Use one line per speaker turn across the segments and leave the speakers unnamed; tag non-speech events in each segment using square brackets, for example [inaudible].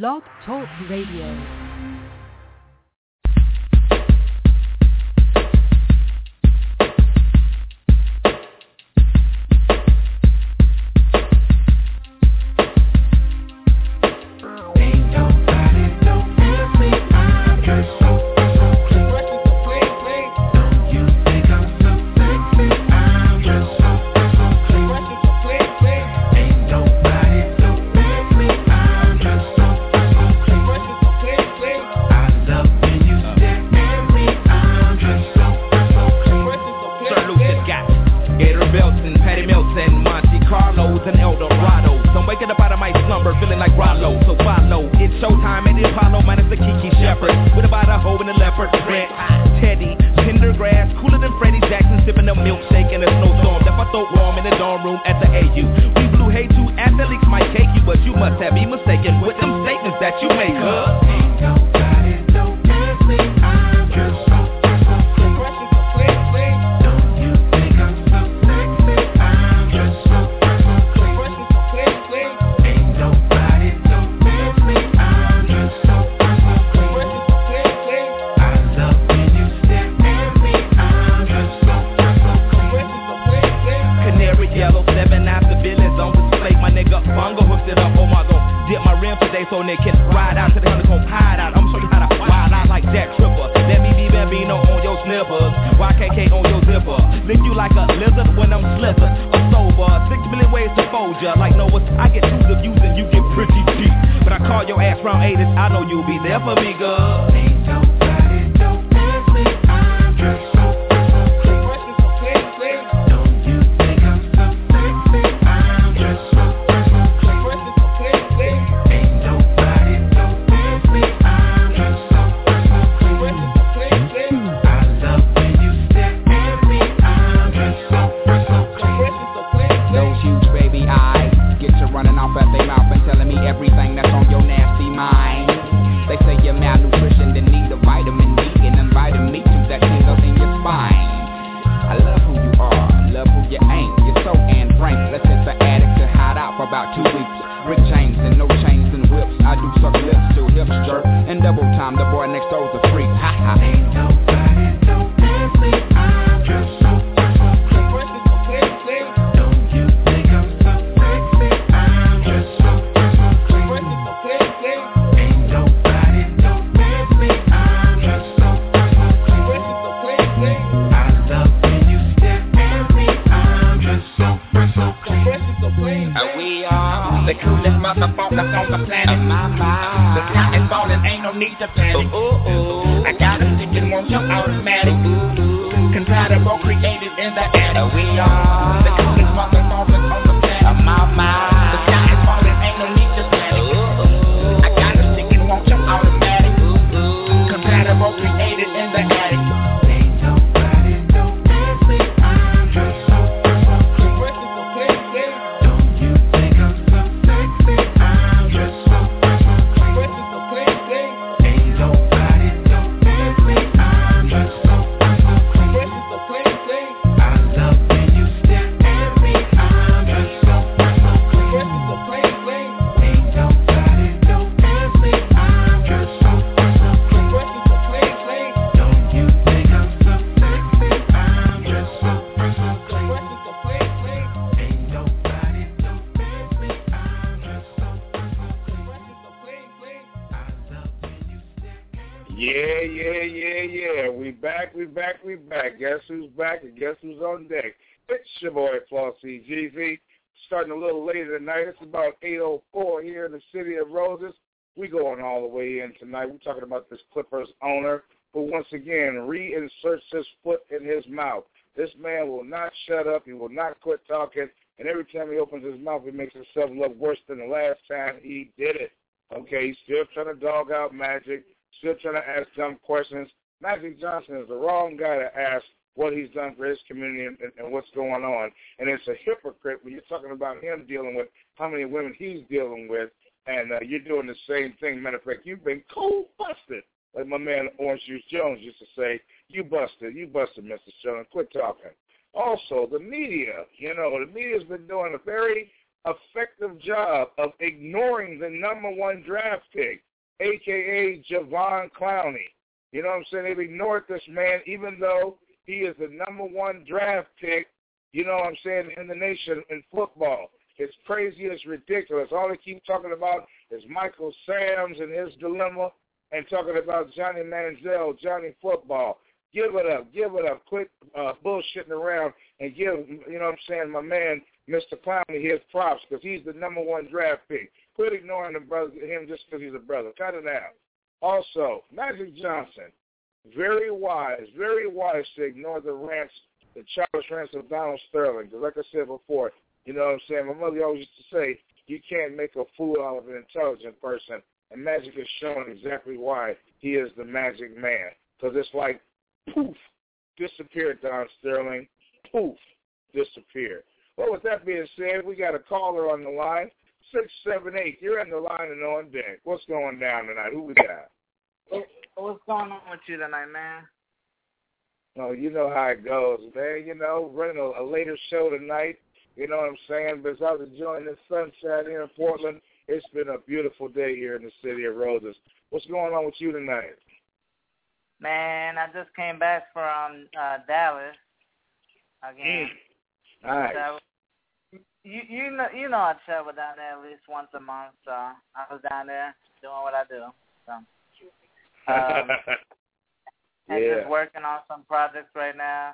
Blog Talk Radio.
Tonight. It's about 8.04 here in the city of Roses. We going all the way in tonight. We're talking about this Clippers owner who once again reinserts his foot in his mouth. This man will not shut up. He will not quit talking. And every time he opens his mouth, he makes himself look worse than the last time he did it. Okay, he's still trying to dog out Magic, still trying to ask dumb questions. Magic Johnson is the wrong guy to ask what he's done for his community and, and, what's going on. And it's a hypocrite when you're talking about him dealing with how many women he's dealing with, and uh, you're doing the same thing. Matter of fact, you've been cold busted, like my man Orange Juice Jones used to say. You busted, you busted, Mr. Jones. Quit talking. Also, the media, you know, the media's been doing a very effective job of ignoring the number one draft pick, a.k.a. Javon Clowney. You know what I'm saying? They've ignored this man, even though he is the number one draft pick, you know what I'm saying, in the nation in football. It's crazy. It's ridiculous. All they keep talking about is Michael Sam's and his dilemma and talking about Johnny Manziel, Johnny Football. Give it up. Give it up. Quit uh, bullshitting around and give, you know what I'm saying, my man, Mr. Clowney, his props because he's the number one draft pick. Quit ignoring the brother, him just because he's a brother. Cut it out. Also, Magic Johnson, very wise, very wise to ignore the rants, the childish rants of Donald Sterling. Because like I said before, you know what I'm saying? My mother always used to say, you can't make a fool out of an intelligent person. And Magic has shown exactly why he is the Magic Man. Because it's like, poof, disappeared, Don Sterling. Poof, disappeared. Well, with that being said, we got a caller on the line. 678, you're in the line and on deck. What's going down tonight? Who we got?
Oh, What's going on with you tonight, man?
Oh, you know how it goes, man. You know, running a, a later show tonight. You know what I'm saying? But I was enjoying the sunshine here in Portland. It's been a beautiful day here in the city of Roses. What's going on with you tonight?
Man, I just came back from uh Dallas again.
Mm. Nice.
So, you you know you know I travel down there at least once a month, so I was down there doing what I do. So um, [laughs] and
yeah.
just working on some projects right now.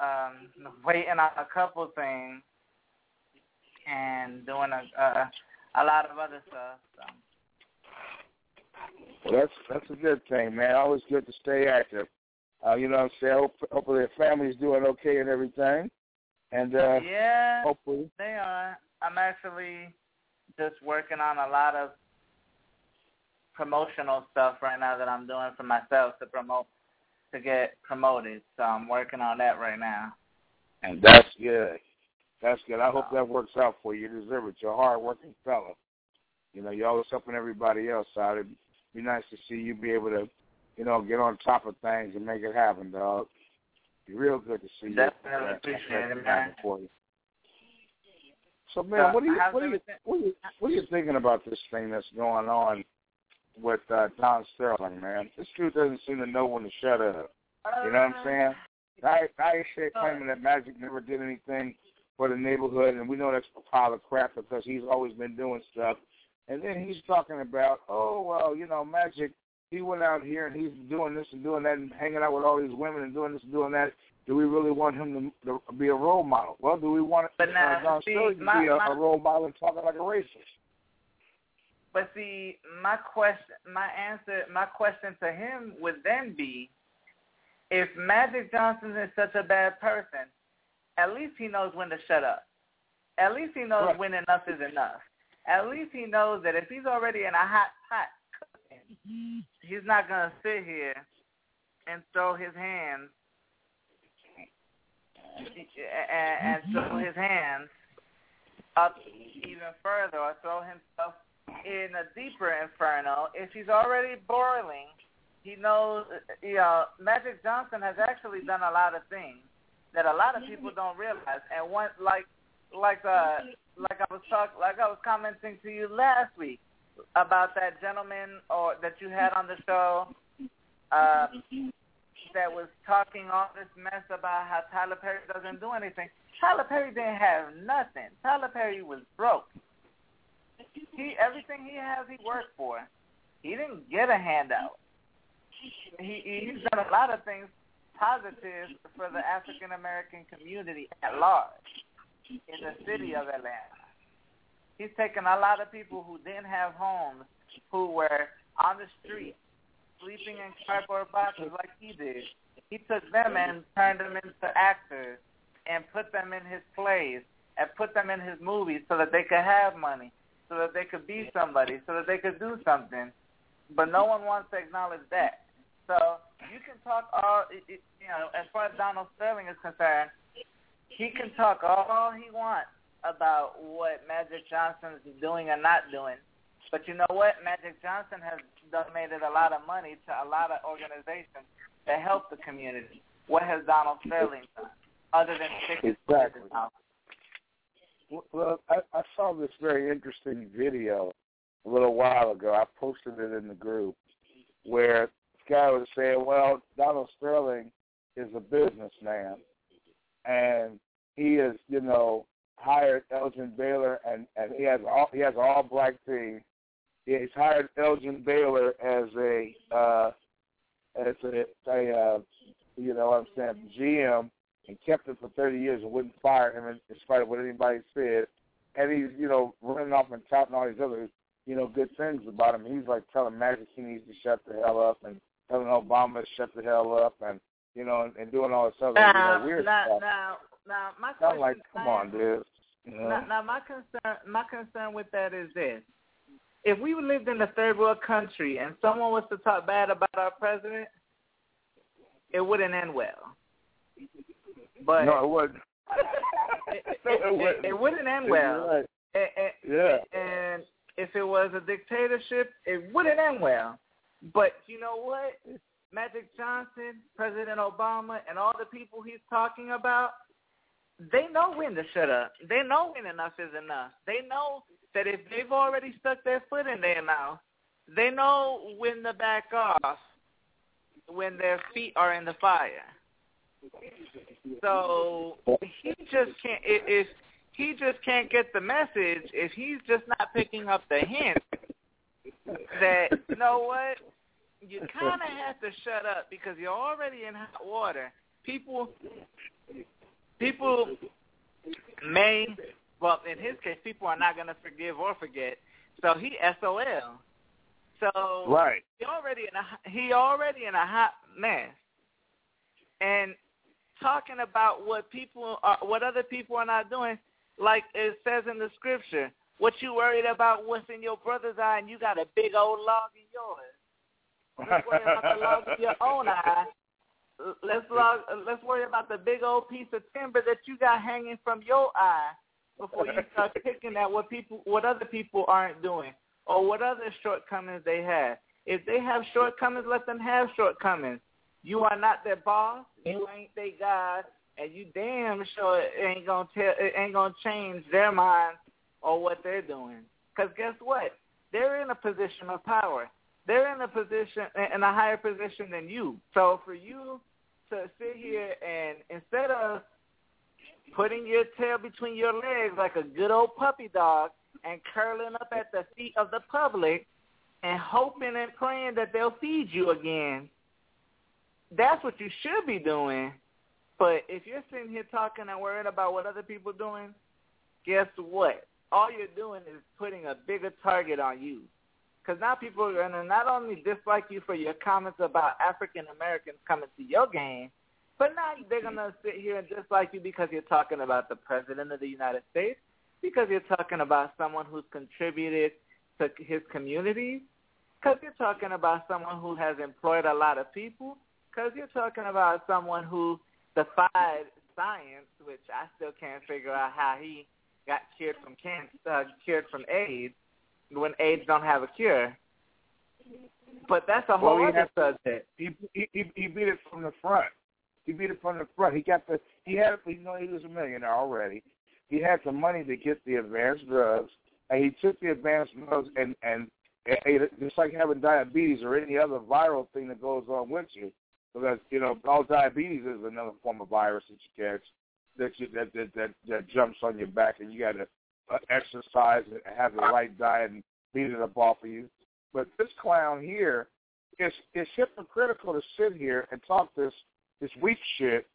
Um, waiting on a couple things and doing a a, a lot of other stuff. So.
Well, that's that's a good thing, man. Always good to stay active. Uh, you know what I'm saying? Hope, hopefully the family's doing okay and everything. And uh
yeah,
hopefully
they are. I'm actually just working on a lot of promotional stuff right now that I'm doing for myself to promote to get promoted. So I'm working on that right now.
And that's good. That's good. I hope that works out for you. You deserve it. You're a hard working fella. You know, you're always helping everybody else out. It'd be nice to see you be able to, you know, get on top of things and make it happen, dog. Be real good to see
Definitely
you.
appreciate it, man.
For you. So man, what are you what are you what are you what are you thinking about this thing that's going on with uh Don Sterling, man? This dude doesn't seem to know when to shut up. You know what I'm saying? I I shit claiming that Magic never did anything for the neighborhood, and we know that's a pile of crap because he's always been doing stuff. And then he's talking about, oh well, you know, Magic. He went out here and he's doing this and doing that and hanging out with all these women and doing this and doing that. Do we really want him to, to be a role model? Well, do we want
But
uh, Don
see,
Sterling to
my-
be a,
my-
a role model and talking like a racist?
But see, my question, my answer, my question to him would then be, if Magic Johnson is such a bad person, at least he knows when to shut up. At least he knows
Right.
when enough is enough. At least he knows that if he's already in a hot pot cooking, mm-hmm. he's not gonna sit here and throw his hands and, and throw mm-hmm. his hands up even further or throw himself in a deeper inferno. If he's already boiling, he knows, you know, Magic Johnson has actually done a lot of things that a lot of people don't realize. And one, like, like, uh, like I was talk, like I was commenting to you last week about that gentleman or that you had on the show, uh, that was talking all this mess about how Tyler Perry doesn't do anything. Tyler Perry didn't have nothing. Tyler Perry was broke. He everything he has he worked for. He didn't get a handout. He he's done a lot of things positive for the African American community at large in the city of Atlanta. He's taken a lot of people who didn't have homes, who were on the street, sleeping in cardboard boxes like he did. He took them and turned them into actors and put them in his plays and put them in his movies so that they could have money, so that they could be somebody, so that they could do something. But no one wants to acknowledge that. So you can talk all, you know, as far as Donald Sterling is concerned, he can talk all he wants about what Magic Johnson is doing or not doing. But you know what? Magic Johnson has donated a lot of money to a lot of organizations that help the community. What has Donald Sterling done other than stick
exactly. Well, I, I saw this very interesting video a little while ago. I posted it in the group where this guy was saying, "Well, Donald Sterling is a businessman, and he is, you know, hired Elgin Baylor, and and he has all he has an all black team. He's hired Elgin Baylor as a uh, as a, a uh, you know what I'm saying GM and kept him for 30 years and wouldn't fire him in, in spite of what anybody said. And he's you know running off and touting all these other you know good things about him. He's like telling Magic he needs to shut the hell up and telling Obama to shut the hell up and you know and, and doing all this other
now,
you know, weird
now,
stuff.
Now, now, my
I'm like, come on, dude. You know?
Now, now, my concern, my concern with that is this: if we lived in a third world country and someone was to talk bad about our president, it wouldn't end well. But
no, it wouldn't. [laughs]
it, it, [laughs] it, it, wouldn't end well.
Right.
And, and,
yeah.
And if it was a dictatorship, it wouldn't end well. But you know what? Magic Johnson, President Obama, and all the people he's talking about, they know when to shut up. They know when enough is enough. They know that if they've already stuck their foot in their mouth, they know when to back off when their feet are in the fire. So he just can't. If he just can't get the message, if he's just not picking up the hint that you know what, you kind of have to shut up because you're already in hot water. People people may, well, in his case, people are not going to forgive or forget. So he SOL. So
right.
he already in a he already in a hot mess, and talking about what people are, what other people are not doing, like it says in the scripture. What you worried about what's in your brother's eye, and you got a big old log in yours. Let's worry about the log in your own eye, let's log, let's worry about the big old piece of timber that you got hanging from your eye before you start [laughs] picking at what people, what other people aren't doing, or what other shortcomings they have. If they have shortcomings, let them have shortcomings. You are not their boss. You ain't their God, and you damn sure ain't gonna tell, it ain't gonna change their mind or what they're doing. Because guess what? They're in a position of power. They're in a position, in a higher position than you. So for you to sit here and instead of putting your tail between your legs like a good old puppy dog and curling up at the feet of the public and hoping and praying that they'll feed you again, that's what you should be doing. But if you're sitting here talking and worried about what other people are doing, guess what? All you're doing is putting a bigger target on you. Because now people are going to not only dislike you for your comments about African Americans coming to your game, but now they're going to sit here and dislike you because you're talking about the President of the United States, because you're talking about someone who's contributed to his community, because you're talking about someone who has employed a lot of people, because you're talking about someone who defied science, which I still can't figure out how he got cured from cancer, uh, cured from AIDS when AIDS don't have a cure. But that's a whole
well,
other subject.
He, he he beat it from the front. He beat it from the front. He got the he had you know he was a millionaire already. He had the money to get the advanced drugs, and he took the advanced drugs and and, and ate it, just like having diabetes or any other viral thing that goes on with you. Because you know all diabetes is another form of virus that you catch that you that that that, that jumps on your back, and you got to uh, exercise and have the right diet and beat it up off of you. But this clown here, it's it's hypocritical to sit here and talk this this weak shit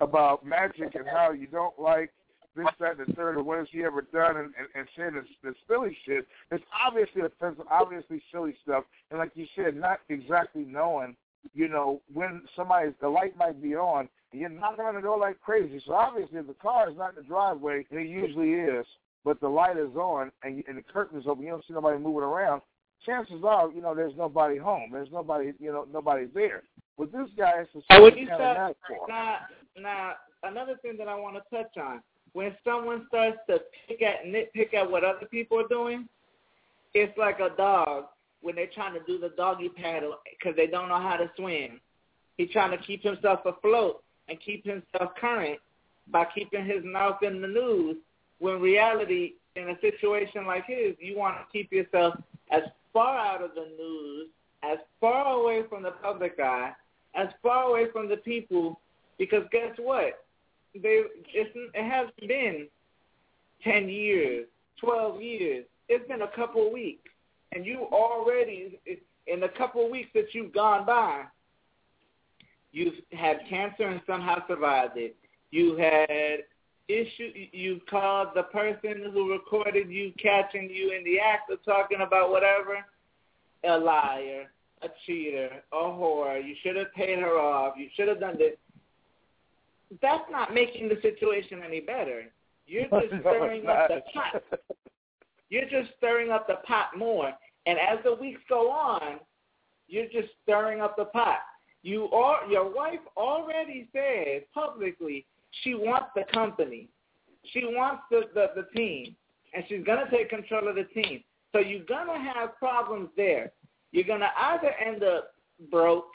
about magic and how you don't like this, that, and the third, or what has he ever done, and, and, and saying this, this silly shit. It's obviously offensive, obviously silly stuff, and like you said, not exactly knowing, you know, when somebody's the light might be on, and you're not going to go like crazy. So obviously, if the car is not in the driveway, and it usually is, but the light is on and, and the curtain is open. You don't see nobody moving around. Chances are, you know, there's nobody home. There's nobody, you know, nobody there. But this guy is
oh, what you of now, now, another thing that I want to touch on: when someone starts to pick at nitpick at what other people are doing, it's like a dog when they're trying to do the doggy paddle because they don't know how to swim. He's trying to keep himself afloat and keep himself current by keeping his mouth in the news. When reality, in a situation like his, you want to keep yourself as far out of the news, as far away from the public eye, as far away from the people, because guess what? They it's, it hasn't been ten years, twelve years. It's been a couple weeks, and you already in the couple of weeks that you've gone by, you've had cancer and somehow survived it. You had issue. You called the person who recorded you catching you in the act of talking about whatever a liar, a cheater, a whore. You should have paid her off. You should have done this. That's not making the situation any better. You're [laughs] just stirring up the pot. You're just stirring up the pot more. And as the weeks go on, you're just stirring up the pot. You are your wife already said publicly she wants the company. She wants the, the, the team. And she's gonna take control of the team. So you're gonna have problems there. You're gonna either end up broke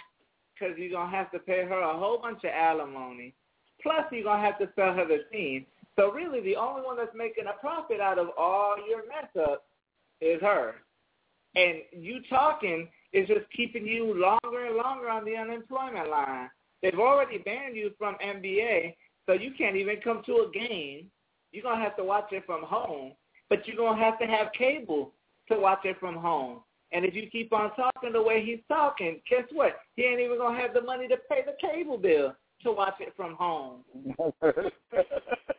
because you're gonna have to pay her a whole bunch of alimony, plus you're gonna have to sell her the team. So really, the only one that's making a profit out of all your mess up is her. And you talking is just keeping you longer and longer on the unemployment line. They've already banned you from NBA, so you can't even come to a game. You're gonna have to watch it from home, but you're gonna have to have cable to watch it from home. And if you keep on talking the way he's talking, guess what? He ain't even gonna have the money to pay the cable bill to watch it from home. [laughs]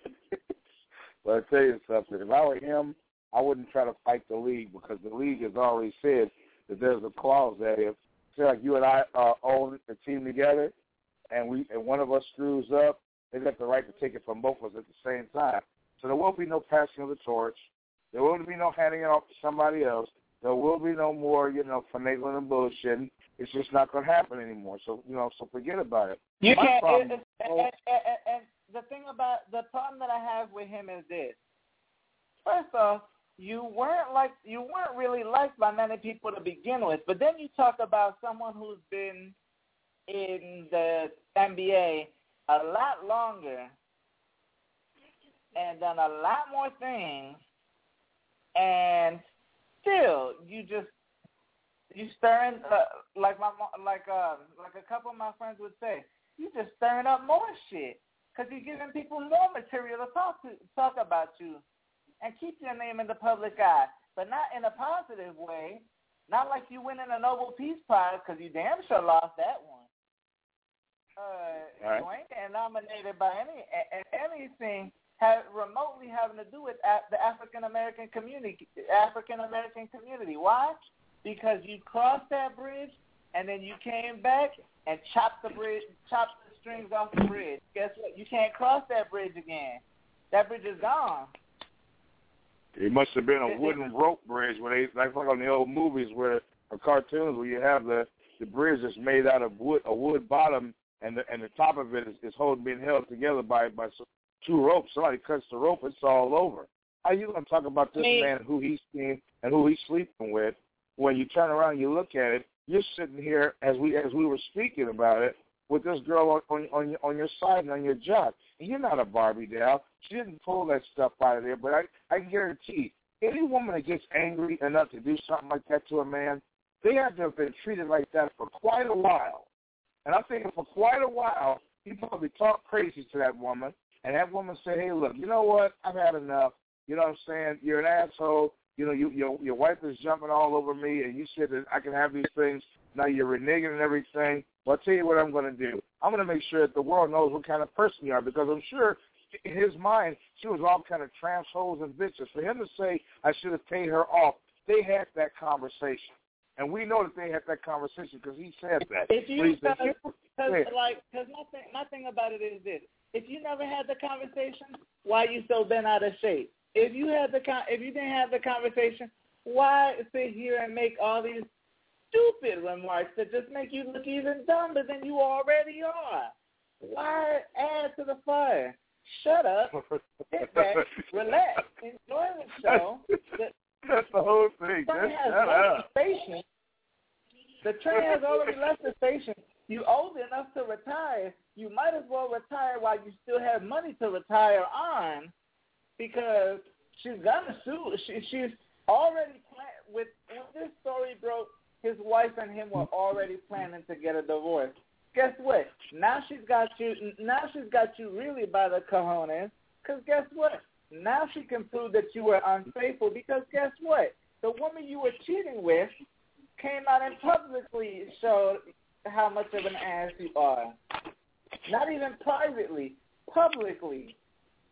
well, I tell you something. If I were him, I wouldn't try to fight the league because the league has already said that there's a clause that if, say, like you and I uh, own a team together, and we and one of us screws up, they got the right to take it from both of us at the same time. So there won't be no passing of the torch. There won't be no handing it off to somebody else. There will be no more, you know, finagling and bullshitting. It's just not going to happen anymore. So, you know, so forget about it.
You My can't. Problem, and, and, and, and the thing about the problem that I have with him is this. First off, you weren't like you weren't really liked by many people to begin with. But then you talk about someone who's been in the NBA a lot longer and done a lot more things, and still you just you stirring uh, like my like uh like a couple of my friends would say, you just stirring up more shit because you're giving people more material to talk to talk about you and keep your name in the public eye, but not in a positive way. Not like you winning a Nobel Peace Prize because you damn sure lost that one. Uh, right. You ain't getting nominated by any anything have remotely having to do with the African American community. African American community. Why? Because you crossed that bridge and then you came back and chopped the bridge, chopped strings off the bridge. Guess what? You can't cross that bridge again. That bridge is gone.
It must have been a wooden rope bridge where they like like on the old movies where or cartoons where you have the the bridge that's made out of wood a wood bottom and the and the top of it is, is holding being held together by by two ropes. Somebody cuts the rope, it's all over. How you gonna talk about this Me. man who he's seeing and who he's sleeping with? When you turn around and you look at it, you're sitting here as we as we were speaking about it with this girl on on, on your on your side and on your job. And you're not a Barbie doll. She didn't pull that stuff out of there, but I I guarantee any woman that gets angry enough to do something like that to a man, they have to have been treated like that for quite a while. And I'm thinking for quite a while, he probably talked crazy to that woman, and that woman said, "Hey, look, you know what? I've had enough. You know what I'm saying? You're an asshole. You know, you, your your wife is jumping all over me, and you said that I can have these things. Now you're reneging and everything. Well, I'll tell you what I'm going to do. I'm going to make sure that the world knows what kind of person you are, because I'm sure in his mind she was all kind of tramps, hoes, and bitches. For him to say I should have paid her off, they had that conversation. And we know that they had that conversation because he said that.
If you, because like, because my thing, my thing about it is this: if you never had the conversation, why are you so bent out of shape? if you had the con- if you didn't have the conversation, why sit here and make all these stupid remarks that just make you look even dumber than you already are? Why add to the fire? Shut up, sit back, relax, enjoy the show. The, [laughs]
That's the whole thing.
train
Just
has
shut
left
up.
the station. The train has already left the station. You old enough to retire. You might as well retire while you still have money to retire on, because she's gonna sue. She, she's already plan- with when this story broke. His wife and him were already planning to get a divorce. Guess what? Now she's got you. Now she's got you really by the cojones. Because guess what? Now she can prove that you were unfaithful. Because guess what? The woman you were cheating with came out and publicly showed how much of an ass you are. Not even privately, publicly.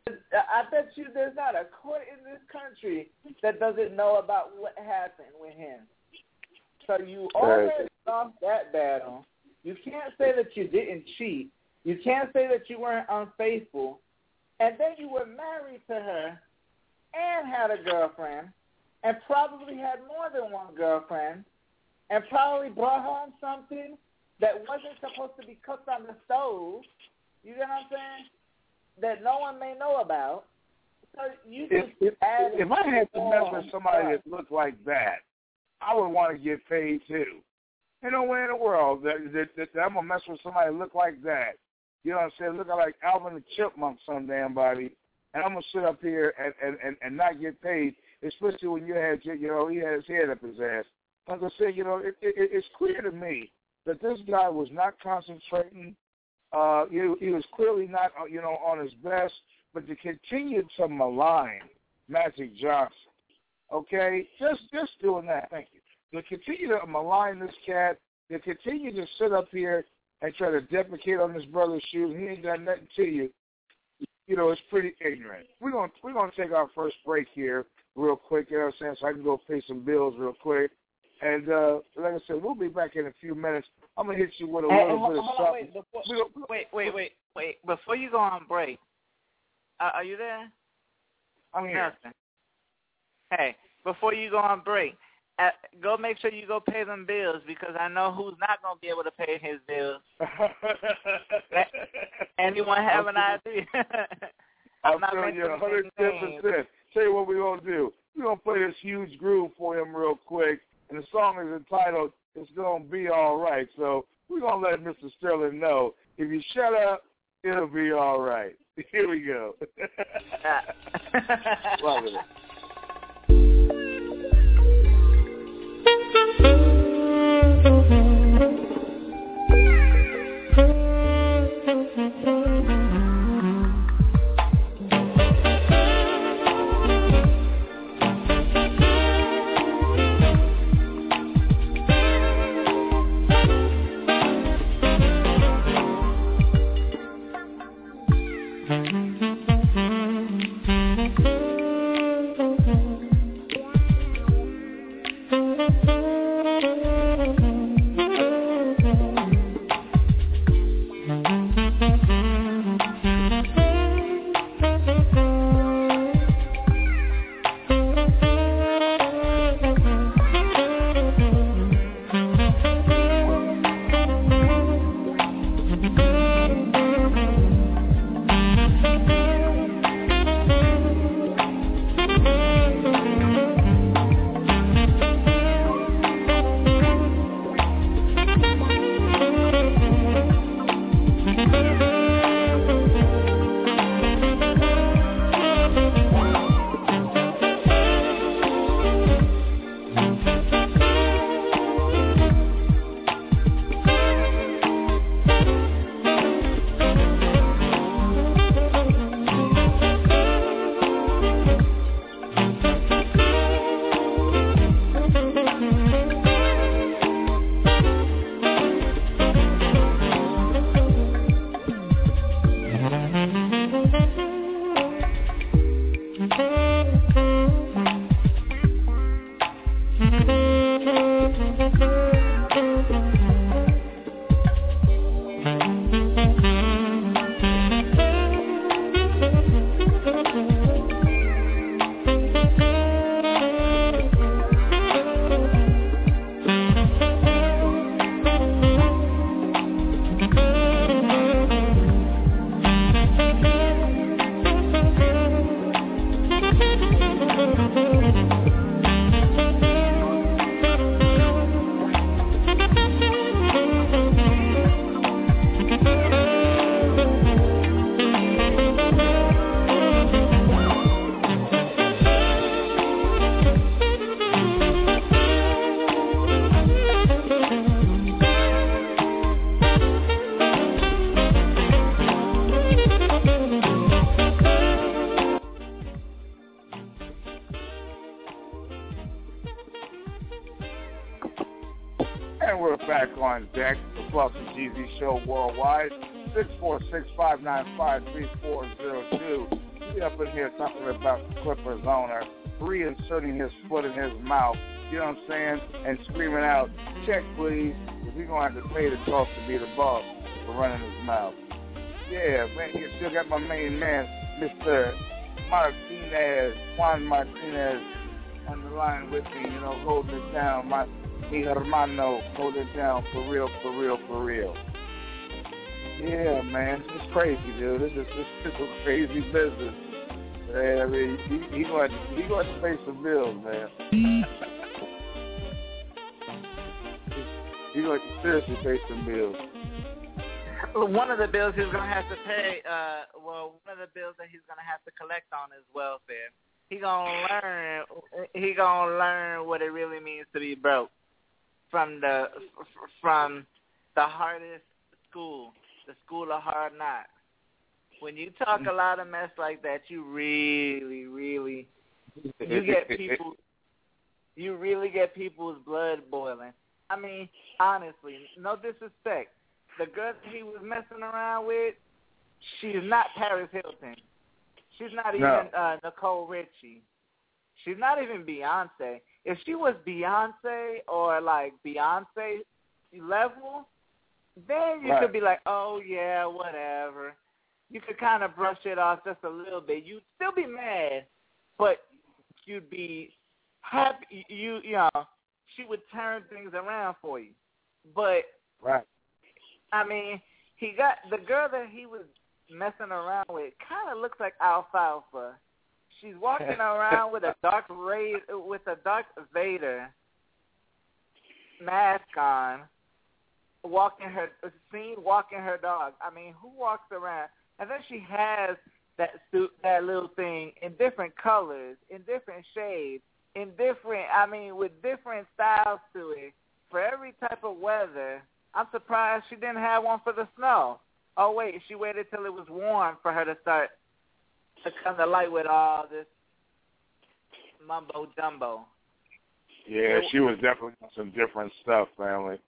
I bet you there's not a court in this country that doesn't know about what happened with him. So you already lost that battle. You can't say that you didn't cheat. You can't say that you weren't unfaithful. And then you were married to her and had a girlfriend and probably had more than one girlfriend and probably brought home something that wasn't supposed to be cooked on the stove. You get what I'm saying? That no one may know about. So you
If,
just
if,
added
if I had to mess with somebody that looked like that, I would want to get paid too. Ain't no way in the world that, that, that, that I'm gonna mess with somebody look like that. You know what I'm saying? Looking like Alvin the Chipmunk, some damn body, and I'm gonna sit up here and and and, and not get paid, especially when you had you know he had his head up his ass. Like I said, you know, it, it, it's clear to me that this guy was not concentrating. Uh, he, he was clearly not, uh, you know, on his best. But to continue to malign Magic Johnson, okay, just just doing that. Thank you. To continue to malign this cat, to continue to sit up here and try to deprecate on this brother's shoes, he ain't done nothing to you. You know, it's pretty ignorant. We're gonna we're gonna take our first break here real quick. You know what I'm saying? So I can go pay some bills real quick. And uh, like I said, we'll be back in a few minutes. I'm gonna hit you with a
Hey,
little
hold,
bit of
hold on,
something.
wait, before,
We don't-
wait, wait, wait, wait. Before you go on break, uh, are you there?
I'm here.
Nelson. Hey, before you go on break, uh, go make sure you go pay them bills because I know who's not going to be able to pay his bills. [laughs] Anyone have an idea? [laughs]
I'm
not
telling you,
mentioning
110 percent. Tell you what we're gonna do. We're gonna play this huge groove for him real quick, and the song is entitled "It's Gonna Be All Right." So we're gonna let Mr. Sterling know if you shut up, it'll be all right. [laughs] Here we go. Love it. Worldwide, 646-595-3402. We up in here talking about Clippers owner reinserting his foot in his mouth, you know what I'm saying, and screaming out, check please, because he's going to have to pay the cost to be the boss for running his mouth. Yeah, man, you still got my main man, Mr. Martinez, Juan Martinez, on the line with me, you know, holding it down. My mi hermano, holding it down for real, for real, for real. Yeah, man, it's crazy, dude. This is this is a crazy business. Man, I mean, he, he going he going to pay some bills, man. he going to seriously pay some bills.
One of the bills he's going to have to pay, uh, well, one of the bills that he's going to have to collect on is welfare. He gonna learn. He gonna learn what it really means to be broke from the from the hardest school, the school of hard knocks. When you talk a lot of mess like that, you really, really, you get people. You really get people's blood boiling. I mean, honestly, no disrespect. The girl that he was messing around with, she's not Paris Hilton. She's not even
No.
uh, Nicole Richie. She's not even Beyonce. If she was Beyonce or like Beyonce level, then you
Right.
could be like, oh yeah, whatever. You could kind of brush it off just a little bit. You'd still be mad, but you'd be happy. You you know, she would turn things around for you. But
Right.
I mean, he got the girl that he was messing around with kind of looks like Alfalfa. She's walking [laughs] around with a dark Ray with a Darth Vader mask on, walking her seen walking her dog. I mean, who walks around? And then she has that suit, that little thing in different colors, in different shades, in different. I mean, with different styles to it for every type of weather. I'm surprised she didn't have one for the snow. Oh wait, she waited till it was warm for her to start to come to light with all this mumbo jumbo.
Yeah, she was definitely on some different stuff, family.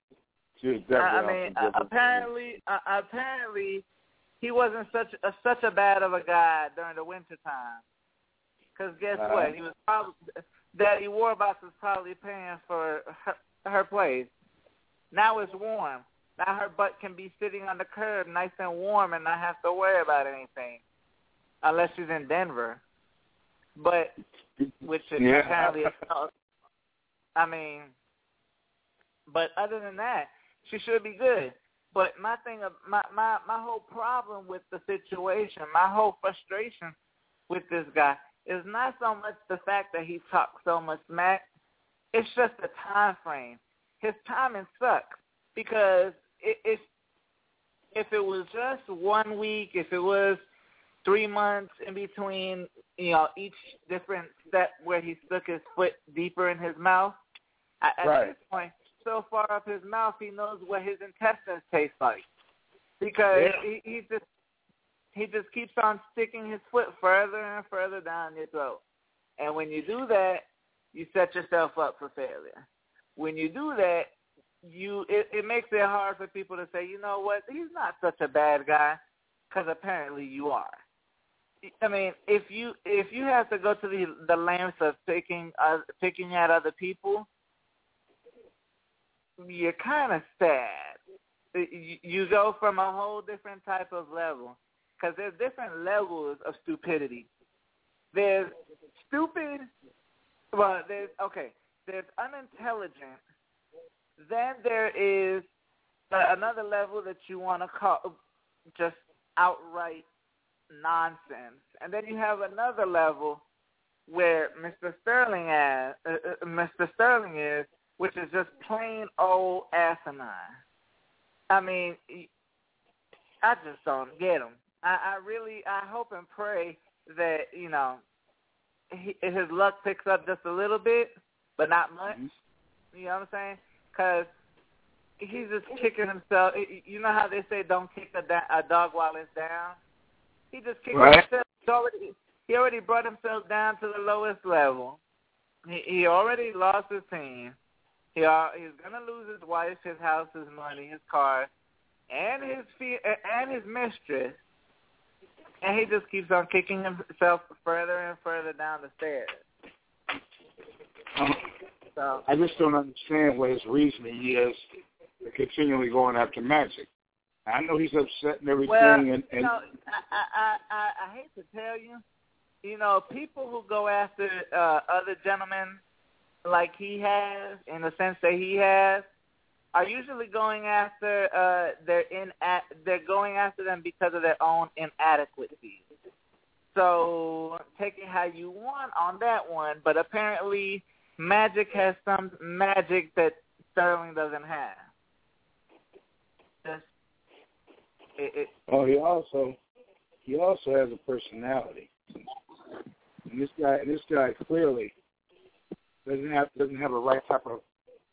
Definitely
I mean, uh, apparently, uh, apparently, he wasn't such a, such a bad of a guy during the winter time. Because guess
Uh-huh.
what? He was probably Daddy Warbucks was probably paying for her, her place. Now it's warm. Now her butt can be sitting on the curb, nice and warm, and not have to worry about anything, unless she's in Denver. But which is
Yeah.
apparently, I mean, but other than that, she should be good. But my thing, of my my my whole problem with the situation, my whole frustration with this guy is not so much the fact that he talks so much smack. It's just the time frame. His timing sucks because it, it's if it was just one week, if it was three months in between, you know, each different step where he stuck his foot deeper in his mouth. At, at
Right.
this point, so far up his mouth, he knows what his intestines taste like because
Yeah.
he, he just he just keeps on sticking his foot further and further down your throat. And when you do that, you set yourself up for failure. When you do that, you it, it makes it hard for people to say, you know what, he's not such a bad guy, because apparently you are. I mean, if you if you have to go to the the lengths of picking uh, picking at other people, you're kind of sad. You, go from a whole different type of level because there's different levels of stupidity. There's stupid. Well, there's okay. There's unintelligent. Then there is another level that you want to call just outright nonsense, and then you have another level where Mr. Sterling is, uh, uh, Mr. Sterling is, which is just plain old asinine. I mean, I just don't get him. I, I really, I hope and pray that you know he, his luck picks up just a little bit, but not much. Mm-hmm. You know what I'm saying? Because he's just kicking himself. You know how they say, "Don't kick a, da- a dog while it's down." He just kicked
Right.
himself. He already, he already brought himself down to the lowest level. He, he already lost his team. He uh, he's gonna lose his wife, his house, his money, his car, and his fee- and his mistress, and he just keeps on kicking himself further and further down the stairs.
Um,
So
I just don't understand what his reasoning is for continually going after Magic. I know he's upset and everything,
well,
and,
you
and
know, I, I I I hate to tell you, you know, people who go after uh, other gentlemen like he has, in the sense that he has, are usually going after uh their in they're going after them because of their own inadequacies. So take it how you want on that one, but apparently Magic has some magic that Sterling doesn't have. Just, it, it,
oh, he also he also has a personality. And this guy, this guy clearly doesn't have doesn't have the right type of,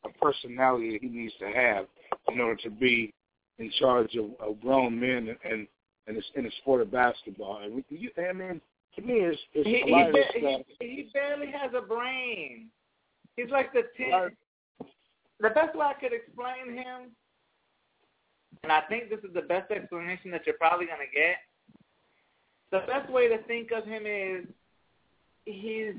of personality that he needs to have in order to be in charge of, of grown men and and in the, in the sport of basketball. And you, I mean, to me, it's, it's
he,
a lot of this stuff.
he, he barely has a brain. He's like the ten. The best way I could explain him, and I think this is the best explanation that you're probably gonna get. The best way to think of him is he's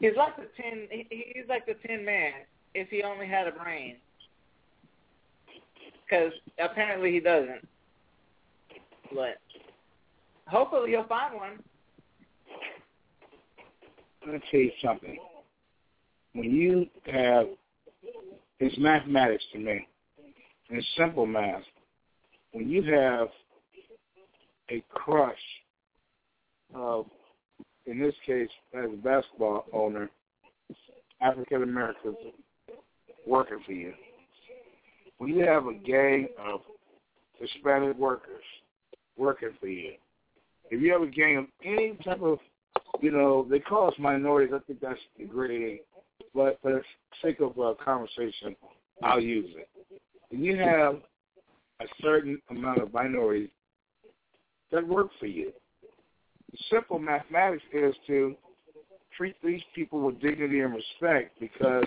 he's like the tin. he- He's like the Tin Man if he only had a brain, because apparently he doesn't. But hopefully he'll find one.
Let me tell you something. When you have, it's mathematics to me. It's simple math. When you have a crush of, in this case, as a basketball owner, African Americans working for you. When you have a gang of Hispanic workers working for you, if you have a gang of any type of, you know, they call us minorities. I think that's degrading, but for the sake of uh, conversation, I'll use it. And you have a certain amount of minorities that work for you. Simple mathematics is to treat these people with dignity and respect because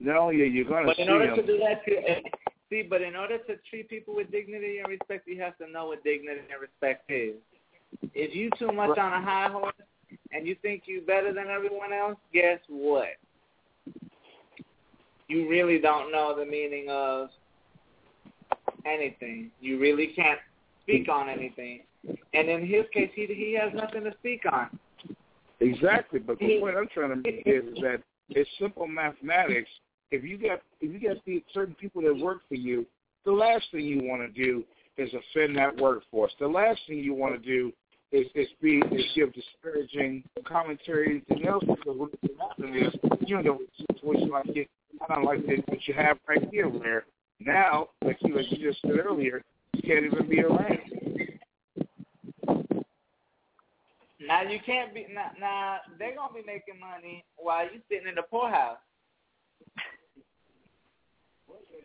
not only are you going to
But
see
in order
them,
to do that, you, see, but in order to treat people with dignity and respect, you have to know what dignity and respect is. If you too much on a high horse and you think you're better than everyone else, guess what? You really don't know the meaning of anything. You really can't speak on anything. And in his case, he he has nothing to speak on.
Exactly, but the point I'm trying to make is, that it's simple mathematics. If you got if you got the certain people that work for you, the last thing you want to do is offend that workforce. The last thing you want to do is is be is give disparaging commentary and else because what happens is you know a situation like it kind of like that what you have right here where now like you like you just said earlier you can't even be around.
Now you can't be now. Now they're gonna be making money while you sitting in the poorhouse.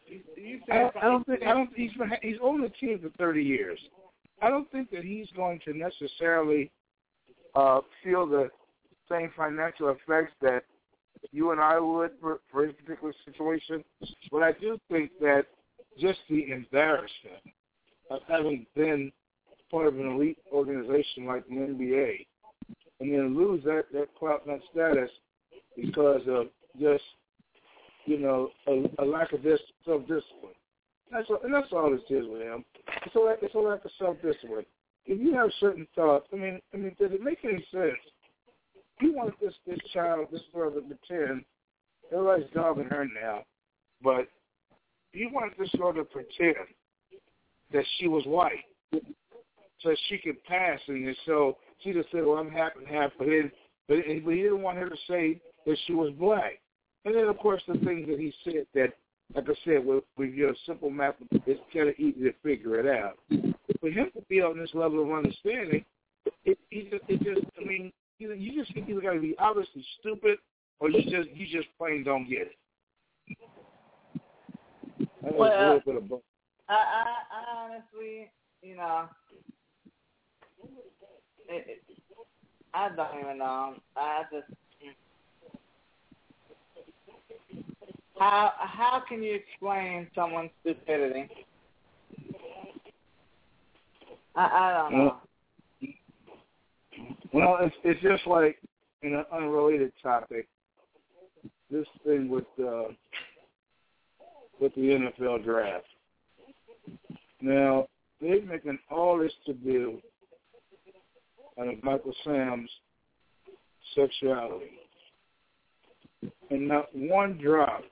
You, you
I don't, I don't think I don't. He's been, he's owned the team for thirty years. I don't think that he's going to necessarily uh, feel the same financial effects that you and I would for, for his particular situation. But I do think that just the embarrassment of having been part of an elite organization like the NBA and then lose that that clout and that status because of just you know a, a lack of this self discipline. That's all, and that's all this is with him. It's a lack, it's a lack of self discipline. If you have certain thoughts, I mean, I mean, does it make any sense? You want this this child, this girl to pretend everybody's dogging her now, but you want this girl to pretend that she was white so she could pass, and so she just said, "Well, I'm half and half," but he, but he didn't want her to say that she was black. And then, of course, the things that he said that, like I said, with, with your simple math, it's kind of easy to figure it out. For him to be on this level of understanding, it, it just, it just, I mean, you, you just either got to be obviously stupid, or you just, you just plain don't get it. That was a
Well,
little bit of both.
I, I, I honestly, you know, it, I don't even know. I just, How how can you explain someone's stupidity? I, I don't know.
Well, it's it's just like in an unrelated topic. This thing with uh, with the NFL draft. Now they're making all this to do out of Michael Sam's sexuality, and not one drop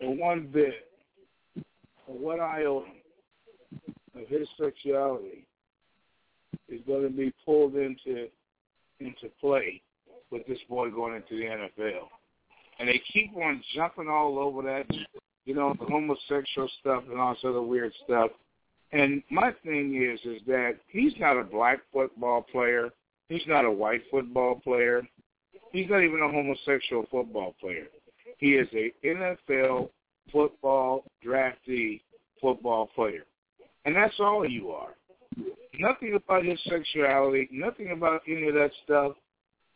or one bit or one iota of his sexuality is going to be pulled into into play with this boy going into the NFL. And they keep on jumping all over that, you know, the homosexual stuff and all this other weird stuff. And my thing is, is that he's not a black football player. He's not a white football player. He's not even a homosexual football player. He is a NFL football draftee football player. And that's all you are. Nothing about his sexuality, nothing about any of that stuff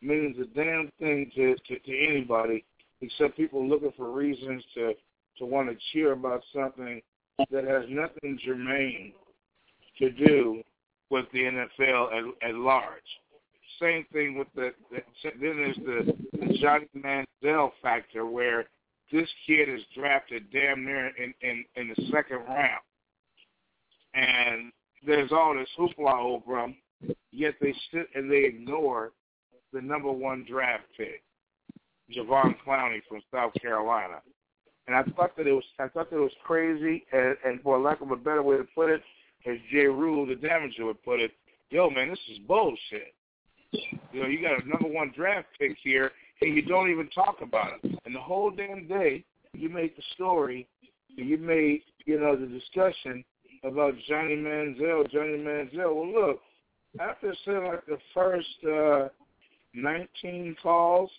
means a damn thing to, to, to anybody except people looking for reasons to, to want to cheer about something that has nothing germane to do with the NFL at, at large. Same thing with the, the then there's the, the Johnny Manziel factor where this kid is drafted damn near in, in, in the second round. And there's all this hoopla over him, yet they sit and they ignore the number one draft pick, Javon Clowney from South Carolina. And I thought that it was I thought that it was crazy and, and for lack of a better way to put it, as Ja Rule the damager would put it, yo man, this is bullshit. You know, you got a number one draft pick here and you don't even talk about it. And the whole damn day you made the story you made, you know, the discussion about Johnny Manziel, Johnny Manziel. Well, look, after saying like the first uh, 19 calls,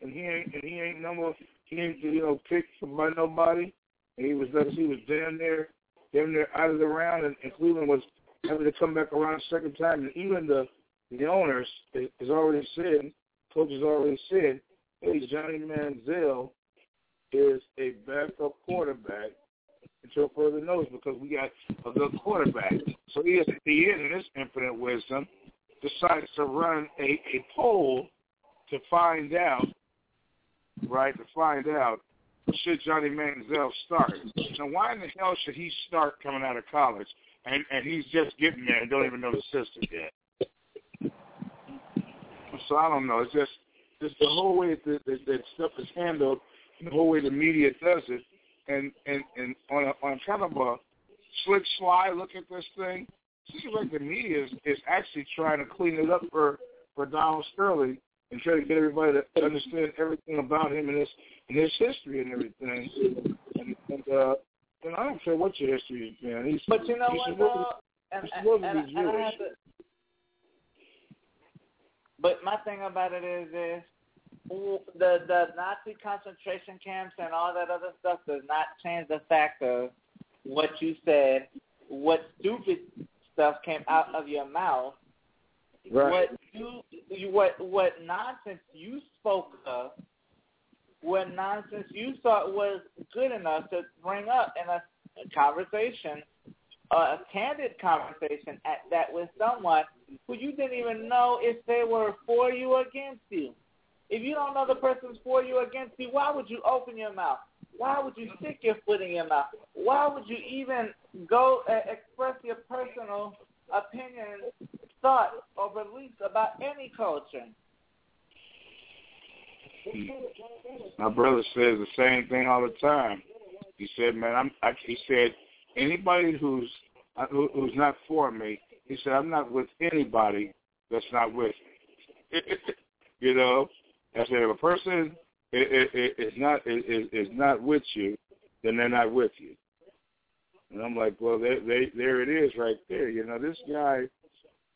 and he ain't and he ain't number he ain't you know picked by nobody. And he was he was damn near damn near out of the round, and, and Cleveland was having to come back around a second time. And even the the owners has already said, coaches already said, hey, Johnny Manziel is a backup quarterback until further notice because we got a good quarterback. So he, is, he is, in his infinite wisdom, decides to run a, a poll to find out, right, to find out should Johnny Manziel start. Now, why in the hell should he start coming out of college and, and he's just getting there and don't even know the system yet? So I don't know. It's just, just the whole way that, that, that stuff is handled, the whole way the media does it, and and and on a, on kind of a slick sly look at this thing, seems like the media is, is actually trying to clean it up for for Donald Sterling and try to get everybody to understand everything about him and his and his history and everything. And, and uh, and I don't care what your history is, man. He's,
but you know
he's
what, though? And, and,
supposed
and, and I have to, but my thing about it is this: the the Nazi concentration camps and all that other stuff does not change the fact of what you said, what stupid stuff came out of your mouth,
Right.
what you, what what nonsense you spoke of, what nonsense you thought was good enough to bring up in a, a conversation, a candid conversation at that with someone who you didn't even know if they were for you or against you. If you don't know the person's for you or against you, why would you open your mouth? Why would you stick your foot in your mouth? Why would you even go uh, express your personal opinion, thought, or beliefs about any culture?
My brother says the same thing all the time. He said, "Man, I'm." I, he said, anybody who's uh, who, who's not for me, he said, I'm not with anybody that's not with me. [laughs] you know, I said, if a person is, not is, is not with you, then they're not with you. And I'm like, well, they, they, there it is, right there. You know, this guy,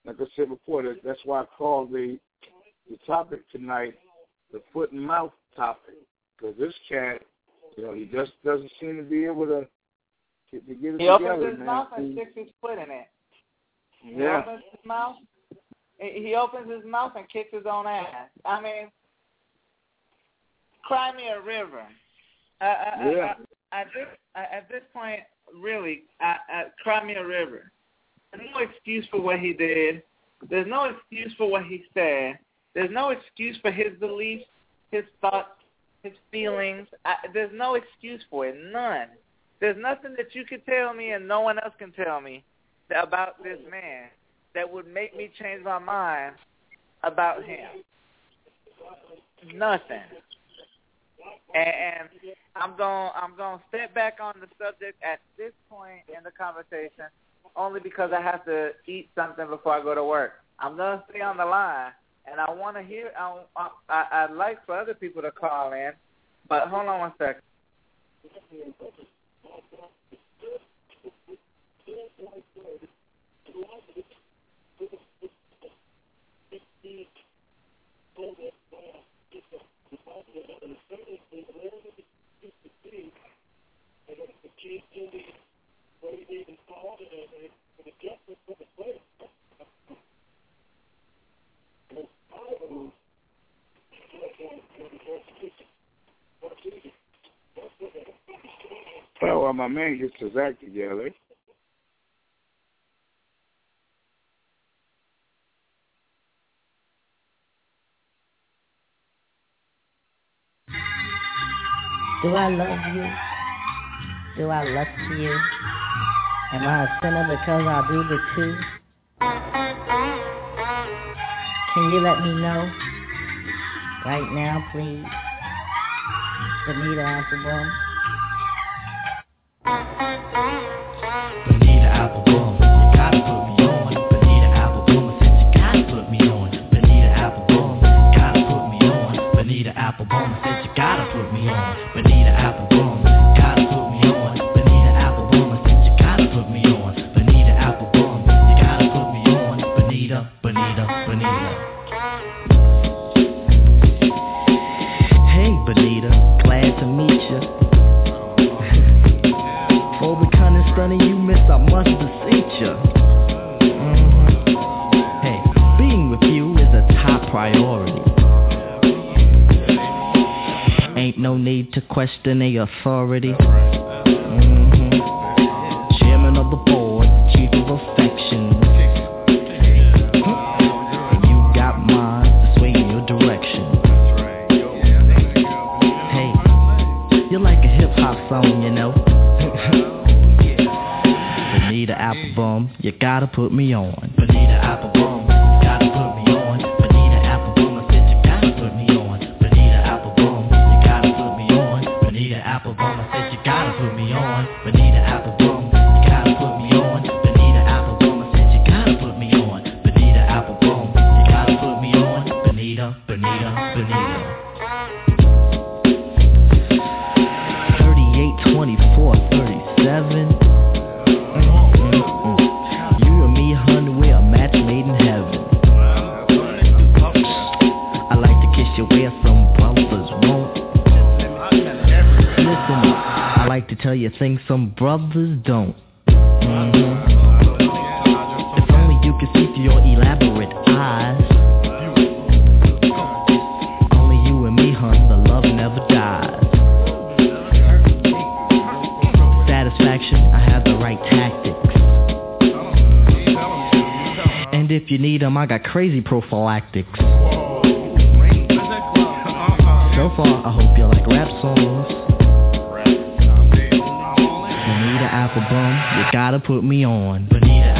like I said before, that, that's why I called the the topic tonight the foot and mouth topic because this cat, you know, he just doesn't seem to be able to to, to get it
He
together,
opens his
man.
mouth and sticks his foot in it. He
Yeah.
opens his mouth. He he opens his mouth and kicks his own ass. I mean, cry me a river. Uh, yeah. I, at this at this point, really, I, I, cry me a river. There's no excuse for what he did. There's no excuse for what he said. There's no excuse for his beliefs, his thoughts, his feelings. I, there's no excuse for it. None. There's nothing that you can tell me and no one else can tell me about this man that would make me change my mind about him. Nothing. And I'm going I'm going to step back on the subject at this point in the conversation only because I have to eat something before I go to work. I'm to stay on the line and I want to hear I, I I'd like for other people to call in, but hold on one second.
My man gets his act together,
Do I love you? Do I lust you? Am I a sinner because I do the two? Can you let me know? Right now, please. Bonita Applebum.
Need to question the authority. Crazy prophylactics. So far, I hope you like rap songs. Bonita Applebum, you gotta put me on. Bonita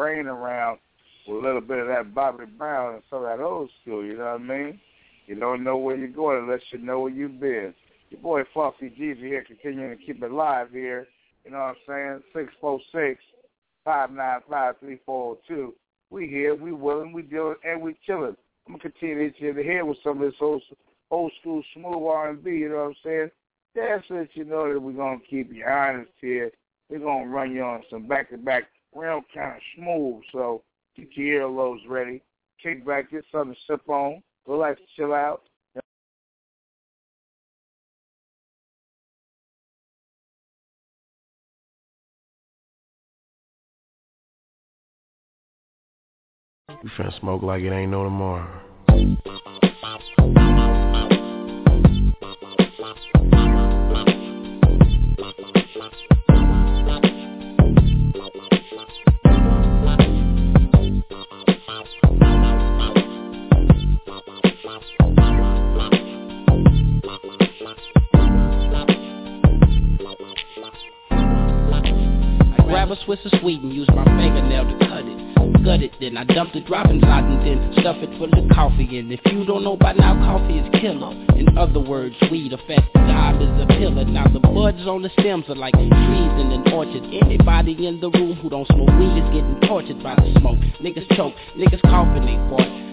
brain around with a little bit of that Bobby Brown and some of that old school. You know what I mean? You don't know where you're going unless you know where you've been. Your boy Flossie Jeezy here, continuing to keep it live here. You know what I'm saying? Six four six five nine five three four oh two. We here, we willing, we dealing, and we chilling. I'm gonna continue to hit the head with some of this old old school smooth R and B. You know what I'm saying? That's let you know that we're gonna keep you honest here. We're gonna run you on some back to back, real kind of smooth. So get your earlobes ready. Kick back, get something to sip on. Relax, chill out.
We finna smoke like it ain't no tomorrow.
Grab a Swiss of sweet and use my fingernail to cut it gut it, then I dump the drop inside and then stuff it full of coffee. And if you don't know by now, coffee is killer. In other words, weed affects the job is a pillar. Now the buds on the stems are like trees in an orchard. Anybody in the room who don't smoke weed is getting tortured by the smoke. Niggas choke, niggas coughing they fart.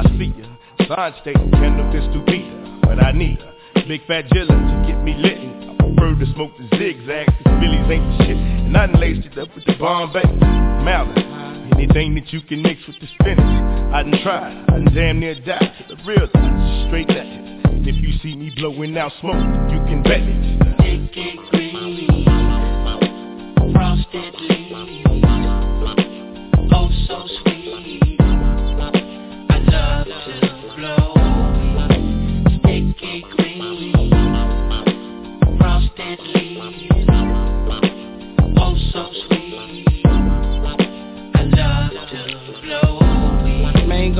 I see ya, sign stating cannabis to be but I need a big fat jilla to get me lit. I prefer to smoke the zigzags, cause Billy's ain't the shit. And I done laced it up with the Bombay, Malice. Anything that you can mix with the spinach, I done tried. I done damn near died to the real thing, straight. And if you see me blowing out smoke, you can bet it.
Pinky green, frosted leaves, oh so sweet.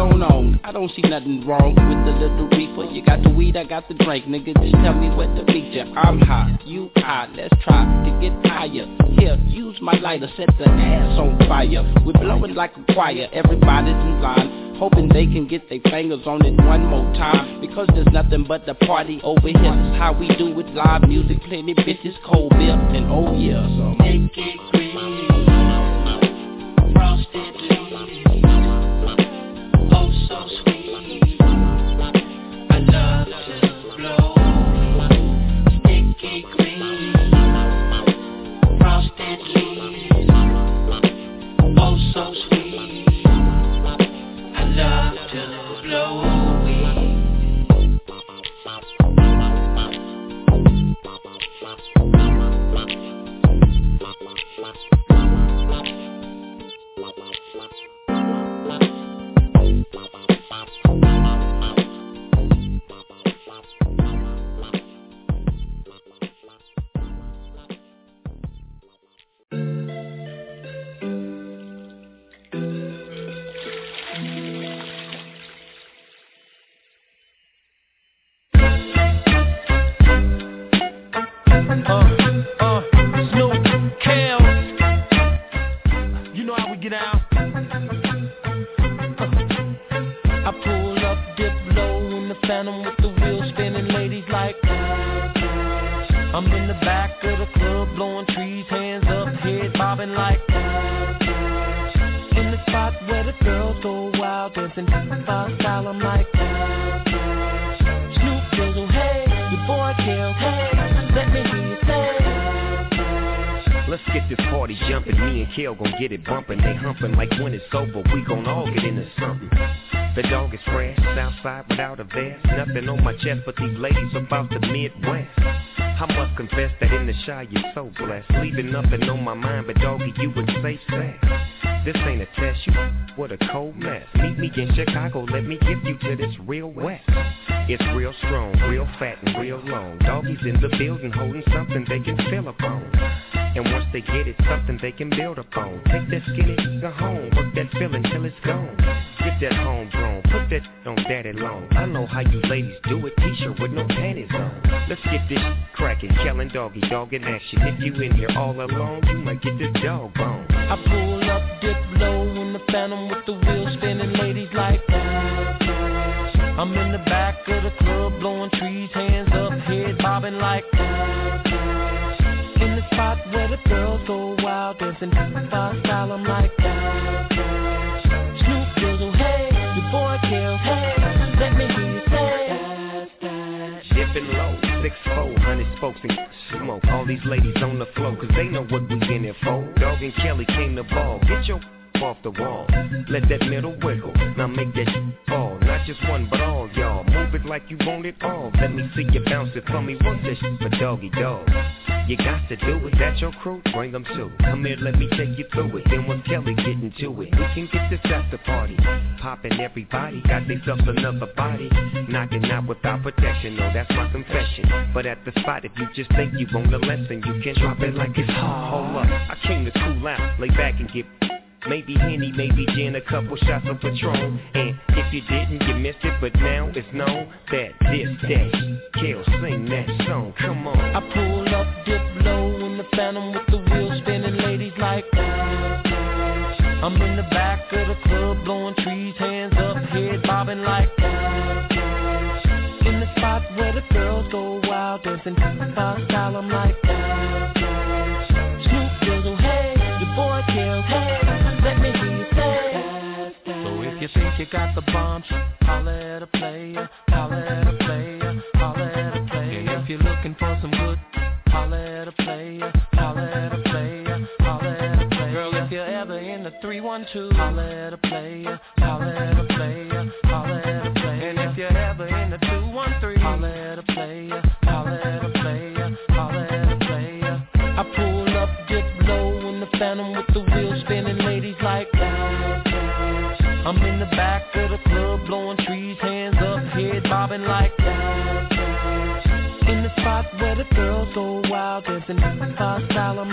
Going on. I don't see nothing wrong with the little reefer. You got the weed, I got the drink, nigga. Just tell me what the ya. I'm high, you high. Let's try to get higher. Here, use my lighter, set the ass on fire. We're blowing like a choir. Everybody's in line, hoping they can get their fingers on it one more time. Because there's nothing but the party over here. That's how we do it. Live music, plenty bitches, cold beer, and oh yeah, so make it green.
Doggy, dog in action. If you in here all alone, you might get
the
dog just think you want a lesson, you can drop it like it's hot. Hold up. I came to cool out. Lay back and get Maybe Henny, maybe gin, a couple shots of Patron
In the phantom with the wheels spinning ladies like that. I'm in the back of the club, blowin' trees, hands up, heads bobbin' like that. In the spot where the girls go wild, dancing five style, I'm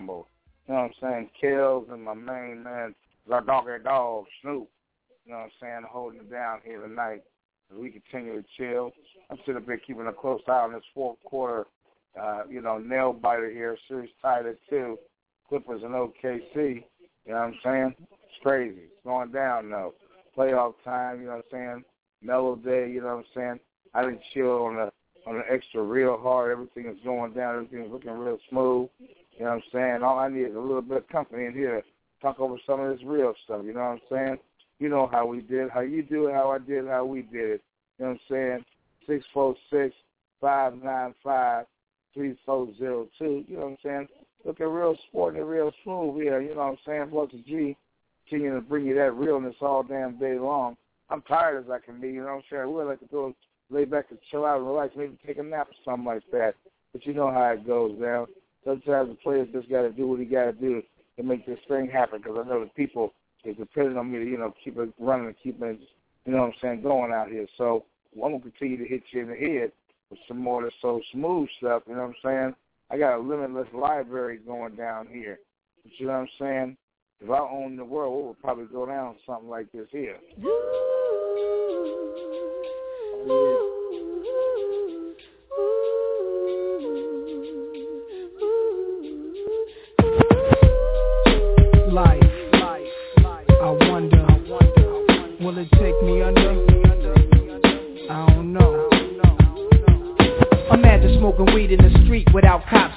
combo. You know what I'm saying? Kills and my main man, the doggy dog, Snoop. You know what I'm saying? Holding it down here tonight as we continue to chill. I'm sitting up here keeping a close eye on this fourth quarter, uh, you know, nail biter here, series tied at two. Clippers and OKC. You know what I'm saying? It's crazy. It's going down though. Playoff time, you know what I'm saying? Mellow day, you know what I'm saying? I didn't chill on the on the extra real hard. Everything is going down. Everything is looking real smooth. You know what I'm saying? All I need is a little bit of company in here talk over some of this real stuff. You know what I'm saying? You know how we did, how you do it, how I did, how we did it. You know what I'm saying? Six four six five nine five three four zero two. You know what I'm saying? Looking real sporty, real smooth here. You know what I'm saying? Plus G, continuing to bring you that realness all damn day long. I'm tired as I can be. You know what I'm saying? I would like to go lay back and chill out and relax, maybe take a nap or something like that. But you know how it goes now. Sometimes the players just got to do what he got to do to make this thing happen. Because I know the people is depending on me to you know keep it running and keep it you know what I'm saying going out here. So I'm gonna continue to hit you in the head with some more of the so smooth stuff. You know what I'm saying? I got a limitless library going down here. But you know what I'm saying? If I owned the world, it would probably go down something like this here.
Life,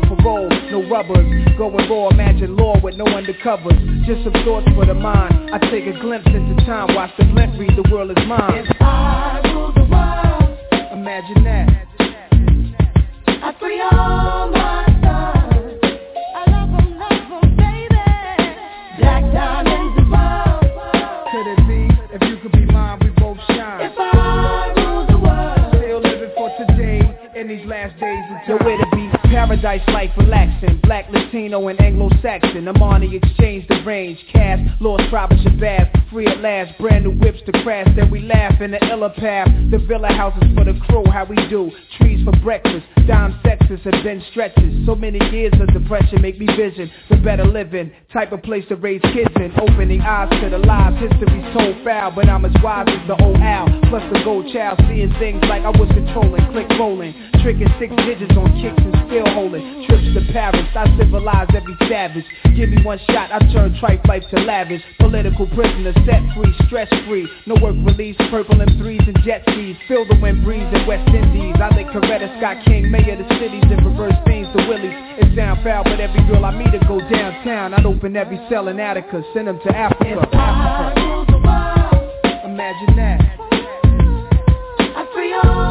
parole, no rubbers. Going raw, imagine law with no undercovers. Just some thoughts for the mind. I take a glimpse into time, watch the blimp read, the world is mine.
If I rule the world,
imagine that.
I free all my sons. I love them, love them, baby. Black diamonds above.
Could it be if you could be mine, we both shine?
If I rule the world,
still living for today in these last days of time. Paradise life relaxing, black, Latino, and Anglo-Saxon. Armani Exchange the range, cast, tribe of Shabazz, free at last, brand new whips to crash. Then we laugh in the illa path. The villa houses for the crew, how we do. Trees for breakfast, dime sexes have been stretches. So many years of depression make me vision the better living, type of place to raise kids in. Opening eyes to the lies, history's told foul, but I'm as wise as the old owl. Plus the gold child, seeing things like I was controlling, click rolling, tricking six digits on kicks and still holding. Trips to Paris, I civilize every savage. Give me one shot, I turn trife life to lavish. Political prisoner, set free, stress free. No work release, purple M3s and jet skis. Feel the wind breeze in West Indies. I lick Coretta Scott King, mayor of the cities, and reverse things to Willies. It sound foul, but every girl I meet to go downtown. I'd open every cell in Attica, send them to Africa. Africa. Imagine that.
I free all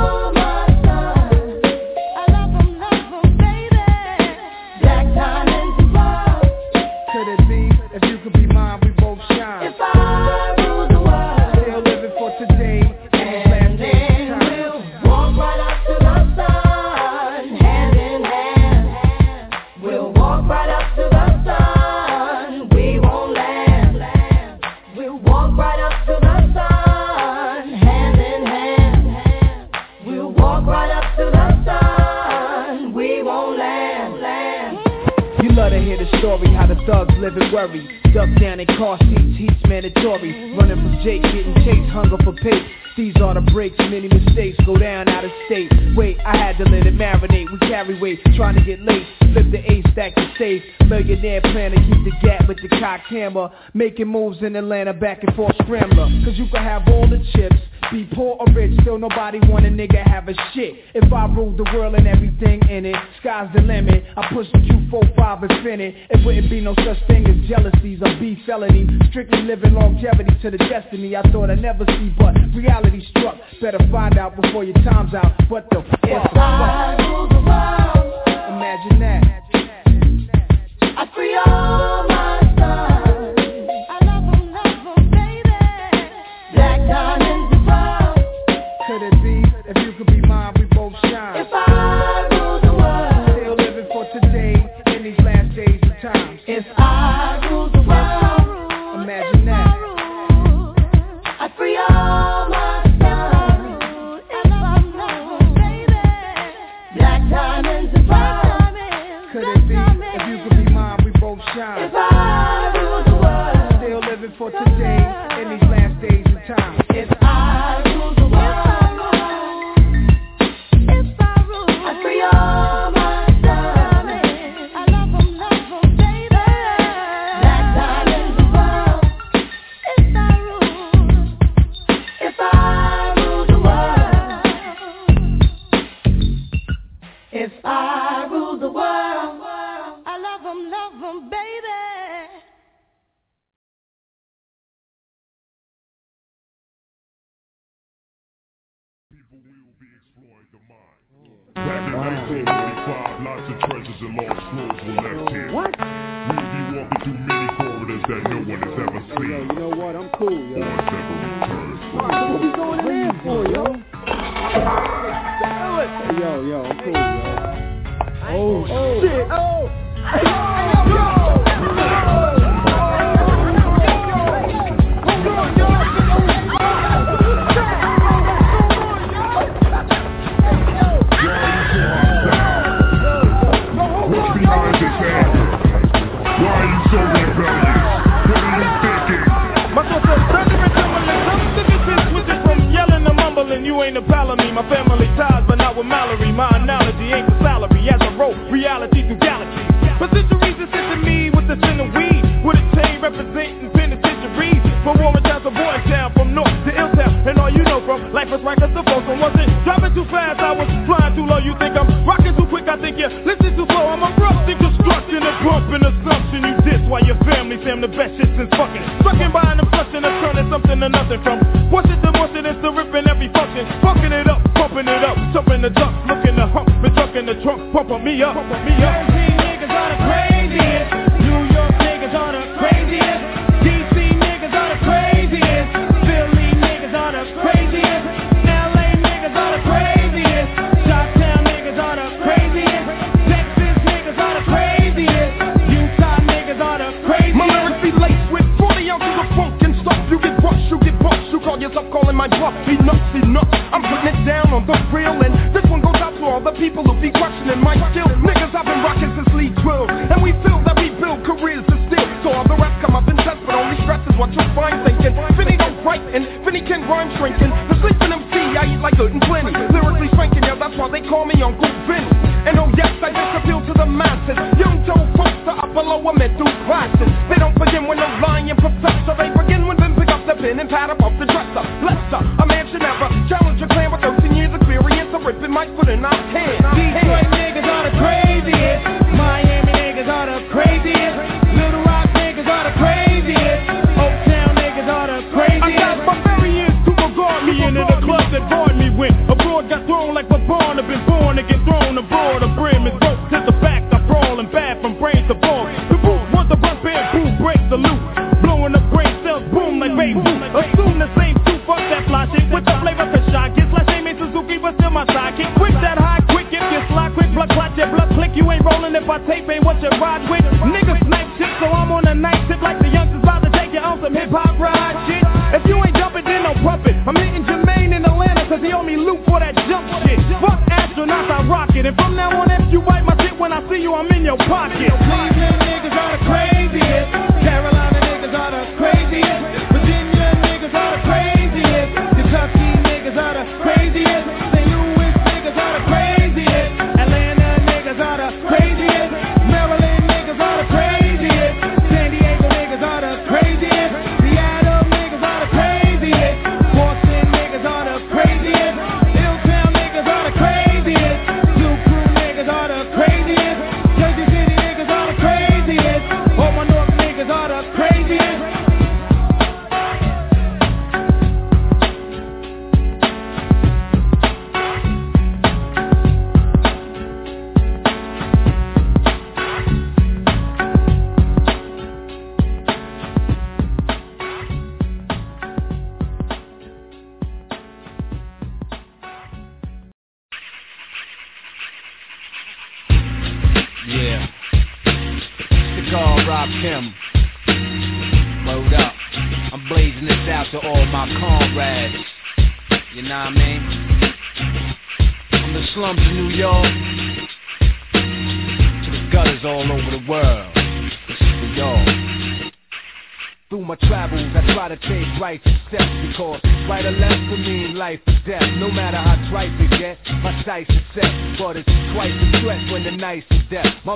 story, how the thugs live and worry. Duck down in car seats, heat's mandatory. Running from Jake, getting chased, hunger for pace. These are the breaks, many mistakes go down out of state. Wait, I had to let it marinate. We carry weight, trying to get late. Flip the A stack to safe. Millionaire plan to keep the gap with the cock hammer. Making moves in Atlanta, back and forth scrambler. Cause you can have all the chips. Be poor or rich, still nobody want a nigga have a shit. If I ruled the world and everything in it, sky's the limit. I push the Q45 Infiniti. It wouldn't be no such thing as jealousies or beef felony. Strictly living longevity to the destiny I thought I'd never see, but reality struck. Better find out before your time's out. What the fuck?
If I rule the world,
Imagine that.
I free all
and lost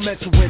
death.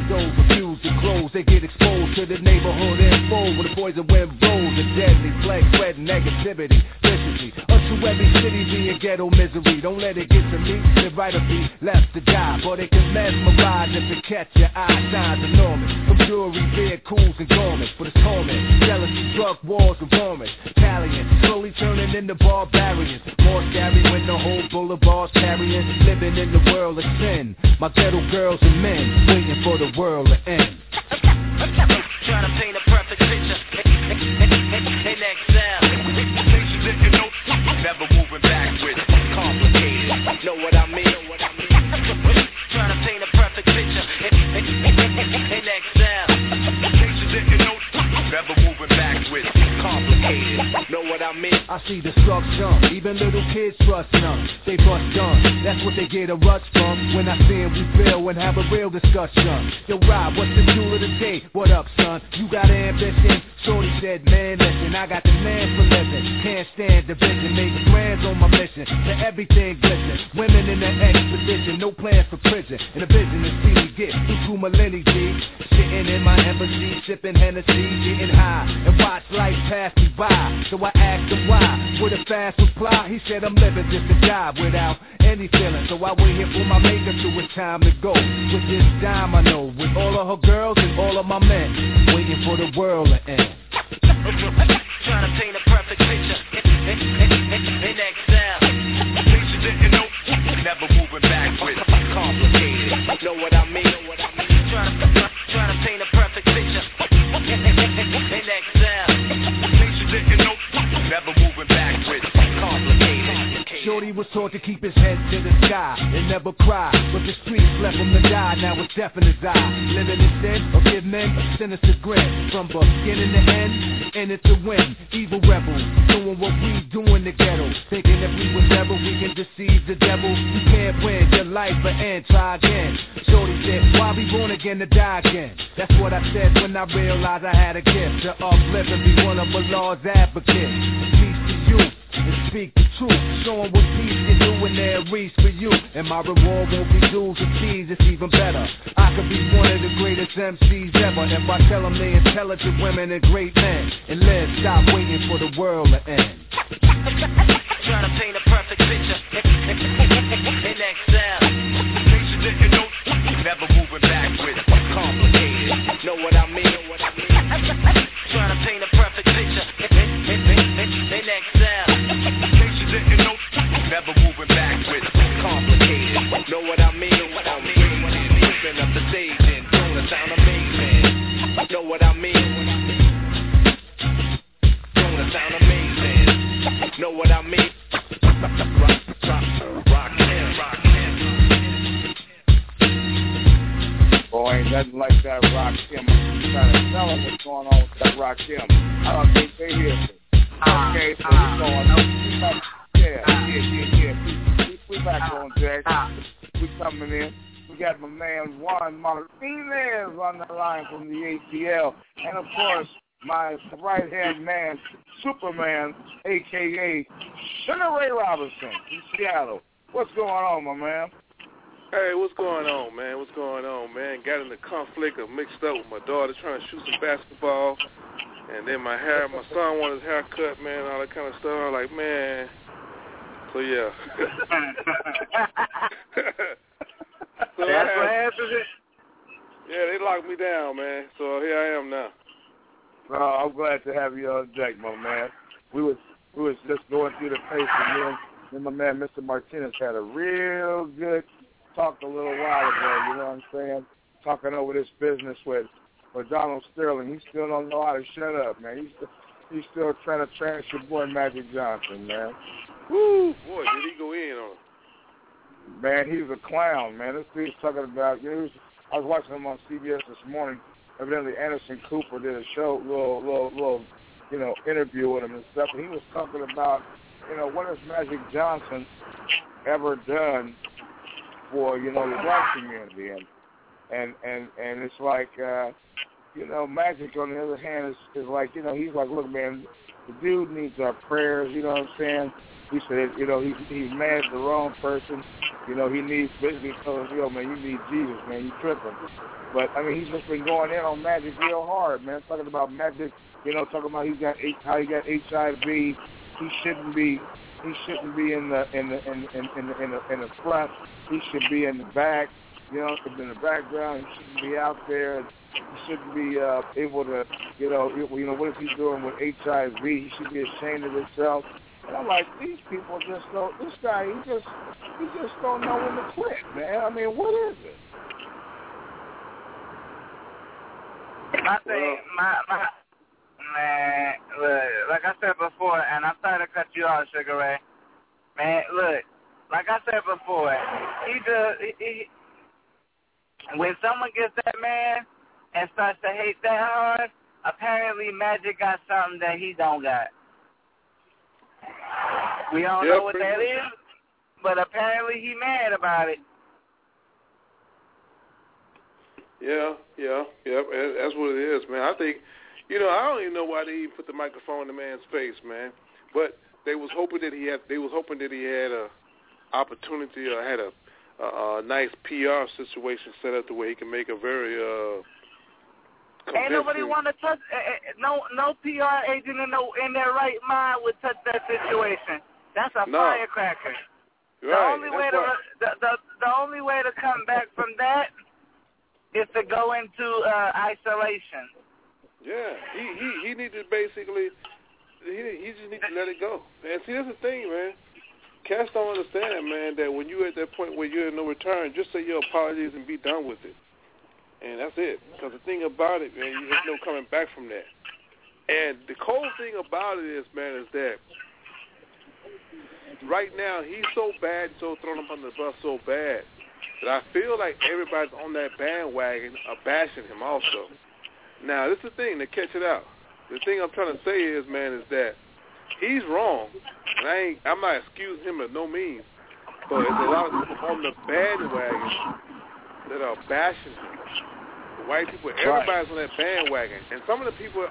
My
daughter trying to shoot some basketball, and then my hair, my son wanted his hair cut, man, all that kind of stuff. I'm like, man. So yeah. [laughs] so
That's
had-
what answers it.
Yeah, they locked me down, man. So here I am now.
Oh, I'm glad to have you on deck, my man. We was we was just going through the pace and me and, me and my man Mr. Martinez had a real good talk a little while ago, you know what I'm saying? Talking over this business with with Donald Sterling. He still don't know how to shut up, man. He's still he's still trying to trash your boy Magic Johnson, man.
Woo, boy, did he go in on?
Man, he's a clown, man. This dude's talking about you know, was, I was watching him on CBS this morning. Evidently Anderson Cooper did a show little little little you know, interview with him and stuff and he was talking about, you know, what has Magic Johnson ever done for, you know, the black community and and and, and it's like uh you know, Magic on the other hand is is like, you know, he's like, Look man, the dude needs our prayers, you know what I'm saying? He said, you know, he he's mad at the wrong person. You know, he needs basically telling yo, man, you need Jesus, man, you tripping. But I mean, he's just been going in on Magic real hard, man. Talking about Magic, you know, talking about he got H- how he got HIV. He shouldn't be he shouldn't be in the in the in in in the, in the, in the front. He should be in the back. You know, in the background. He shouldn't be out there. He shouldn't be uh, able to, you know, you you know, what is he doing with HIV? He should be ashamed of himself. And I'm like, these people just don't. This guy, he just, he just don't know when to quit, man. I mean, what is it?
My thing, my my man, look, like I said before, and I'm sorry to cut you off, Sugar Ray. Man, look, like I said before, he just he, he, when someone gets that man and starts to hate that hard, apparently Magic got something that he don't got. We don't
Yeah,
know what that
much.
is, but apparently he mad about it.
Yeah, yeah, yeah. That's what it is, man. I think, you know, I don't even know why they even put the microphone in the man's face, man. But they was hoping that he had they was hoping that he had a opportunity or had a a, a nice PR situation set up the way he can make a very uh
Ain't nobody want to touch. Uh, uh, no, no PR agent in the in their right mind would touch that situation. That's a
No.
firecracker. The
Right,
only
that's
way to
why-
the, the the only way to come back from that is to go into uh, isolation.
Yeah, he he he needs to basically he he just needs to let it go. And see, that's the thing, man. Cats don't understand, man, that when you're at that point where you're in no return, just say your apologies and be done with it. And that's it. Because the thing about it, man, you- there's no coming back from that. And the cold thing about it is, man, is that right now he's so bad, so thrown up under the bus so bad that I feel like everybody's on that bandwagon of bashing him also. Now, this is the thing to catch it out. The thing I'm trying to say is, man, is that he's wrong, and I ain't, I'm not excusing him by no means, but there's a lot of people on the bandwagon that are bashing him. The white people, everybody's on that bandwagon, and some of the people,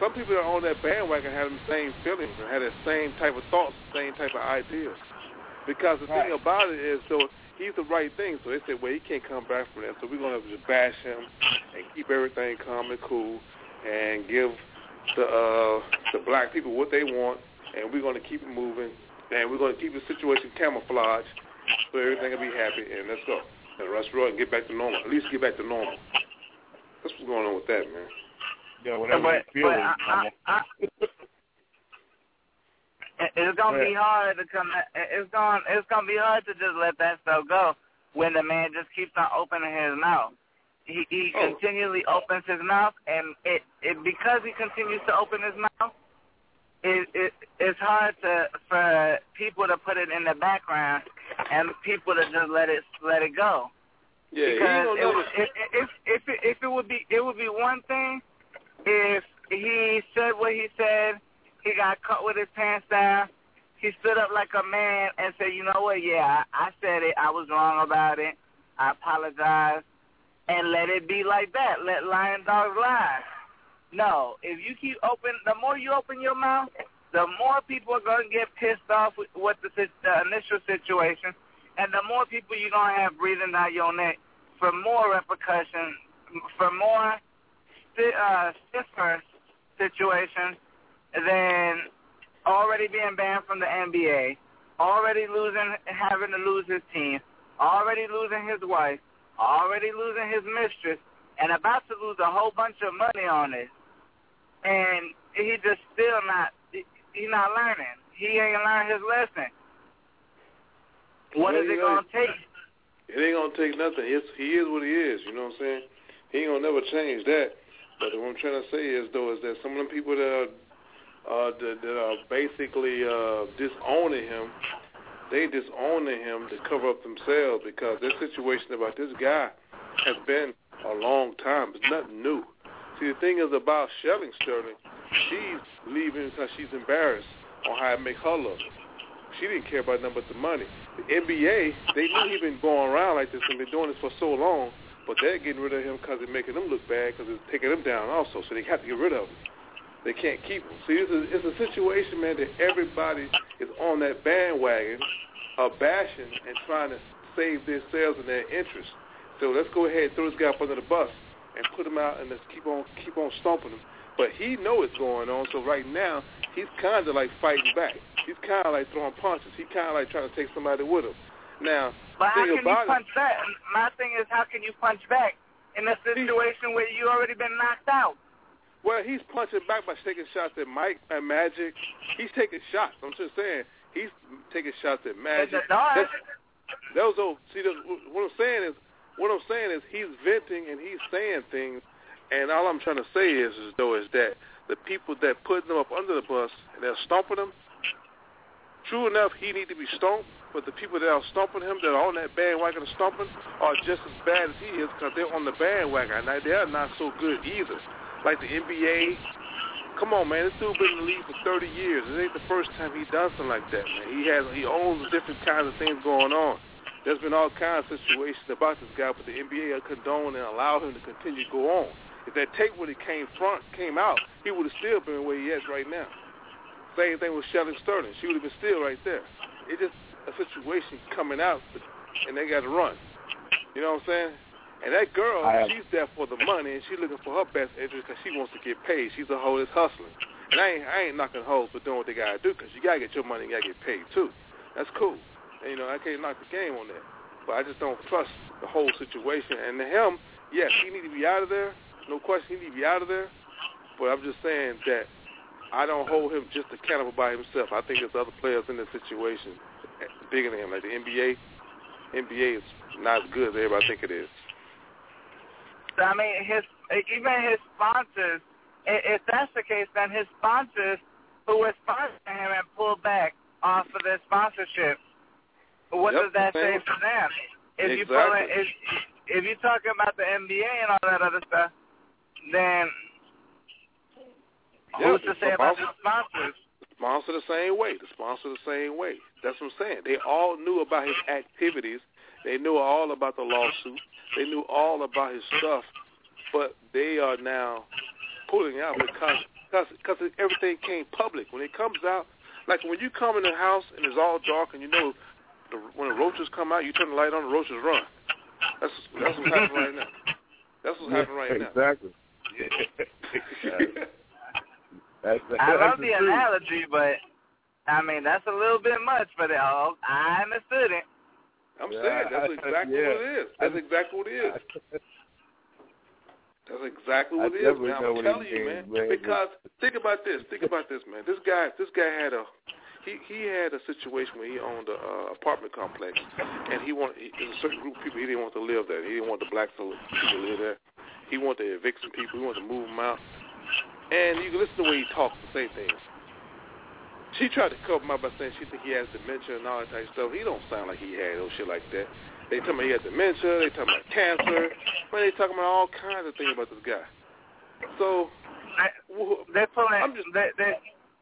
some people that are on that bandwagon have the same feelings and have the same type of thoughts, the same type of ideas. Because the thing about it is, so he's the right thing. So they said, well, he can't come back from that. So we're gonna just bash him and keep everything calm and cool, and give the uh, the black people what they want, and we're gonna keep it moving, and we're gonna keep the situation camouflaged, so everything will be happy, and let's go. And let's and get back to normal. At least get back to normal. That's what's going on with that, man.
Yeah,
but, but I, I, I, it's gonna be hard to come. It's gonna it's gonna be hard to just let that stuff go when the man just keeps on opening his mouth. He he
Oh.
continually opens his mouth, and it it because he continues to open his mouth, it it it's hard to for people to put it in the background and people to just let it let it go.
Yeah,
because it, if if if it, if it would be it would be one thing if he said what he said, he got caught with his pants down, he stood up like a man and said, you know what, yeah, I, I said it, I was wrong about it, I apologize, and let it be like that. Let lion dogs lie. No, if you keep open, the more you open your mouth, the more people are going to get pissed off with, the, the initial situation, and the more people you're going to have breathing down your neck for more repercussions, for more sti- uh, stiffer situations than already being banned from the NBA, already losing, having to lose his team, already losing his wife, already losing his mistress, and about to lose a whole bunch of money on it. And he just still not, he, he not learning. He ain't learned his lesson. What
Well,
is it going to take?
It ain't gonna take nothing. It's, he is what he is. You know what I'm saying? He ain't gonna never change that. But what I'm trying to say is though is that some of the people that are uh, that, that are basically uh, disowning him, they disowning him to cover up themselves because this situation about this guy has been a long time. It's nothing new. See, the thing is about Shelly Sterling, she's leaving because she's embarrassed on how it make her look. She didn't care about nothing but the money. The NBA, they knew he'd been going around like this and been doing this for so long, but they're getting rid of him because it's making them look bad because it's taking them down also, so they have to get rid of him. They can't keep him. See, it's a, it's a situation, man, that everybody is on that bandwagon of bashing and trying to save themselves and their interests. So let's go ahead and throw this guy up under the bus and put him out and let's keep on keep on stomping him. But he know what's going on, so right now he's kind of like fighting back. He's kind of like throwing punches. He's kind of like trying to take somebody with him. Now,
But how
thing
can you punch back? My thing is, how can you punch back in a situation where you already been knocked out?
Well, he's punching back by taking shots at Mike and Magic. He's taking shots. I'm just saying, he's taking shots at Magic. That's- Those old. See, the, what I'm saying is, what I'm saying is, he's venting and he's saying things, and all I'm trying to say is, is though, is that the people that put them up under the bus and they're stomping them. True enough, he need to be stomped, but the people that are stomping him, that are on that bandwagon of stomping, are just as bad as he is because they're on the bandwagon. Now, they're not so good either. Like the NBA, come on, man, this dude been in the league for 30 years. It ain't the first time he done something like that, man. He has, he owns different kinds of things going on. There's been all kinds of situations about this guy, but the NBA condoned and allowed him to continue to go on. If that tape when it came front came out, he would have still been where he is right now. Same thing with Shelly Sterling. She would have been still right there. It's just a situation coming out, and they got to run. You know what I'm saying? And that girl, she's there for the money, and she's looking for her best interest because she wants to get paid. She's a hoe that's hustling. And I ain't, I ain't knocking hoes for doing what they got to do because you got to get your money and you got to get paid too. That's cool. And, you know, I can't knock the game on that. But I just don't trust the whole situation. And to him, yes, he need to be out of there. No question, he need to be out of there. But I'm just saying that I don't hold him just accountable by himself. I think there's other players in this situation eh, bigger than him. Like the NBA, NBA is not as good as everybody think it is.
I mean, his even his sponsors. If that's the case, then his sponsors who were sponsoring him and pulled back off of their sponsorship. What
Yep,
does that say for them? If you
Exactly.
pulling, if if you're talking about the NBA and all that other stuff, then
Yeah,
who's to say about
about-
the sponsors?
sponsor the same way. The sponsor the same way. That's what I'm saying. They all knew about his activities. They knew all about the lawsuit. They knew all about his stuff, but they are now pulling out because because because everything came public. When it comes out, like when you come in the house and it's all dark and you know the, when the roaches come out, you turn the light on, the roaches run. That's that's what's happening right now. That's what's happening right now.
Exactly. that's,
I
that's
love
the
the analogy, but I mean that's a little bit much. But uh, I understood it.
I'm
Yeah,
saying that's [laughs] exactly
yeah.
what it is. That's exactly what it is. That's exactly what it is, man. I'm telling you,
means,
man.
man.
Because think about this. Think about this, man. This guy, this guy had a he he had a situation where he owned a uh, apartment complex, and he wanted he, a certain group of people he didn't want to live there. He didn't want the black people to live there. He wanted to evict some people. He wanted to move them out. And you can listen to the way he talks to say things. She tried to cover him up by saying she think he has dementia and all that type of stuff. He don't sound like he had no shit like that. They talking about he had dementia. They talking about cancer. Man, they talking about all kinds of things about this guy. So
They're pulling. they they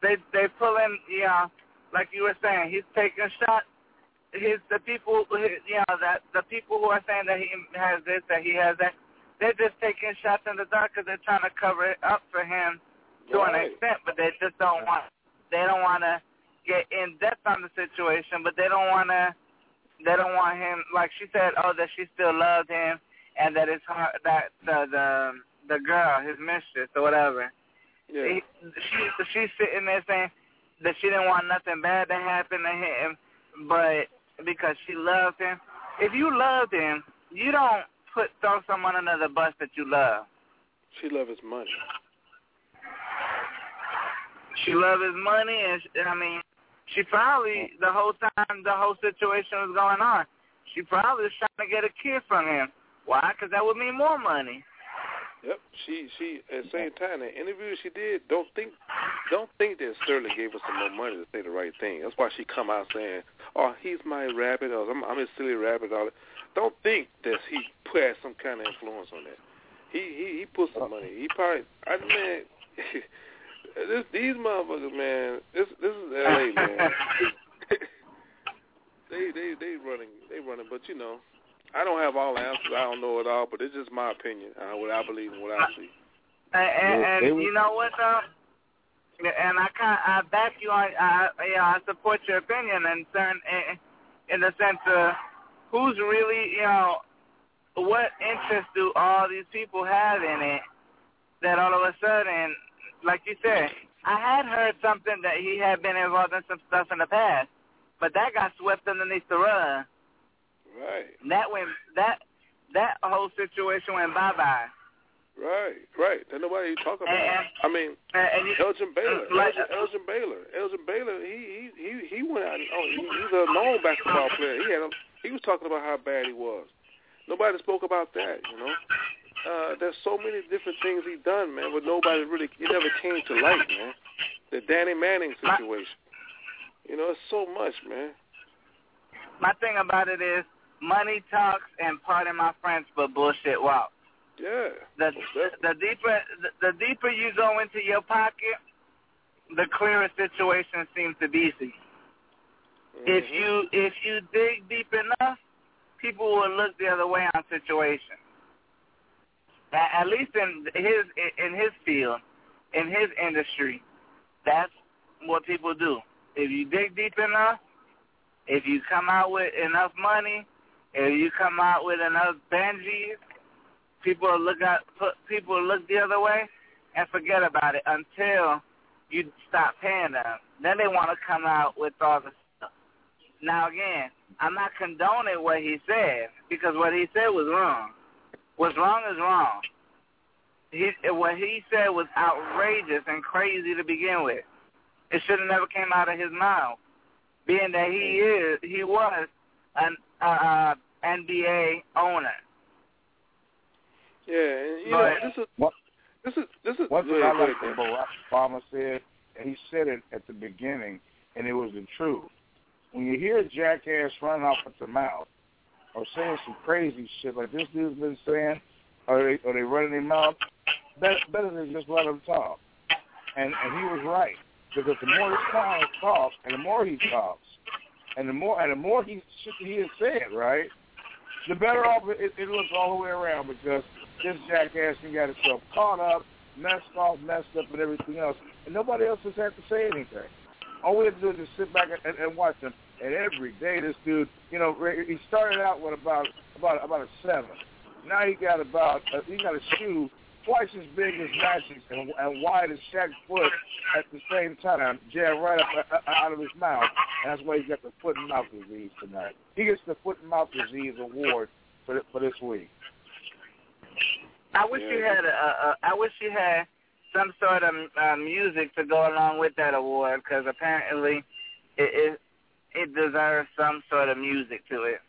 they they pulling. Know, like you were saying, he's taking shots. His the people, you know, that the people who are saying that he has this, that he has that, they're just taking shots in the dark because they're trying to cover it up for him to an extent, but they just don't want. They don't want to get in depth on the situation, but they don't want to. They don't want him. Like she said, oh, that she still loved him, and that it's her that the the the girl, his mistress or whatever.
Yeah.
He, she she's sitting there saying that she didn't want nothing bad to happen to him, but because she loved him. If you loved him, you don't put throw someone under the bus that you love.
She love his money.
She loved his money, and she, I mean, she probably the whole time the whole situation was going on, she probably was trying to get a kid from him. Why? Because that would mean more money.
Yep. She she at the same time the interview she did, don't think don't think that Sterling gave her some more money to say the right thing. That's why she come out saying, Oh, he's my rabbit or I'm I'm his silly rabbit all that. Don't think that he put had some kind of influence on that. He he he put some money. He probably I man [laughs] this these motherfuckers man, this this is LA [laughs] man. [laughs] they they they running they running but you know I don't have all the answers. I don't know it all, but it's just my opinion. Uh, what I believe and what I see.
And, and, and you know what though? And I kind I back you on. I you know I support your opinion in certain in, in the sense of who's really you know what interest do all these people have in it that all of a sudden, like you said, I had heard something that he had been involved in some stuff in the past, but that got swept underneath the rug.
Right,
That went that that whole situation went bye bye.
right, right. There's nobody talk about.
And-
it. I mean,
And, and you,
Elgin Baylor,
like-
Elgin, Elgin Baylor, Elgin Baylor. He he he he went out. Oh, he, he's a known basketball player. He had a, he was talking about how bad he was. Nobody spoke about that. You know, uh, there's so many different things he done, man, but nobody really. It never came to light, man. The Danny Manning situation. You know, it's so much, man.
my thing about it is money talks and pardon my French, but bullshit walks.
Yeah.
The the deeper the, the deeper you go into your pocket, the clearer situation seems to be. see. If you if you dig deep enough, people will look the other way on situations. At, least in his in his field, in his industry, that's what people do. If you dig deep enough, if you come out with enough money, if you come out with enough Benjis, people look at people look the other way and forget about it until you stop paying them. Then they want to come out with all the stuff. Now again, I'm not condoning what he said because what he said was wrong. What's wrong is wrong. He, what he said was outrageous and crazy to begin with. It should have never came out of his mouth, being that he is he was an uh, uh, NBA owner.
Yeah, and you know this is
What,
this is this is
one thing I like
ahead,
what Obama said, and he said it at the beginning, and it was the truth. When you hear a jackass running off at the mouth or saying some crazy shit like this dude's been saying, or they, or they running their mouth, better, better than just let him talk. And and he was right because the more this clown talks, and the more he talks, and the more and the more he shit he is saying, right, the better off it, it looks all the way around because this jackass he got himself caught up, messed off, messed up, and everything else, and nobody else has had to say anything. All we have to do is just sit back and, and watch him. And every day, this dude, you know, he started out with about about about a seven. Now he got about uh, he got a shoe twice as big as Magic and, and wide as Shaq's foot at the same time, jammed right up uh, uh, out of his mouth. And that's why he got the foot and mouth disease tonight. He gets the foot and mouth disease award for for this week.
I wish you had a, a, I wish you had some sort of uh, music to go along with that award because apparently it, it it deserves some sort of music to it.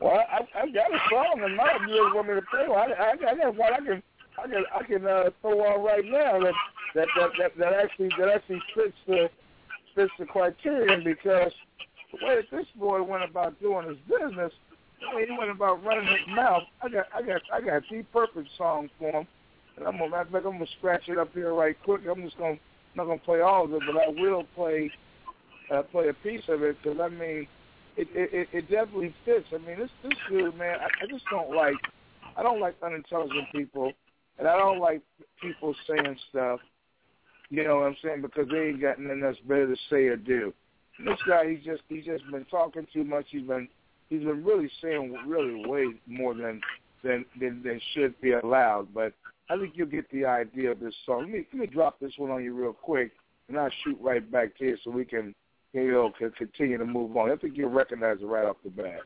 Well, I, I got a song in mind. You want me to play? I, I, I got one. I can I can I can uh, throw on right now that that that that, that actually that actually fits the fits the criterion because the way that this boy went about doing his business, the way he went about running his mouth, I got I got I got the perfect song for him. I'm gonna matter I'm gonna scratch it up here right quick. I'm just gonna not gonna play all of it, but I will play uh, play a piece of it because I mean it, it it definitely fits. I mean this this dude man, I, I just don't like I don't like unintelligent people, and I don't like people saying stuff. You know what I'm saying? Because they ain't got nothing else better to say or do. And this guy, he's just he's just been talking too much. He's been he's been really saying really way more than than than, than should be allowed. But I think you'll get the idea of this song. Let me let me drop this one on you real quick, and I'll shoot right back to you so we can you know can continue to move on. I think you'll recognize it right off the bat.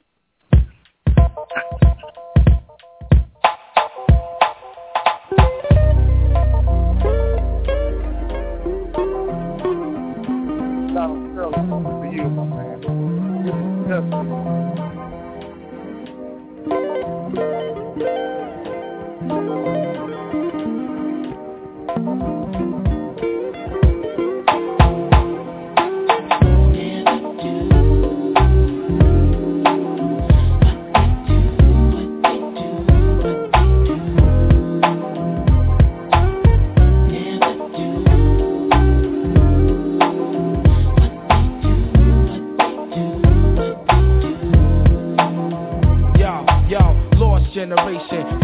Cool to you, my man.
Generation,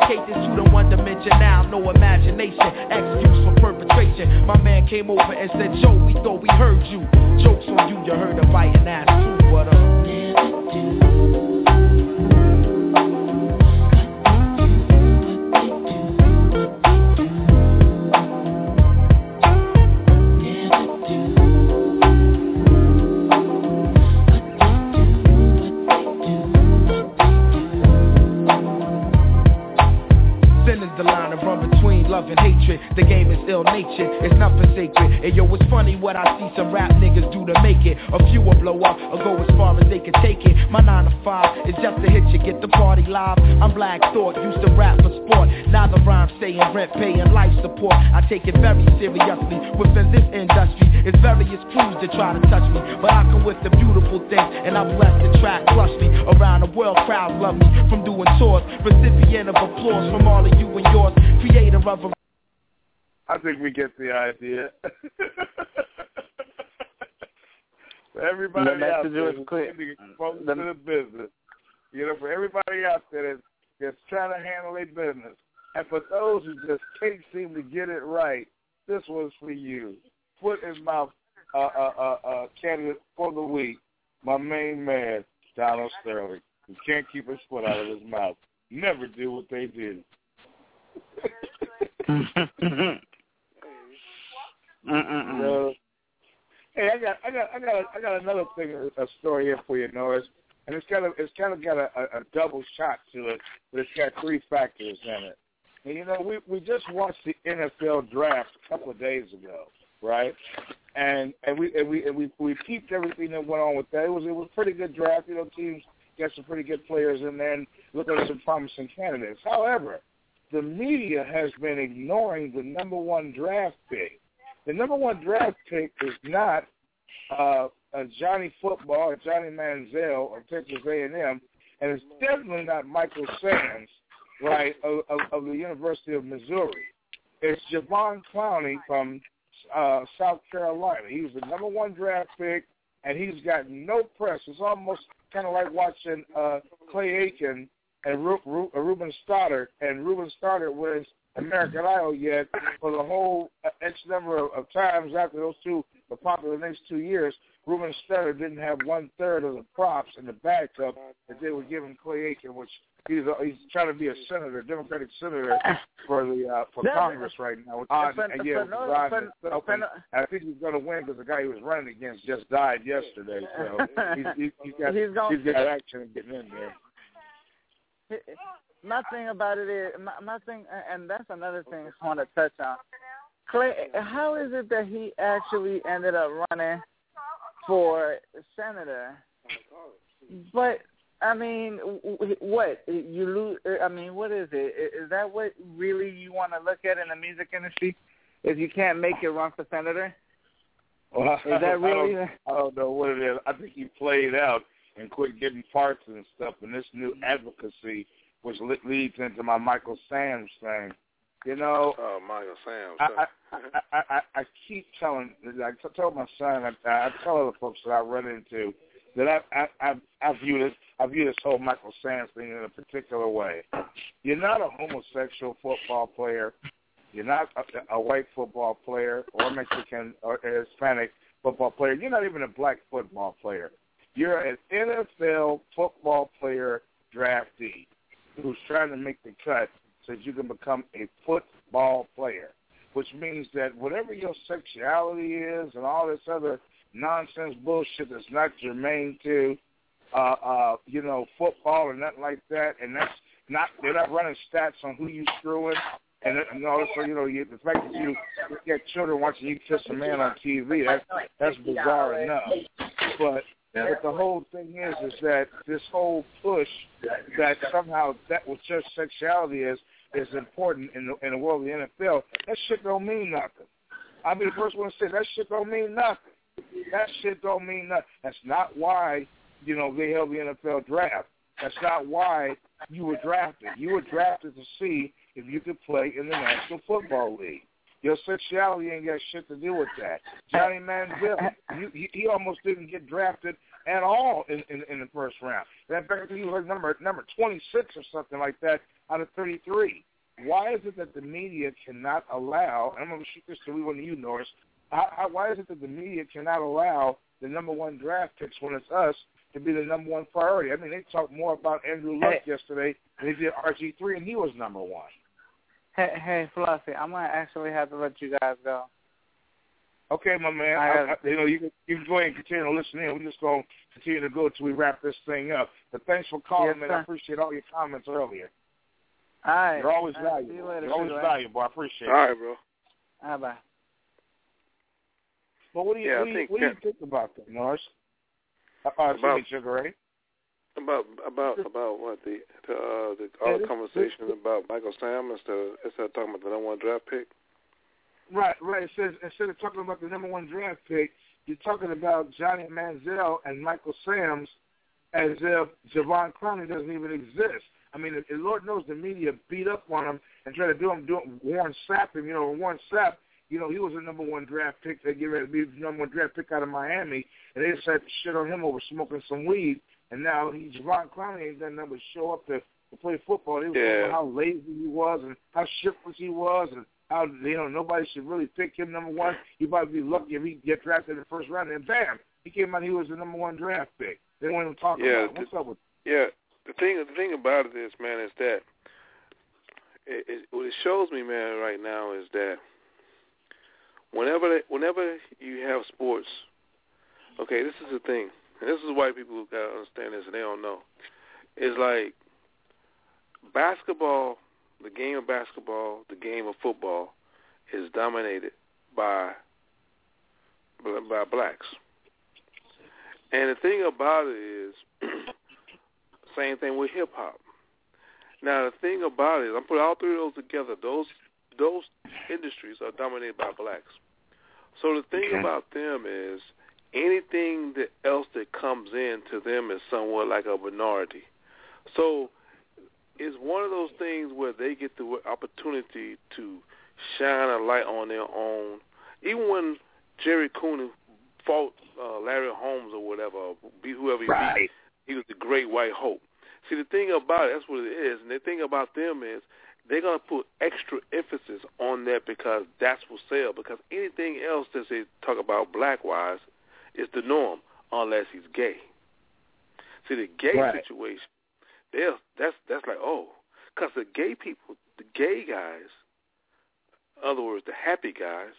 this to the one dimension now, no imagination, excuse for perpetration. My man came over and said, Joe, we thought we heard you. Jokes on you, you heard a biting ass too. What up? Uh, And yo, it's funny what I see some rap niggas do to make it. A few will blow up or go as far as they can take it. My 9 to 5 is just to hit you, get the party live. I'm Black Thought, used to rap for sport. Now the rhyme staying rent, paying life support. I take it very seriously within this industry. It's various crews that try to touch me, but I come with the beautiful things, and I bless the track crush me. Around the world, crowds love me from doing tours. Recipient of applause from all of you and yours. Creator of a
I think we get the idea. [laughs] for everybody
The
out there
was clear. The-
to the business, you know, for everybody out there that's, that's trying to handle their business, and for those who just can't seem to get it right, this was for you. Foot in mouth uh, uh, uh, uh, candidate for the week, my main man, Donald Sterling, who can't keep his foot out of his mouth. Never do what they did. [laughs] [laughs] Hey, I got, I got, I got, I got another thing, a story here for you, Norris, and it's kind of, it's kind of got a, a, a double shot to it, but it's got three factors in it. And you know, we we just watched the NFL draft a couple of days ago, right? And and we and we and we we peeped everything that went on with that. It was it was pretty good draft. You know, teams got some pretty good players in there and look at some promising candidates. However, the media has been ignoring the number one draft pick. The number one draft pick is not uh, a Johnny Football or Johnny Manziel of Texas A&M, and it's definitely not Michael Sams, right, of, of, of the University of Missouri. It's Javon Clowney from uh, South Carolina. He was the number one draft pick, and he's got no press. It's almost kind of like watching uh, Clay Aiken and Ru- uh, Ruben Studdard, and Ruben Studdard wins American Idol yet for the whole uh, X number of, of times after those two were popular the next two years. Ruben Studdard didn't have one third of the props in the backup that they were giving Clay Aiken, which he's a, he's trying to be a senator, Democratic senator for the uh, for
No,
Congress right now. With
Uh,
and yeah,
for no-
Rod
for-
and and I think he's going to win because the guy he was running against just died yesterday. So [laughs] he's, he's, he's got
He's gonna-
he's got action getting in there.
My thing about it is my, my thing, and that's another thing I want to touch on. Clay, how is it that he actually ended up running for senator? But I mean, what you lose? I mean, what is it? Is that what really you want to look at in the music industry? If you can't make it run for senator,
Well,
is that really?
I don't, I don't know what it is. I think he played out and quit getting parts and stuff. And this new advocacy, which leads into my Michael Sam's thing. You know,
Oh, Michael Sam.
I, I, I, I, keep telling, I told my son, I, I tell other folks that I run into that I, I, I, I view this, I view this whole Michael Sams thing in a particular way. You're not a homosexual football player. You're not a, a white football player or Mexican or Hispanic football player. You're not even a black football player. You're an NFL football player draftee who's trying to make the cut so you can become a football player, which means that whatever your sexuality is and all this other nonsense bullshit that's not germane to, uh, uh, you know, football or nothing like that, and that's not they're not running stats on who you screwing. And, and also, you know, the fact that you get children watching you kiss a man on TV, that's that's bizarre enough. But but the whole thing is, is that this whole push that somehow that what your sexuality is is important in the in the world of the NFL. That shit don't mean nothing. I'll be the first one to say that shit don't mean nothing. That shit don't mean nothing. That's not why you know they held the NFL draft. That's not why you were drafted. You were drafted to see if you could play in the National Football League. Your sexuality ain't got shit to do with that. Johnny Manziel, you, he, he almost didn't get drafted at all in, in, in the first round. In fact, he was like number number 26 or something like that out of 33. Why is it that the media cannot allow? And I'm going to shoot this to one of you, Norris. How, how, why is it that the media cannot allow the number one draft picks when it's us to be the number one priority? I mean, they talked more about Andrew Luck
Hey.
yesterday than they did RG3, and he was number one.
Hey, hey, Fluffy, I'm gonna actually have to let you guys go.
Okay, my man.
I
I, you know, you can you can go ahead and continue to listen in. We're just going to continue to go until we wrap this thing up. But thanks for calling,
Yes,
man.
sir.
I appreciate all your comments earlier.
All right.
You're always
All right,
valuable.
See you later.
You're always
Sugar
valuable. I appreciate
All
it.
right, bro.
Bye bye.
But what do you
Yeah,
what, do you,
think
what do you think about that, Norris? Uh,
About-
about Sugar Ray.
About about about what the the, uh, the all the conversation about Michael Sam instead of, instead of talking about the number one draft pick.
Right, right. It says instead of talking about the number one draft pick, you're talking about Johnny Manziel and Michael Sams as if Javon Clowney doesn't even exist. I mean, if, Lord knows the media beat up on him and try to do him, do Warren Sapp him. You know, Warren Sapp, you know, he was a number one draft pick. They get ready to be the number one draft pick out of Miami, and they decided to shit on him over smoking some weed. And now he, Javon Clowney ain't done nothing but show up to, to play football. They were talking
Yeah.
about how lazy he was and how shiftless he was and how you know nobody should really pick him number one. He might be lucky if he get drafted in the first round. And bam, he came out. He was the number one draft pick. They won't even talk
Yeah,
about it. What's up with?
Yeah, the thing the thing about it is, man, is that it, it, what it shows me, man, right now is that whenever whenever you have sports, okay, this is the thing, and this is why people gotta understand this, and they don't know. It's like basketball, the game of basketball, the game of football, is dominated by by blacks. And the thing about it is, [clears throat] same thing with hip hop. Now the thing about it is, I'm putting all three of those together. Those those industries are dominated by blacks. So the thing
Okay.
about them is, anything that else that comes in to them is somewhat like a minority. So it's one of those things where they get the opportunity to shine a light on their own. Even when Gerry Cooney fought uh, Larry Holmes or whatever, beat whoever he
Right.
he was the great white hope. See, the thing about it, that's what it is, and the thing about them is they're going to put extra emphasis on that because that's what sell. Because anything else that they talk about black-wise is the norm, unless he's gay. See, the gay
Right.
situation, they're, that's that's like oh, because the gay people, the gay guys, in other words, the happy guys,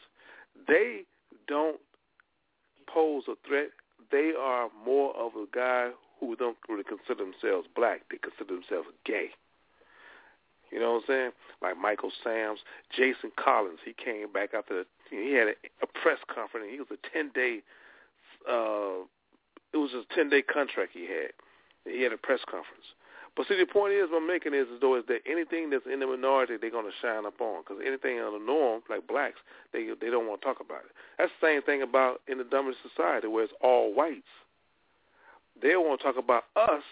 they don't pose a threat. They are more of a guy who don't really consider themselves black. They consider themselves gay. You know what I'm saying? Like Michael Sams, Jason Collins. He came back after he had a, a press conference. And he was a ten day. Uh, it was a ten day contract he had. He had a press conference. But see, the point is, what I'm making is, is though, is that anything that's in the minority, they're going to shine up on. Because anything on the norm, like blacks, they they don't want to talk about it. That's the same thing about in the dominant society, where it's all whites. They want to talk about us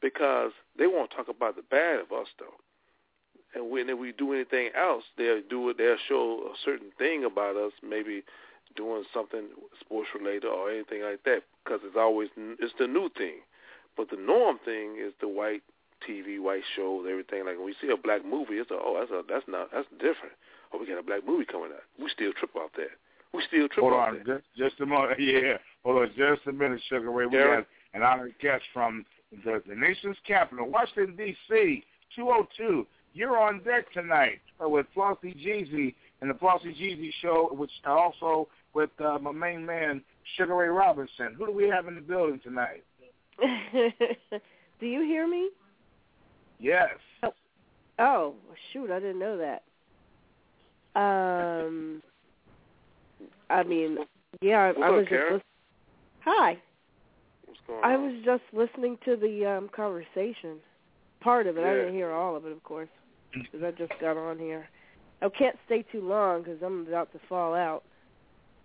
because they want to talk about the bad of us, though. And when we do anything else, they'll do it. They'll show a certain thing about us, maybe doing something sports related or anything like that, because it's always it's the new thing. But the norm thing is the white TV, white shows, everything. Like when we see a black movie, it's a, oh that's a, that's not that's different. Oh, we got a black movie coming out. We still trip off that. We still trip
Hold
off
on,
that.
just, just a moment. [laughs] Yeah, hold on, just a minute, Sugar Ray. We got an honored guest from the, the nation's capital, Washington D.C. 202. You're on deck tonight with Flossie Jeezy and the Flossie Jeezy Show, which also with uh, my main man Sugar Ray Robinson. Who do we have in the building tonight? [laughs]
Do you hear me?
Yes.
Oh, shoot, I didn't know that. Um, I mean, yeah, I,
What's
I
up,
was just
Karen?
Hi.
What's going
I
on?
was just listening to the um conversation. Part of it. I didn't hear all of it, of course, because I just got on here. I can't stay too long because I'm about to fall out.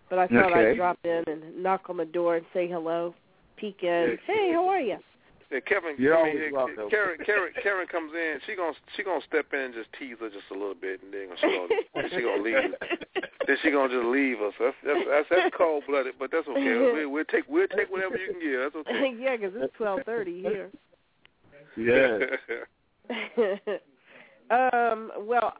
But I thought
Okay.
I'd drop in and knock on the door and say hello, peek in. Hey, how are you?
Yeah, Kevin,
You're
I mean,
always
yeah,
welcome.
Karen, Karen, Karen comes in. She gonna she gonna step in and just tease her just a little bit, and then she gonna then she gonna leave. then she gonna just leave us. That's that's that's, that's cold blooded, but that's okay. [laughs] We, we'll take we'll take whatever you can give. That's okay. [laughs]
yeah, because it's twelve thirty here.
Yes. [laughs]
um, well,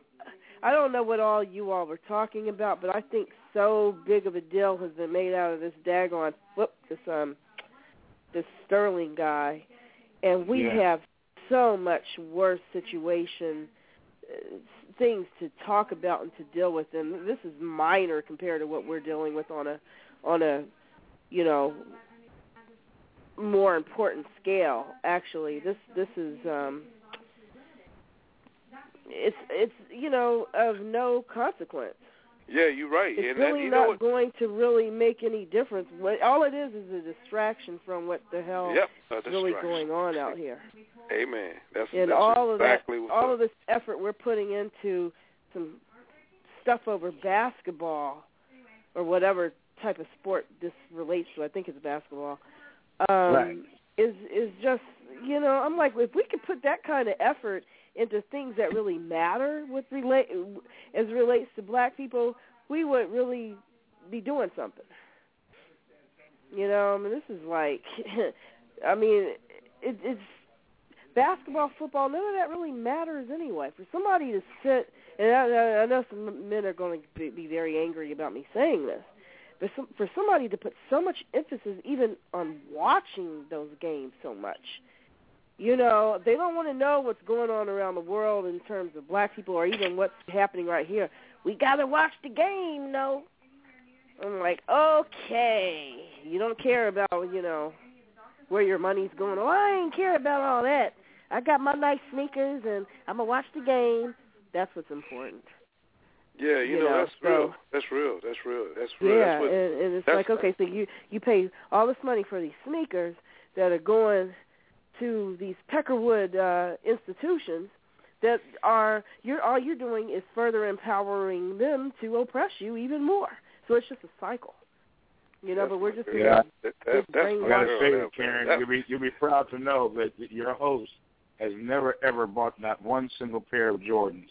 I don't know what all you all were talking about, but I think so big of a deal has been made out of this daggone whoop this um this Sterling guy, and we
Yeah.
have so much worse situation uh, things to talk about and to deal with, and this is minor compared to what we're dealing with on a on a you know more important scale actually. This this is um it's it's you know of no consequence
Yeah, you're right.
It's
and that,
really
you
not
what?
going to really make any difference. What all it is is a distraction from what the hell
Yep,
is really going on out here.
Amen. That's,
and
that's
all of
exactly
that, all of this effort we're putting into some stuff over basketball or whatever type of sport this relates to. I think it's basketball. Um,
Right.
Is is just you know I'm like if we could put that kind of effort into things that really matter with relate as relates to black people, we would really be doing something. You know, I mean, this is like, [laughs] I mean, it, it's basketball, football. None of that really matters anyway. For somebody to sit, and I, I know some men are going to be, be very angry about me saying this, but some, for somebody to put so much emphasis even on watching those games so much, you know, they don't want to know what's going on around the world in terms of black people or even what's happening right here. We got to watch the game, no. I'm like, okay, you don't care about, you know, where your money's going. Oh, I ain't care about all that. I got my nice sneakers and I'm gonna watch the game. That's what's important.
Yeah, you,
you
know,
know,
that's
so-
real. That's real. That's real. That's real.
Yeah,
that's what,
and, and it's like, okay, so you you pay all this money for these sneakers that are going to these Peckerwood uh, institutions that are you're all you're doing is further empowering them to oppress you even more. So it's just a cycle. You know, but we're just
Yeah.
That, that, that's
brain
I gotta say,
there.
Karen, you'll be you'll be proud to know that your host has never ever bought not one single pair of Jordans.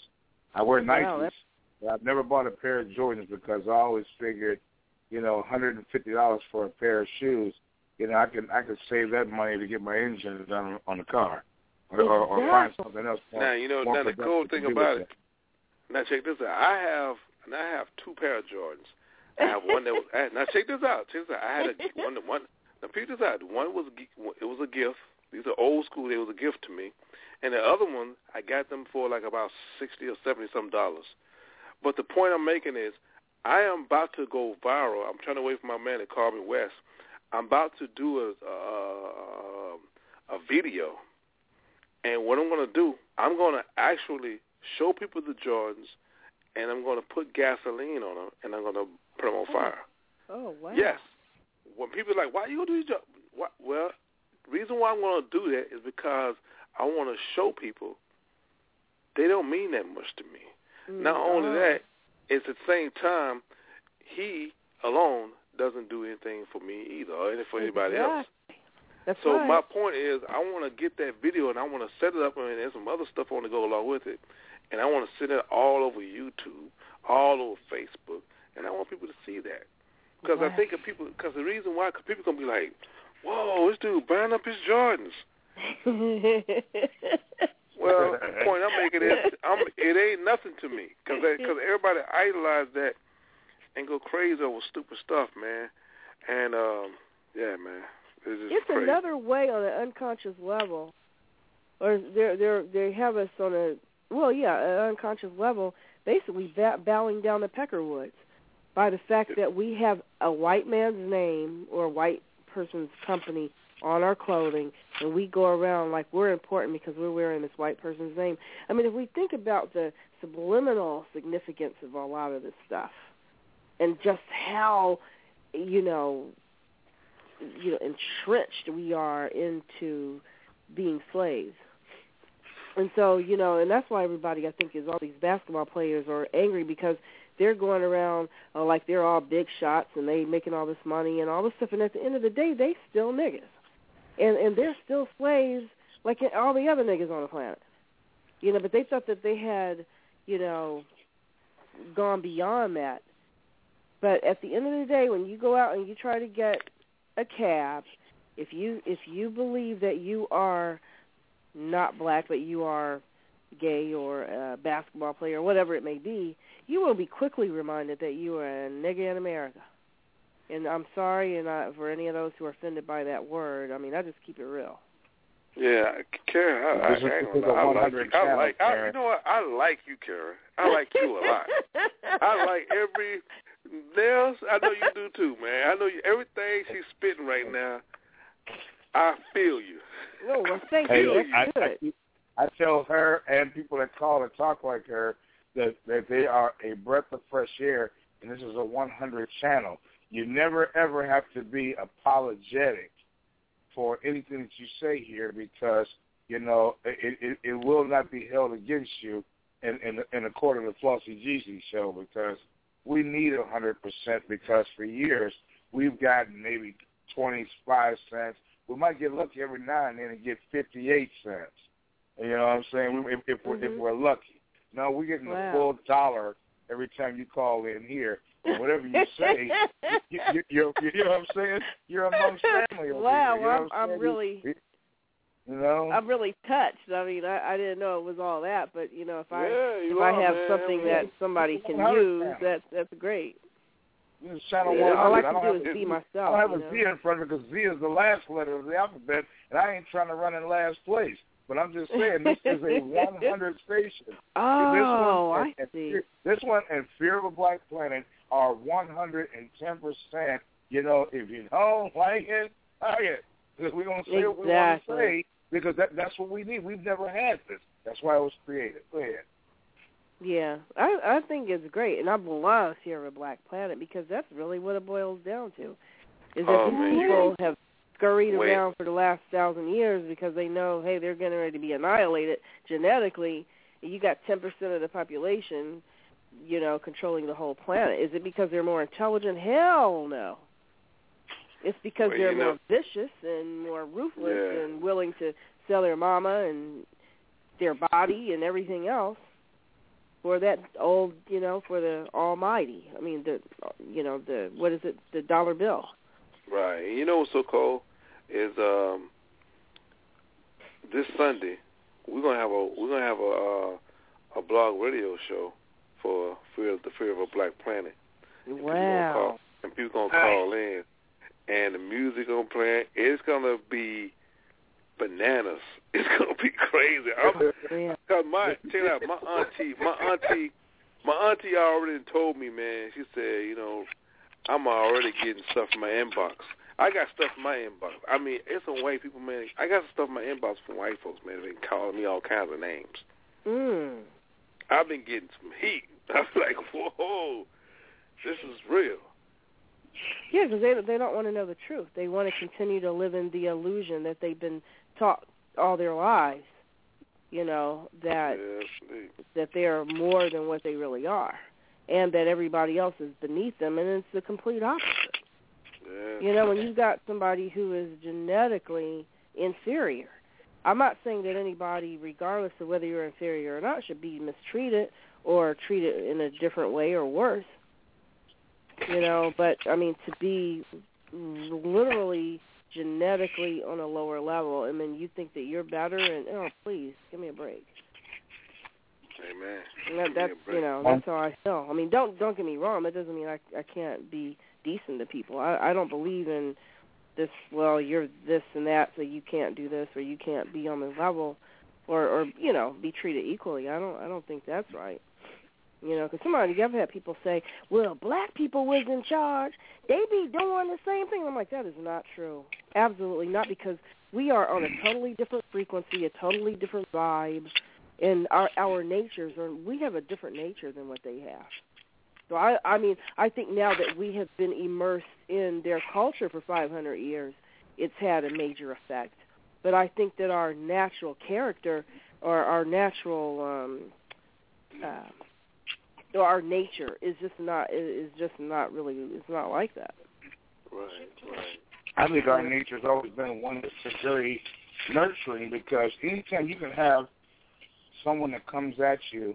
I wear Nikes,
that's-
but I've never bought a pair of Jordans because I always figured, you know, hundred and fifty dollars for a pair of shoes. You know, I can I could save that money to get my engine done on the car, or or, or find something else. More,
Now you know. Now the cool thing about
with
it. Now check this out. I have and I have two pair of Jordans. I have one that was. [laughs] Now check this out. Check this out. I had a one. One. Now peep this out. One was it was a gift. These are old school. They was a gift to me. And the other one, I got them for like about sixty or seventy some dollars. But the point I'm making is, I am about to go viral. I'm trying to wait for my man to call me West. I'm about to do a a, a video, and what I'm going to do, I'm going to actually show people the Jordans, and I'm going to put gasoline on them, and I'm going to put them on oh. fire.
Oh wow.
Yes. When people are like, why are you do these jobs? Well, reason why I'm gonna do that is because I want to show people they don't mean that much to me. Mm, Not only
Oh.
that, it's at the same time he alone doesn't do anything for me either, or any- for anybody else.
Exactly. That's
So
right.
my point is, I want to get that video and I want to set it up, and there's some other stuff I want to go along with it, and I want to send it all over YouTube, all over Facebook, and I want people to see that. Because I think of people, because the reason why, because people gonna be like, "Whoa, this dude buying up his Jordans." [laughs] Well, [laughs] the point I'm making is, I'm, it ain't nothing to me, because because everybody idolize that and go crazy over stupid stuff, man. And um, yeah, man, it's just
it's
crazy.
another way on an unconscious level, or they're they're they have us on a well, yeah, an unconscious level, basically ba- bowing down to Peckerwoods by the fact that we have a white man's name or a white person's company on our clothing, and we go around like we're important because we're wearing this white person's name. I mean, if we think about the subliminal significance of a lot of this stuff, and just how, you know, you know, entrenched we are into being slaves. And so, you know, and that's why everybody I think is all these basketball players are angry because they're going around uh, like they're all big shots and they making all this money and all this stuff and at the end of the day they still niggas. And and they're still slaves like all the other niggas on the planet. You know, but they thought that they had, you know, gone beyond that. But at the end of the day when you go out and you try to get a cab, if you if you believe that you are not black but you are gay or a basketball player or whatever it may be, you will be quickly reminded that you are a nigga in America. And I'm sorry and I, for any of those who are offended by that word. I mean, I just keep it real.
Yeah, Karen, I, I,
This
I, ain't
because
gonna lie,
of
I like you. I like. I, you know what? I like you, Karen. I like you a lot. I like every Nels. I know you do too, man. I know you, everything she's spitting right now. I feel you.
Oh, well, [laughs] thank
Hey,
you.
I,
That's
I,
good.
I tell her and people that call and talk like her that that they are a breath of fresh air and this is a 100 channel. You never ever have to be apologetic for anything that you say here because you know it it, it will not be held against you in in, in the court of the Flossy Jeezy show because we need a hundred percent because for years we've gotten maybe twenty five cents. We might get lucky every now and then and get fifty eight cents. You know what I'm saying? If, if we're if
Mhm.
we're lucky. No, we're getting
Wow.
a full dollar every time you call in here. And whatever you say, [laughs] you, you, you're, you know what I'm saying? You're amongst [laughs] family over
Wow,
here. You know
I'm- I'm really-
You know?
I'm really touched. I mean, I, I didn't know it was all that, but you know, if I
Yeah,
if
you
I have
man.
something that somebody can use, that's that's great.
You just channel
Yeah, all I can do
have
is
a-
myself,
I don't have
you
a
know?
Z in front of because Z is the last letter of the alphabet, and I ain't trying to run in last place. But I'm just saying, this is a [laughs] 100 station.
Oh,
this one, oh,
I
and, and
see.
Fear- This one and Fear of a Black Planet are 110%. You know, if you don't like it, like it. Because we're going to say what we want to
Exactly.
say because that, that's what we need. We've never had this. That's why it was created. Go ahead.
Yeah, I I think it's great, and I love Fear of a Black Planet because that's really what it boils down to. Is that
Oh,
these people have scurried
Wait.
around for the last thousand years because they know, hey, they're getting ready to be annihilated genetically. You got ten percent of the population, you know, controlling the whole planet. Is it because they're more intelligent? Hell no. It's because
Well,
they're
you know-
more vicious and more ruthless
Yeah.
and willing to sell their mama and their body and everything else for that old, you know, for the almighty. I mean, the, you know, the what is it, the dollar bill?
Right. And you know what's so cool is um this Sunday we're gonna have a we're gonna have a uh, a blog radio show for fear of the fear of a black planet. People gonna
Wow.
call, and people gonna call in, and the music gonna play. It's gonna be bananas. [laughs] It's gonna be crazy. I'm, [laughs]
Yeah.
Cause my check it out, my auntie, my auntie, my auntie already told me, man. She said, you know, I'm already getting stuff in my inbox. I got stuff in my inbox. I mean, it's some white people, man. I got stuff in my inbox from white folks, man. They've been calling me all kinds of names.
Mm.
I've been getting some heat. [laughs] I'm like, whoa, this is real.
Yeah, because they they don't want to know the truth. They want to continue to live in the illusion that they've been taught all their lives. You know that
Yes,
that they are more than what they really are, and that everybody else is beneath them, and it's the complete opposite.
Yeah.
You know, when you've got somebody who is genetically inferior, I'm not saying that anybody, regardless of whether you're inferior or not, should be mistreated or treated in a different way or worse. You know, but I mean to be literally genetically on a lower level, and then you think that you're better, and oh, please give me a break.
Amen.
And that, that's you know that's how I feel. I mean, don't don't get me wrong. That doesn't mean I I can't be decent to people. I I don't believe in this. Well, you're this and that, so you can't do this or you can't be on the level, or or you know be treated equally. I don't I don't think that's right. You know, because somebody you ever had people say, "Well, black people was in charge. They be doing the same thing." I'm like, that is not true. Absolutely not, because we are on a totally different frequency, a totally different vibe, and our our natures are. We have a different nature than what they have. So I I mean, I think now that we have been immersed in their culture for 500 years, it's had a major effect. But I think that our natural character or our natural um uh, or our nature is just not is just not really it's not like that.
Right, right.
I think our nature's always been one that's very nurturing because anytime you can have someone that comes at you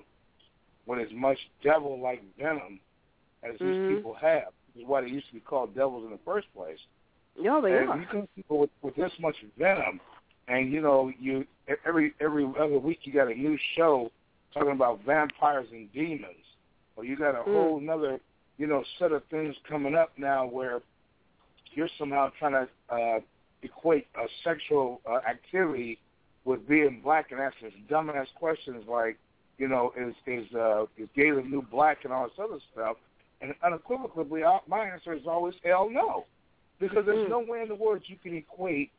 with as much devil-like venom as
Mhm.
these people have, is why they used to be called devils in the first place.
No, they
and
are.
you come people with, with this much venom, and you know, you every every other week you got a new show talking about vampires and demons, or you got a
Mm.
whole another you know set of things coming up now where you're somehow trying to uh, equate a sexual uh, activity with being black and asking dumbass questions like, you know, is is uh, is gay the new black and all this other stuff, and unequivocally, my answer is always hell no, because there's
Mm.
no way in the world you can equate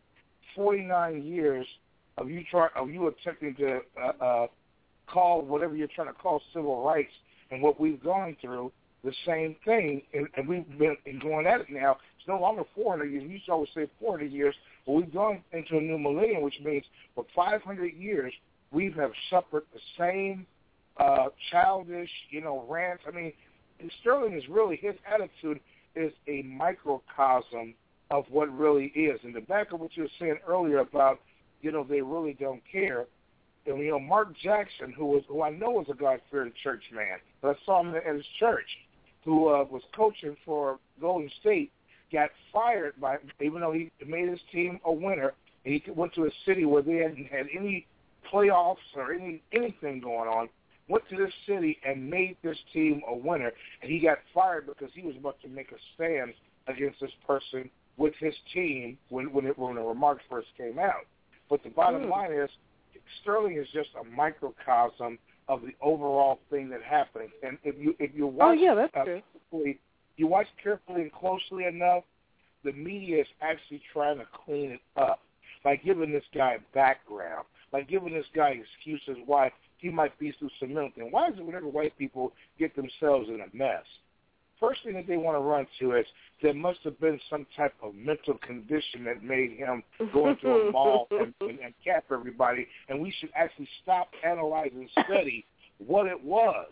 49 years of you try of you attempting to uh, uh, call whatever you're trying to call civil rights and what we've gone through the same thing, and, and we've been going at it now. It's no longer 400 years. We used to always say 400 years, but we've gone into a new millennium, which means for 500 years we have suffered the same uh, childish, you know, rants. I mean, Sterling is really his attitude is a microcosm of what really is. And the back of what you were saying earlier about, you know, they really don't care. And you know, Mark Jackson, who was who I know was a God fearing church man, but I saw him at his church, who uh, was coaching for Golden State, got fired by even though he made his team a winner, and he went to a city where they hadn't had any playoffs or any anything going on. Went to this city and made this team a winner, and he got fired because he was about to make a stand against this person with his team when when, it, when the remarks first came out. But the bottom
Hmm.
line is, Sterling is just a microcosm of the overall thing that happened. And if you if you watch
Oh, yeah, that's
uh, carefully, you watch carefully and closely enough, the media is actually trying to clean it up by giving this guy background, by giving this guy excuses why he might be through some. Why is it whenever white people get themselves in a mess? First thing that they want to run to is there must have been some type of mental condition that made him go into a mall [laughs] and, and, and cap everybody, and we should actually stop, analyze, and study what it was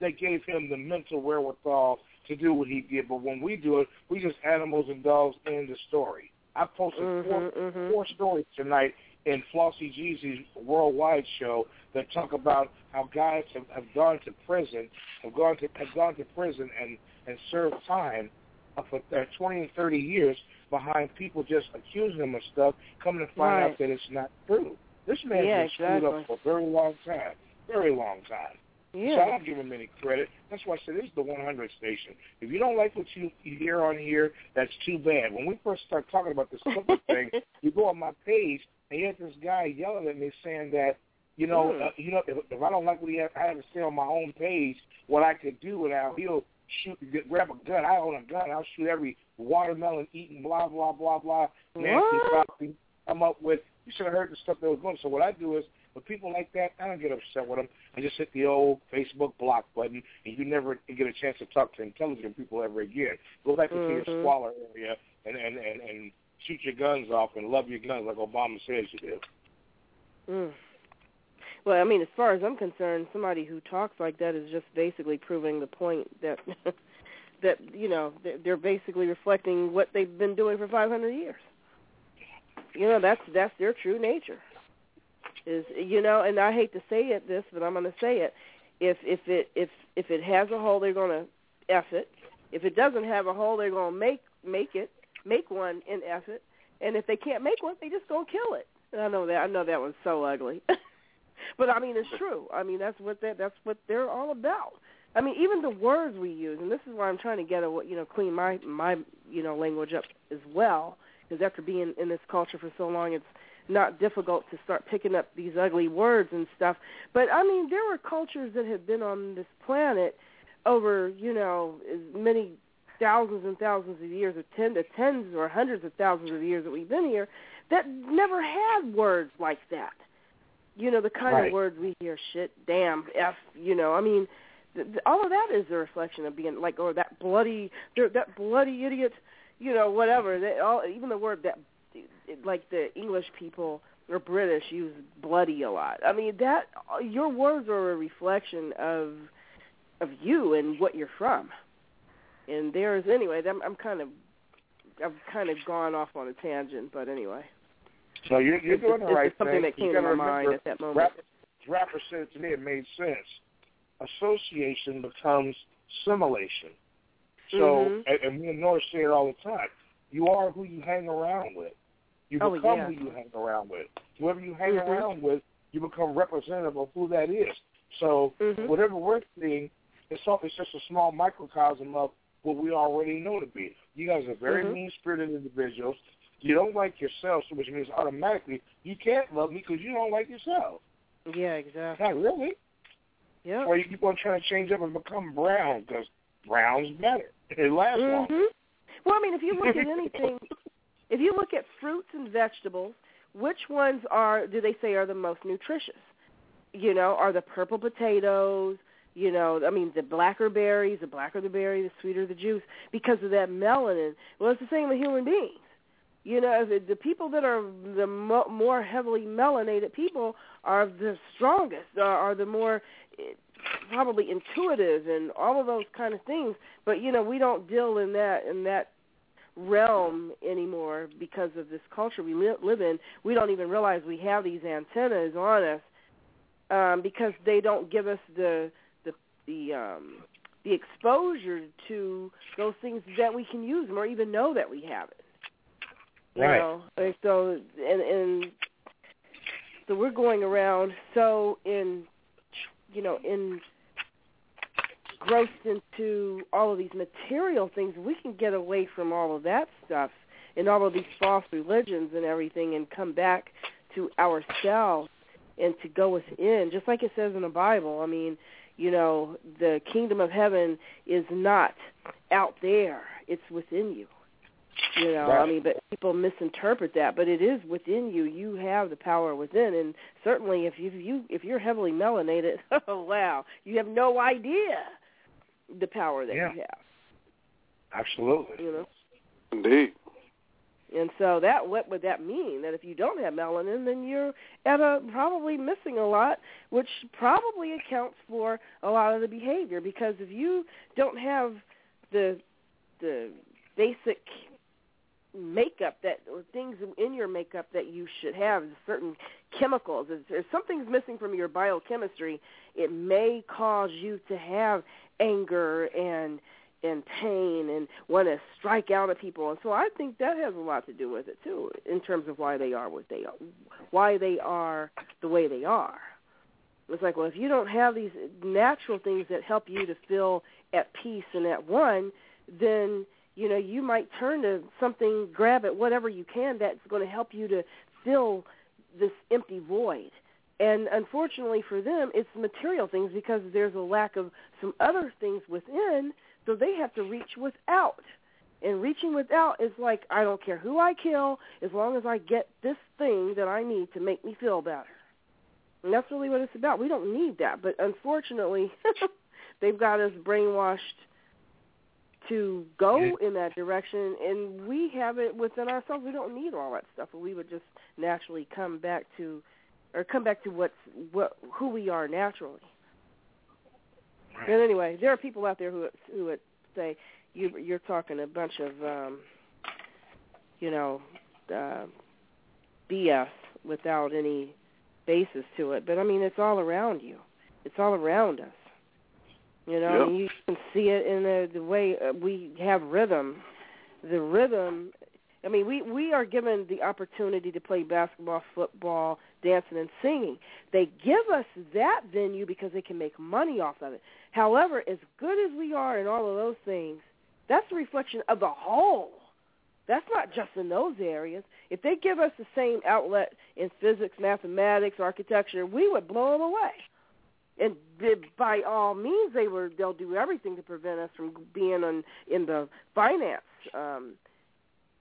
that gave him the mental wherewithal to do what he did. But when we do it, we just animals and dogs in the story. I posted four,
Mhm, mhm.
four stories tonight in Flossie Jeezy's worldwide show that talk about how guys have, have gone to prison, have gone to have gone to prison and and served time for uh, 20 and 30 years behind people just accusing them of stuff, coming to find
Right.
out that it's not true. This man's
Yeah,
been screwed
exactly.
up for a very long time, very long time. So I don't give him any credit. That's why I said this is the 100 station. If you don't like what you, you hear on here, that's too bad. When we first started talking about this Clipper [laughs] thing, you go on my page and you have this guy yelling at me saying that, you know,
Hmm.
uh, you know, if, if I don't like what he has, I have to say on my own page what I could do without he'll shoot, get, grab a gun. I own a gun. I'll shoot every watermelon eating, blah blah blah blah. Nasty copy. Come up with. You should have heard the stuff that was going. So what I do is, with people like that, I don't get upset with them. I just hit the old Facebook block button, and you never get a chance to talk to intelligent people ever again. Go back into your
Mhm.
squalor area and, and, and, and shoot your guns off and love your guns like Obama says you do.
Mm. Well, I mean, as far as I'm concerned, somebody who talks like that is just basically proving the point that [laughs] that you know they're- basically reflecting what they've been doing for 500 years. You know, that's that's their true nature. Is you know, and I hate to say it this, but I'm going to say it. If if it if if it has a hole, they're going to f it. If it doesn't have a hole, they're going to make make it make one and f it. And if they can't make one, they just go kill it. And I know that I know that was so ugly. [laughs] but I mean it's true. I mean that's what that that's what they're all about. I mean even the words we use, and this is why I'm trying to get a you know clean my my you know language up as well, because after being in this culture for so long, it's not difficult to start picking up these ugly words and stuff. But I mean there were cultures that have been on this planet over you know as many thousands and thousands of years, or ten to tens or hundreds of thousands of years that we've been here, that never had words like that. You know, the kind
Right.
of words we hear, shit, damn, f. You know, I mean, th- th- all of that is a reflection of being like, or that bloody, that bloody idiot. You know, whatever. They all, even the word that, like the English people or British use bloody a lot. I mean, that your words are a reflection of of you and what you're from and there's anyway. I'm, I'm kind of, I've kind of gone off on a tangent, but anyway.
So you're, you're
It's-
doing the
it's
right
just something
thing.
that came
you
to
gotta
mind
remember,
at that moment.
Rapper, rapper said it to me, it made sense. Association becomes simulation. So,
Mhm.
and, and me and Norris say it all the time. You are who you hang around with. You
Oh,
become
yeah.
who you hang around with. Whoever you hang
Mhm.
around with, you become representative of who that is. So
Mhm.
whatever we're seeing, it's, all, it's just a small microcosm of what we already know to be. You guys are very
Mhm.
mean-spirited individuals. You don't like yourself, so which means automatically you can't love me because you don't like yourself.
Yeah, exactly.
Not really.
Yeah.
Or you keep on trying to change up and become brown because brown's better. It lasts longer.
hmm Well, I mean, if you look at [laughs] anything, if you look at fruits and vegetables, which ones are do they say are the most nutritious? You know, are the purple potatoes, You know, I mean, the blacker berries, the blacker the berry, the sweeter the juice, because of that melanin. Well, it's the same with human beings. You know, the, the people that are the mo- more heavily melanated people are the strongest, are, are the more eh, probably intuitive and all of those kind of things. But you know, we don't deal in that in that realm anymore because of this culture we li- live in. We don't even realize we have these antennas on us um, because they don't give us the the the um, the exposure to those things that we can use them or even know that we have it. You
Right.
know, and so and and so we're going around. So in you know in grossed into all of these material things we can get away from all of that stuff and all of these false religions and everything and come back to ourselves and to go within. Just like it says in the bible i mean you know the kingdom of heaven is not out there. It's within you you know i mean but people misinterpret that but it is within you you have the power within and certainly if you if you if you're heavily melanated [laughs] oh wow you have no idea the power that
Yeah.
you have
Absolutely.
you know
Indeed.
and so that what would that mean? That if you don't have melanin, then you're at a probably missing a lot, which probably accounts for a lot of the behavior. Because if you don't have the the basic makeup that or things in your makeup that you should have, certain chemicals, if there's something's missing from your biochemistry, it may cause you to have anger and and pain and want to strike out at people. And so I think that has a lot to do with it too, in terms of why they are what they are, why they are the way they are. It's like, well, if you don't have these natural things that help you to feel at peace and at one, then you know you might turn to something, grab at whatever you can that's going to help you to fill this empty void. And unfortunately for them, it's material things because there's a lack of some other things within so they have to reach without. And reaching without is like, I don't care who I kill, as long as I get this thing that I need to make me feel better. And that's really what it's about. We don't need that. But unfortunately, [laughs] they've got us brainwashed to go in that direction, and we have it within ourselves. We don't need all that stuff. We would just naturally come back to, or come back to what's what who we are naturally. And anyway, there are people out there who who would say you you're talking a bunch of um you know uh BS without any basis to it. But I mean, it's all around you. It's all around us. You know,
Yep.
and you can see it in the the way uh, we have rhythm. The rhythm. I mean, we we are given the opportunity to play basketball, football, dancing, and singing. They give us that venue because they can make money off of it. However, as good as we are in all of those things, that's a reflection of the whole. That's not just in those areas. If they give us the same outlet in physics, mathematics, architecture, we would blow them away. And by all means, they were they'll do everything to prevent us from being on in the finance, um,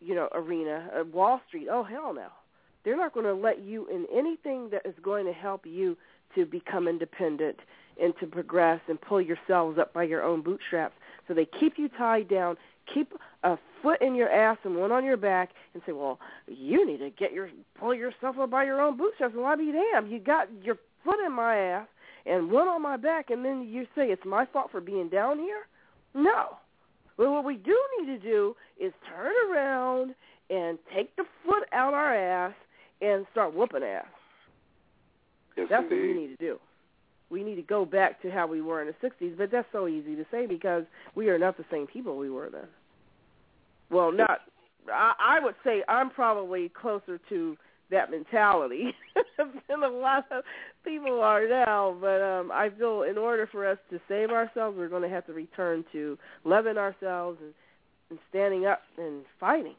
you know, arena, uh, Wall Street. Oh hell no, they're not going to let you in anything that is going to help you to become independent and to progress and pull yourselves up by your own bootstraps. So they keep you tied down, keep a foot in your ass and one on your back, and say, "Well, you need to get your pull yourself up by your own bootstraps." Well, I be damned, you got your foot in my ass and run on my back, and then you say it's my fault for being down here? No. Well, what we do need to do is turn around and take the foot out our ass and start whooping ass.
Yes,
That's what we need to do. We need to go back to how we were in the 60s, but that's so easy to say because we are not the same people we were then. Well, not. I, I would say I'm probably closer to that mentality [laughs] than a lot of people are now. But um, I feel in order for us to save ourselves, we're going to have to return to loving ourselves and, and standing up and fighting.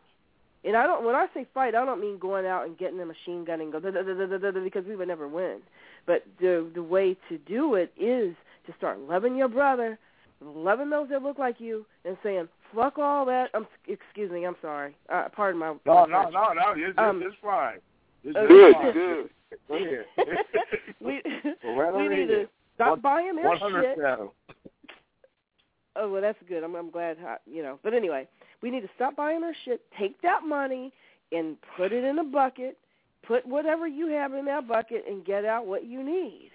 And I don't. When I say fight, I don't mean going out and getting a machine gun and go da, da, da, da, da, da, because we would never win. But the the way to do it is to start loving your brother, loving those that look like you, and saying fuck all that. Um, excuse me. I'm sorry. Uh, pardon my.
No, no, no, no. It's,
Um,
it's fine. It's
Good, good.
Go ahead. [laughs]
we [laughs]
Well, right
we need to Stop
One-
buying their
100
shit.
down.
Oh well, that's good. I'm I'm glad you know. But anyway, we need to stop buying their shit. Take that money and put it in a bucket. Put whatever you have in that bucket and get out what you need.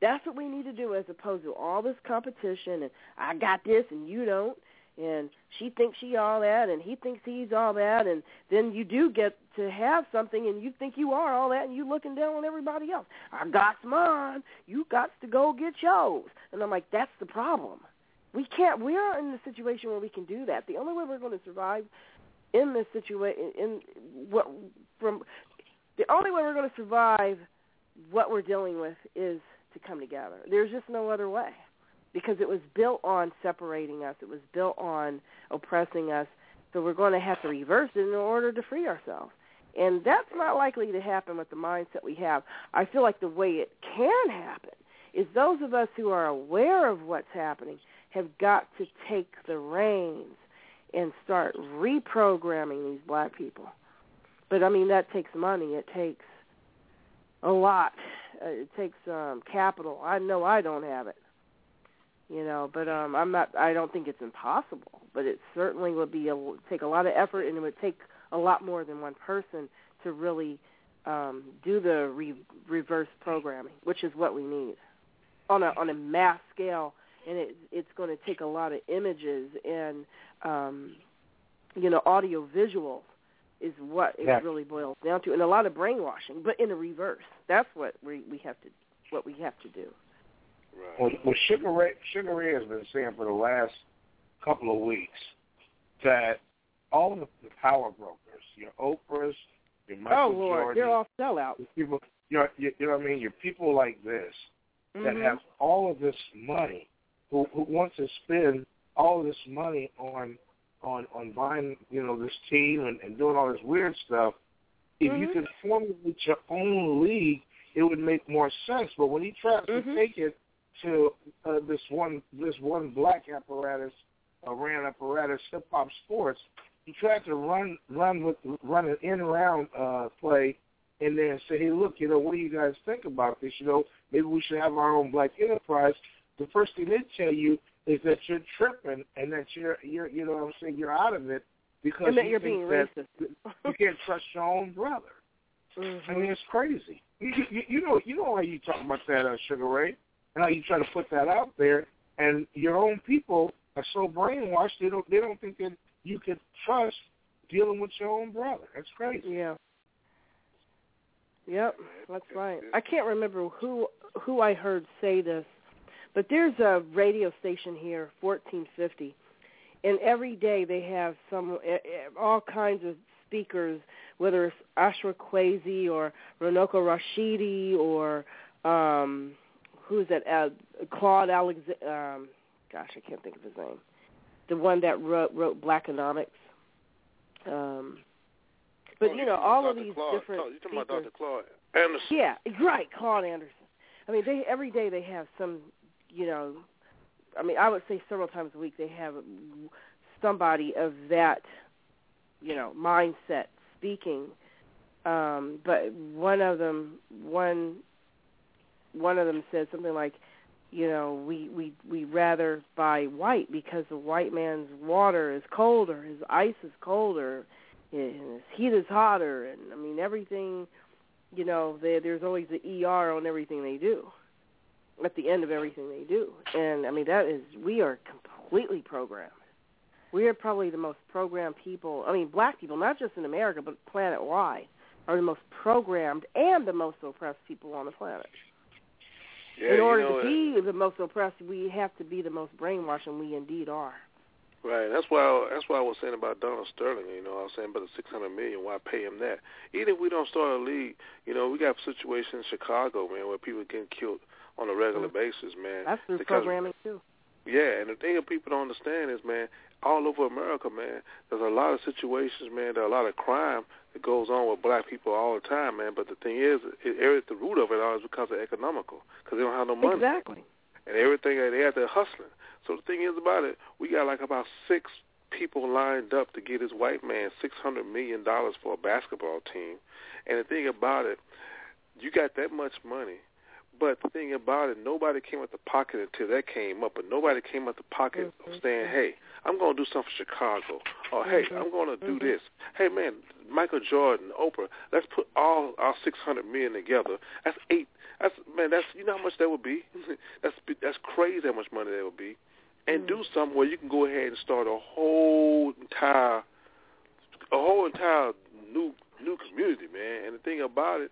That's what we need to do, as opposed to all this competition and I got this and you don't, and she thinks she all that and he thinks he's all that, and then you do get to have something and you think you are all that and you looking down on everybody else. I got mine. You got to go get yours. And I'm like, that's the problem. We can't. We are in the situation where we can do that. The only way we're going to survive in this situation, in what from, the only way we're going to survive what we're dealing with is to come together. There's just no other way, because it was built on separating us. It was built on oppressing us. So we're going to have to reverse it in order to free ourselves. And that's not likely to happen with the mindset we have. I feel like the way it can happen is those of us who are aware of what's happening have got to take the reins and start reprogramming these black people. But I mean that takes money. It takes a lot. Uh, it takes um capital. I know I don't have it. You know, but um I'm not I don't think it's impossible, but it certainly would be a take a lot of effort and it would take a lot more than one person to really um do the re- reverse programming, which is what we need on a on a mass scale and it, it's going to take a lot of images and um, you know audio visual is what it
Yeah.
really boils down to, and a lot of brainwashing, but in the reverse. That's what we we have to what we have to do. Right.
Well, well Sugar Ray, Sugar Ray has been saying for the last couple of weeks that all of the power brokers, your Oprahs, your Michael
oh Lord,
Jordan,
they're all sellouts.
people, you know, you, you know what I mean? Your people like this that
Mhm.
have all of this money, who who want to spend all of this money on on on buying, you know, this team and, and doing all this weird stuff. If you
Mhm.
could formulate your own league, it would make more sense. But when he tries
Mhm.
to take it to uh, this one this one black apparatus, ran apparatus, hip hop sports, he tried to run run with run an in round uh, play in there and say, hey, look, you know, what do you guys think about this? You know, maybe we should have our own black enterprise. The first thing they tell you is that you're tripping and that you're you're you know what I'm saying you're out of it because
And that
you
you're being racist.
you can't trust your own brother.
Mhm.
I mean, it's crazy. You, you, you know, you know how you talk about that, uh, Sugar Ray, and how you try to put that out there, and your own people are so brainwashed they don't they don't think that you can trust dealing with your own brother. That's crazy.
Yeah. Yep, that's right. I can't remember who who I heard say this, but there's a radio station here, 1450, and every day they have some eh, eh, all kinds of speakers, whether it's Ashra Kwesi or Runoko Rashidi or um who's that? Uh, Claude Alex. Um, gosh, I can't think of his name. The one that wrote wrote Blackonomics. Um, but
Oh,
you know, all of these
Claude.
different
Oh, you talking
speakers.
about Dr. Claude Anderson?
Yeah, right, Claude Anderson. I mean, they every day they have some, you know, I mean, I would say several times a week they have somebody of that, you know, mindset speaking. Um, but one of them, one, one of them said something like, you know, we we we rather buy white because the white man's water is colder, his ice is colder, his heat is hotter, and I mean everything you know, there there's always the ER on everything they do. At the end of everything they do. And I mean that is we are completely programmed. We are probably the most programmed people I mean, black people, not just in America, but planet wide, are the most programmed and the most oppressed people on the planet.
Yeah,
in order
you know,
to be the most oppressed we have to be the most brainwashed and we indeed are.
Right. That's why. That's why I was saying about Donald Sterling. You know, I was saying about the six hundred million. Why pay him that? Even if we don't start a league, you know, we got situations in Chicago, man, where people getting killed on a regular mm. basis, man.
That's through
because-
programming too.
Yeah, and the thing that people don't understand is, man, all over America, man, there's a lot of situations, man, there's a lot of crime that goes on with black people all the time, man. But the thing is, it, it, the root of it all is because of economical, because they don't have no money.
Exactly.
And everything, they out there hustling. So the thing is about it, we got like about six people lined up to get this white man six hundred million dollars for a basketball team. And the thing about it, you got that much money, But the thing about it, nobody came out the pocket until that came up, but nobody came out the pocket
Mm-hmm.
of saying, "Hey, I'm going to do something for Chicago," or "Hey,
Mm-hmm.
I'm going to do this." Hey, man, Michael Jordan, Oprah, let's put all our 600 million together. That's eight. That's man. That's you know how much that would be. [laughs] that's that's crazy how much money that would be. And
Mm.
do something where you can go ahead and start a whole entire, a whole entire new new community, man. And the thing about it,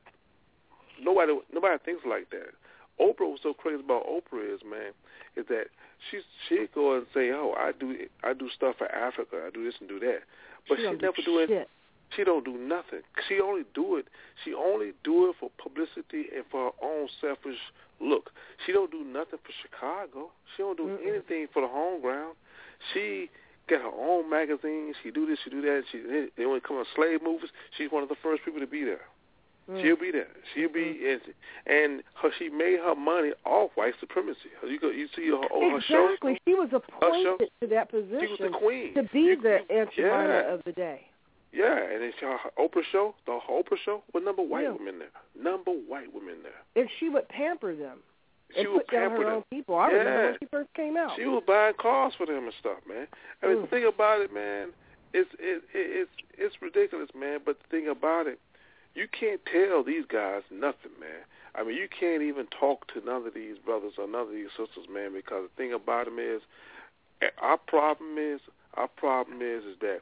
nobody nobody thinks like that. Oprah was so crazy about Oprah is man is that she's she go and say oh I do I do stuff for Africa. I do this and do that. But
She
she, never do it.
shit.
she don't do nothing. She only do it she only do it for publicity and for her own selfish look. She don't do nothing for Chicago. She don't do anything for the home ground. She got her own magazine. She do this she do that. She and when it comes to slave movies. She's one of the first people to be there
Mm.
She'll be there. She'll be and and her she made her money off white supremacy. You go you see her oh, her show.
Exactly. She was appointed to that position.
She was the queen.
To be the Aunt Jemima
yeah.
of the day.
Yeah, and it's her Oprah show, the Oprah show, with number white
Yeah.
women there. Number white women there.
And she would pamper them.
She
put down
pamper
her
them.
own people. I remember
Yeah.
when she first came out.
She was buying cars for them and stuff, man. I mean,
Mm.
the thing about it, man, it's it, it, it's it's ridiculous, man. But the thing about it, you can't tell these guys nothing, man. I mean, you can't even talk to none of these brothers or none of these sisters, man, because the thing about them is, eh, our problem is, our problem is, is that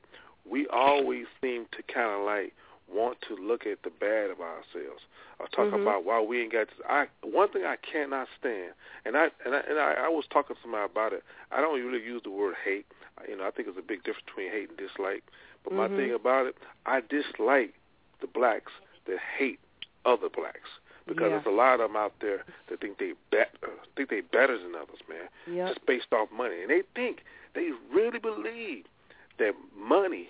we always seem to kind of like want to look at the bad of ourselves or talk
Mhm.
about why we ain't got this. I one thing I cannot stand, and I and I and I, I was talking to somebody about it. I don't really use the word hate. You know, I think there's a big difference between hate and dislike. But my
Mhm.
thing about it, I dislike the blacks that hate other blacks because
Yeah.
there's a lot of them out there that think they bet think they better than others, man.
Yep.
Just based off money, and they think they really believe that money,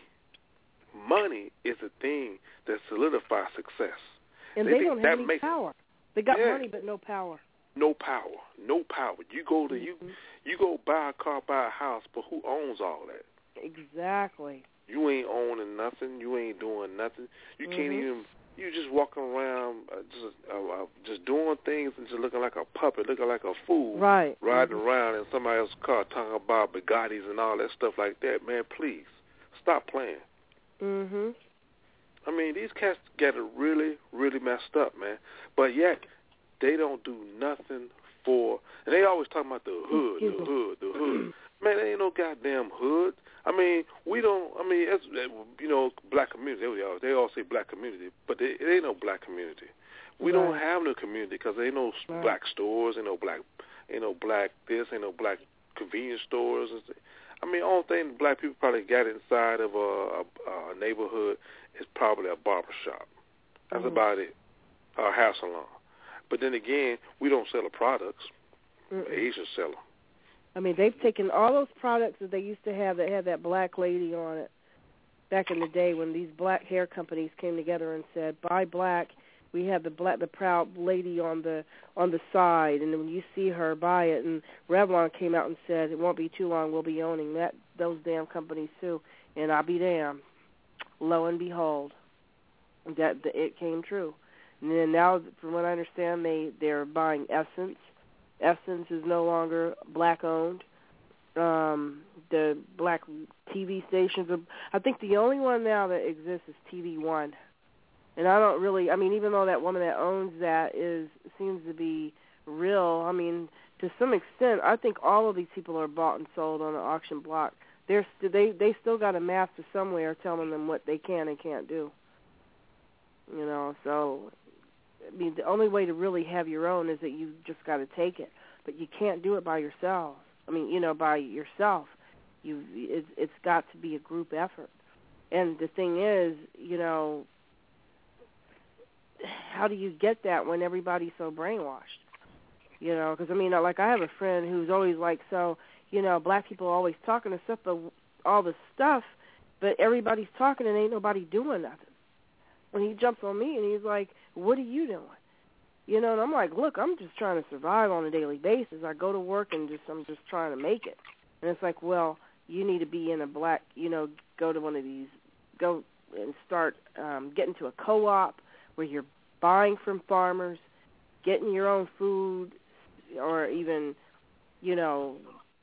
money is a thing that solidifies success.
And
They
they, don't
that
have any
makes-
power. They got
Yeah.
money but no power.
No power, no power. You go to you mm-hmm. you go buy a car, buy a house, but who owns all that?
Exactly.
You ain't owning nothing. You ain't doing nothing. You can't
Mhm.
even. You just walking around, uh, just uh, uh, just doing things and just looking like a puppet, looking like a fool,
Right.
riding
Mhm.
around in somebody else's car, talking about Bugattis and all that stuff like that. Man, please stop playing.
Mhm.
I mean, these cats get it really, really messed up, man. But yet, they don't do nothing for. And they always talking about the hood, the
me.
hood, the hood. Man, there ain't no goddamn hood. I mean, we don't. I mean, it's, uh, you know, black community. They all, they all say black community, but it, it ain't no black community. We don't have no community because ain't no
Right.
black stores, ain't no black, ain't no black this, ain't no black convenience stores. I mean, only thing black people probably got inside of a, a, a neighborhood is probably a barber shop. That's
Mhm.
about it. Or a hair salon. But then again, we don't sell the products.
Mm-mm.
Asians sell them.
I mean, they've taken all those products that they used to have that had that black lady on it back in the day when these black hair companies came together and said, "Buy black." We have the black, the proud lady on the on the side, and when you see her, buy it. And Revlon came out and said, "It won't be too long. We'll be owning that those damn companies too." And I'll be damned. Lo and behold, that, that it came true. And then now, from what I understand, they they're buying Essence. Essence is no longer black owned. Um, the black TV stations. Are, I think the only one now that exists is TV One. And I don't really. I mean, even though that woman that owns that is seems to be real. I mean, to some extent, I think all of these people are bought and sold on an auction block. They're st- they they still got a master somewhere telling them what they can and can't do. You know, so I mean, the only way to really have your own is that you just got to take it, but you can't do it by yourself. I mean, you know, by yourself. You, it's, it's got to be a group effort. And the thing is, you know, how do you get that when everybody's so brainwashed? You know, because I mean, like I have a friend who's always like, so, you know, black people are always talking and stuff, but all the stuff, but everybody's talking and ain't nobody doing nothing. When he jumps on me and he's like, "What are you doing?" You know, and I'm like, "Look, I'm just trying to survive on a daily basis. I go to work and just I'm just trying to make it." And it's like, "Well, you need to be in a black, you know, go to one of these, go and start um, getting to a co-op where you're buying from farmers, getting your own food, or even, you know,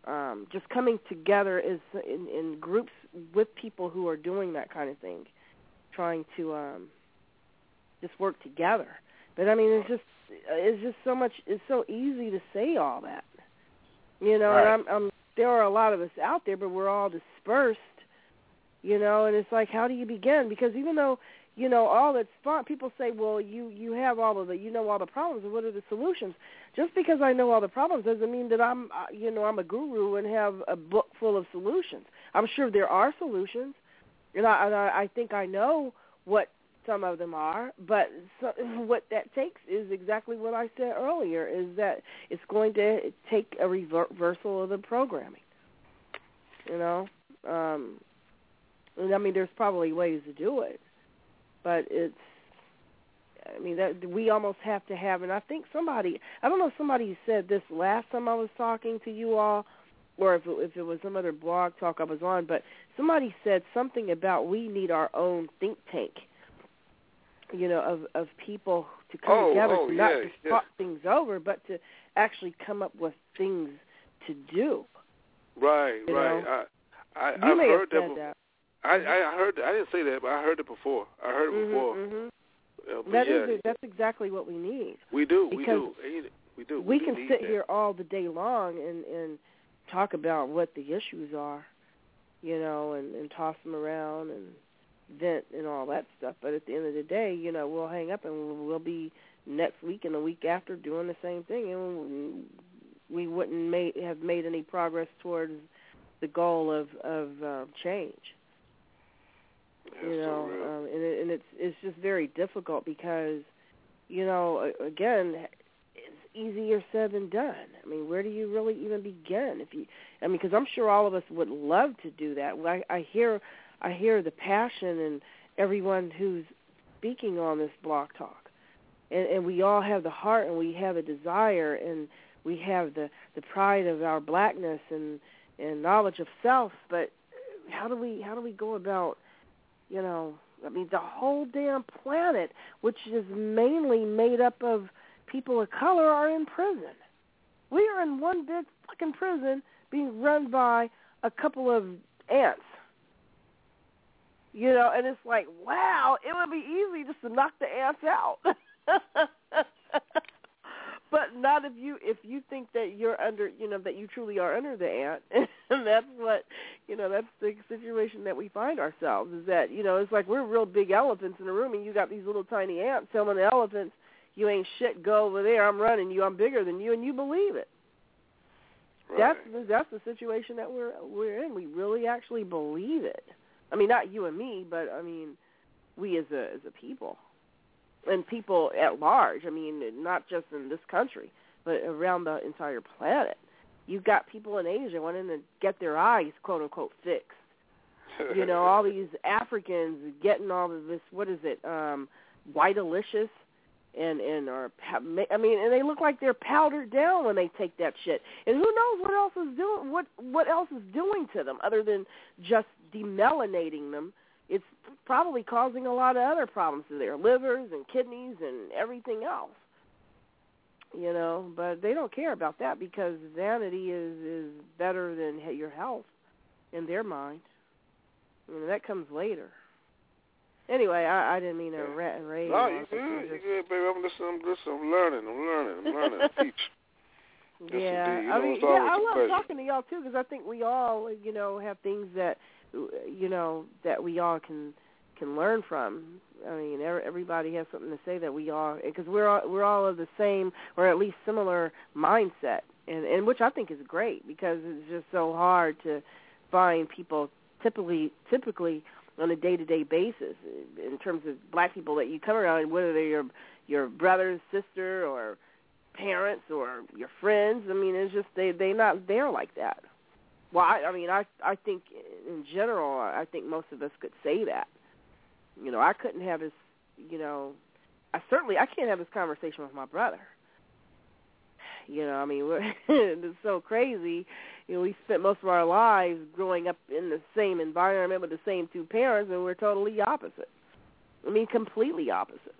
um, just coming together is in, in groups with people who are doing that kind of thing, trying to um, just work together. But I mean, it's just it's just so much. It's so easy to say all that, you know.
Right.
And I'm, I'm there are a lot of us out there, but we're all dispersed, you know. And it's like, how do you begin? Because even though you know all that's fun, people say, well, you you have all of the you know all the problems, what are the solutions? Just because I know all the problems doesn't mean that I'm uh, you know I'm a guru and have a book full of solutions. I'm sure there are solutions, and I and I, I think I know what some of them are, but so, [laughs] what that takes is exactly what I said earlier: is that it's going to take a rever- reversal of the programming. You know, um, I mean, there's probably ways to do it, but it's. I mean, that we almost have to have, and I think somebody, I don't know if somebody said this last time I was talking to you all, or if it, if it was some other blog talk I was on, but somebody said something about we need our own think tank you know, of of people to come
Oh,
together
oh,
to not
yeah,
just
yeah.
talk things over, but to actually come up with things to do.
Right,
You
right.
know?
I, I,
You
I've
may have
heard
said
that.
that.
I, I heard. I didn't say that, but I heard it before. I heard it
Mhm,
before.
mhm.
Uh,
That
yeah,
is- that's exactly what we need.
we do. We do. We do.
We
do
can sit
that.
here all the day long and and talk about what the issues are, you know, and and toss them around and vent and all that stuff. But at the end of the day, you know, we'll hang up and we'll, be next week and the week after doing the same thing, and we wouldn't ma- have made any progress towards the goal of of uh, change. you know, um, and it, and it's it's just very difficult because, you know, again, it's easier said than done. I mean, where do you really even begin? If you, I mean, because I'm sure all of us would love to do that. I, I hear, I hear the passion and everyone who's speaking on this block talk, and and we all have the heart and we have a desire and we have the the pride of our blackness and and knowledge of self. But how do we how do we go about you know, I mean, the whole damn planet, which is mainly made up of people of color, are in prison. We are in one big fucking prison being run by a couple of ants. You know, and it's like, wow, it would be easy just to knock the ants out. [laughs] but not if you if you think that you're under you know that you truly are under the ant. [laughs] And that's what you know that's the situation that we find ourselves is that you know it's like we're real big elephants in a room and you got these little tiny ants telling the elephants you ain't shit go over there i'm running you i'm bigger than you and you believe it. That's the, that's the situation that we're we're in. We really actually believe it i mean not you and me but i mean we as a as a people and people at large. I mean, not just in this country, but around the entire planet. You've got people in Asia wanting to get their eyes, quote unquote, fixed. You know, all [laughs] these Africans getting all of this. What is it? Um, white delicious, and and are I mean, and they look like they're powdered down when they take that shit. And who knows what else is doing? What what else is doing to them other than just demelanating them? it's probably causing a lot of other problems to their livers and kidneys and everything else. You know, but they don't care about that because vanity is is better than your health in their mind. You know, that comes later. Anyway, I, I didn't mean to rant and rave.
No, you good. You good, baby. I'm listening. I'm listening. I'm learning. I'm learning. I'm learning. I [laughs] teach. Yes,
yeah.
You
I
know,
mean, yeah, I love
pleasure.
talking to y'all too because I think we all, you know, have things that, you know, that we all can can learn from. I mean, every- everybody has something to say that we all because we're all, we're all of the same or at least similar mindset, and and which I think is great because it's just so hard to find people typically typically on a day to day basis in terms of black people that you come around, uh, whether they're your your brother, sister, or parents or your friends. I mean, it's just they they're not there like that. Well, I, I mean, I I think in general, I think most of us could say that. You know, I couldn't have this. You know, I certainly I can't have this conversation with my brother. You know, I mean, [laughs] it's so crazy. You know, we spent most of our lives growing up in the same environment with the same two parents, and we're totally opposite. I mean, completely opposite.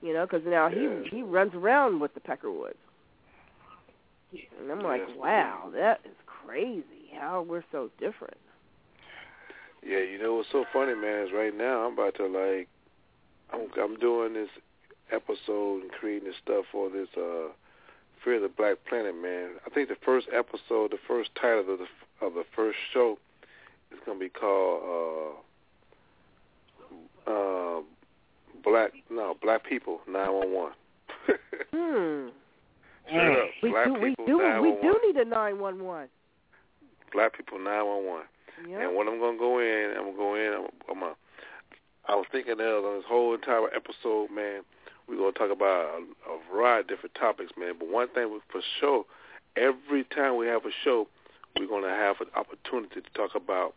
You know, because now
Yeah.
he he runs around with the Peckerwoods, and I'm like,
Yes.
wow, that is crazy. How we're so different.
Yeah, you know what's so funny, man, is right now I'm about to like, I'm I'm doing this episode and creating this stuff for this uh Fear of the Black Planet, man. I think the first episode, the first title of the of the first show is gonna be called uh uh Black no Black People Nine One One. [laughs]
Hmm.
Straight up,
We
Black
do we
People
do we do need a nine one one.
Black People Nine One One. And when I'm gonna go in, I'm gonna go in. I'm, I'm a, I was thinking on this whole entire episode, man. We're gonna talk about variety of different topics, man. But one thing for sure, every time we have a show, we're gonna have an opportunity to talk about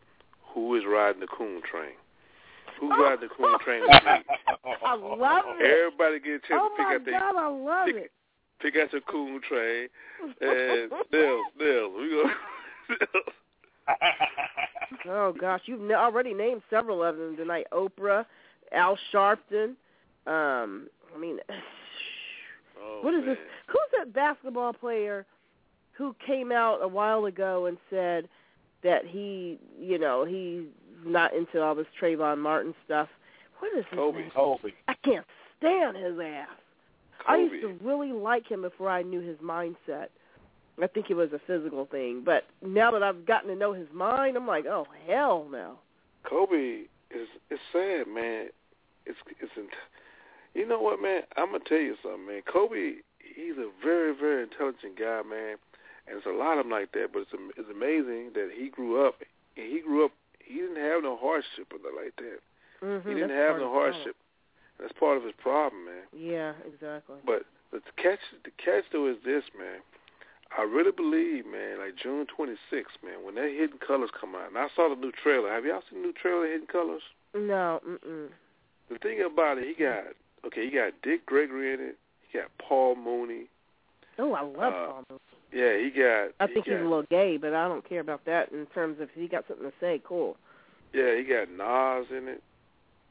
who is riding the coon train. Who's riding the coon train this week?
I love it.
Everybody get a chance
Oh
to pick out their
God, I love
pick,
it.
pick out your coon train and [laughs] Nils, Nils, we go. [laughs]
Oh gosh, you've n- already named several of them tonight. Oprah, Al Sharpton. Um, I mean,
Oh,
what is this? Who's that basketball player who came out a while ago and said that he, you know, he's not into all this Trayvon Martin stuff? What is his
Kobe.
name?
Kobe.
I can't stand his ass. Kobe. I used to really like him before I knew his mindset. I think it was a physical thing, but now that I've gotten to know his mind, I'm like, oh hell no.
Kobe is it's sad, man. It's it's in, you know what, man? I'm gonna tell you something, man. Kobe, he's a very very intelligent guy, man, and there's a lot of them like that. But it's it's amazing that he grew up. And he grew up. He didn't have no hardship or nothing like that.
Mm-hmm,
He didn't have no hardship. That's part of his problem, man.
Yeah, exactly.
But the catch, the catch though is this, man. I really believe, man, like June 26th, man, when that Hidden Colors come out, and I saw the new trailer. Have y'all seen the new trailer, Hidden Colors?
No, mm-mm.
The thing about it, he got okay. He got Dick Gregory in it. He got Paul Mooney.
Oh, I love
Uh,
Paul Mooney.
Yeah, he got.
I
he
think
got,
he's a little gay, but I don't care about that in terms of if he got something to say, cool.
Yeah, he got Nas in it.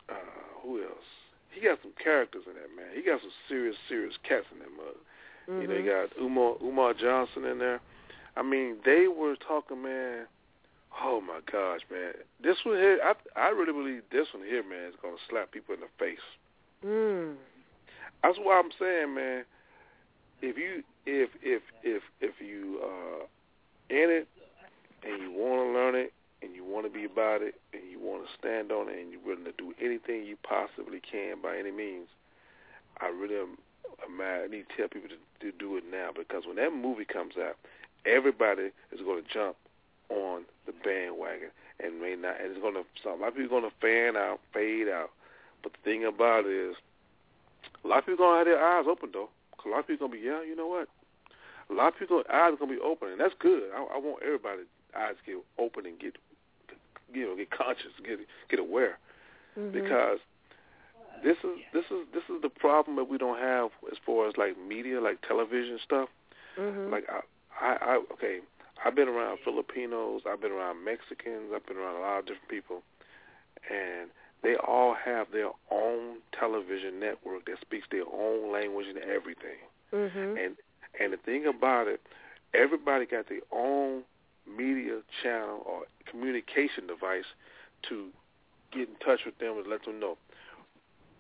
Uh, who else? He got some characters in that man. He got some serious, serious cats in that mug. You know,
Mhm.
he got Umar Umar Johnson in there. I mean, they were talking, man. Oh my gosh, man! This one here, I I really believe this one here, man, is gonna slap people in the face.
Mm.
That's why I'm saying, man. If you if if if if you uh in it and you want to learn it and you want to be about it and you want to stand on it and you're willing to do anything you possibly can by any means, I really am. am I need to tell people to, to do it now because when that movie comes out, everybody is going to jump on the bandwagon and may not. And it's going to some a lot of people are going to fan out, fade out. But the thing about it is, a lot of people gonna have their eyes open though. 'Cause a lot of people gonna be, yeah, you know what? A lot of people eyes gonna be open, and that's good. I, I want everybody's eyes to get open and get, you know, get conscious, get get aware,
Mhm.
because this is this is this is the problem that we don't have as far as like media, like television stuff.
Mhm.
Like I, I, I okay, I've been around Filipinos, I've been around Mexicans, I've been around a lot of different people, and they all have their own television network that speaks their own language and everything.
Mhm.
And and the thing about it, everybody got their own media channel or communication device to get in touch with them and let them know.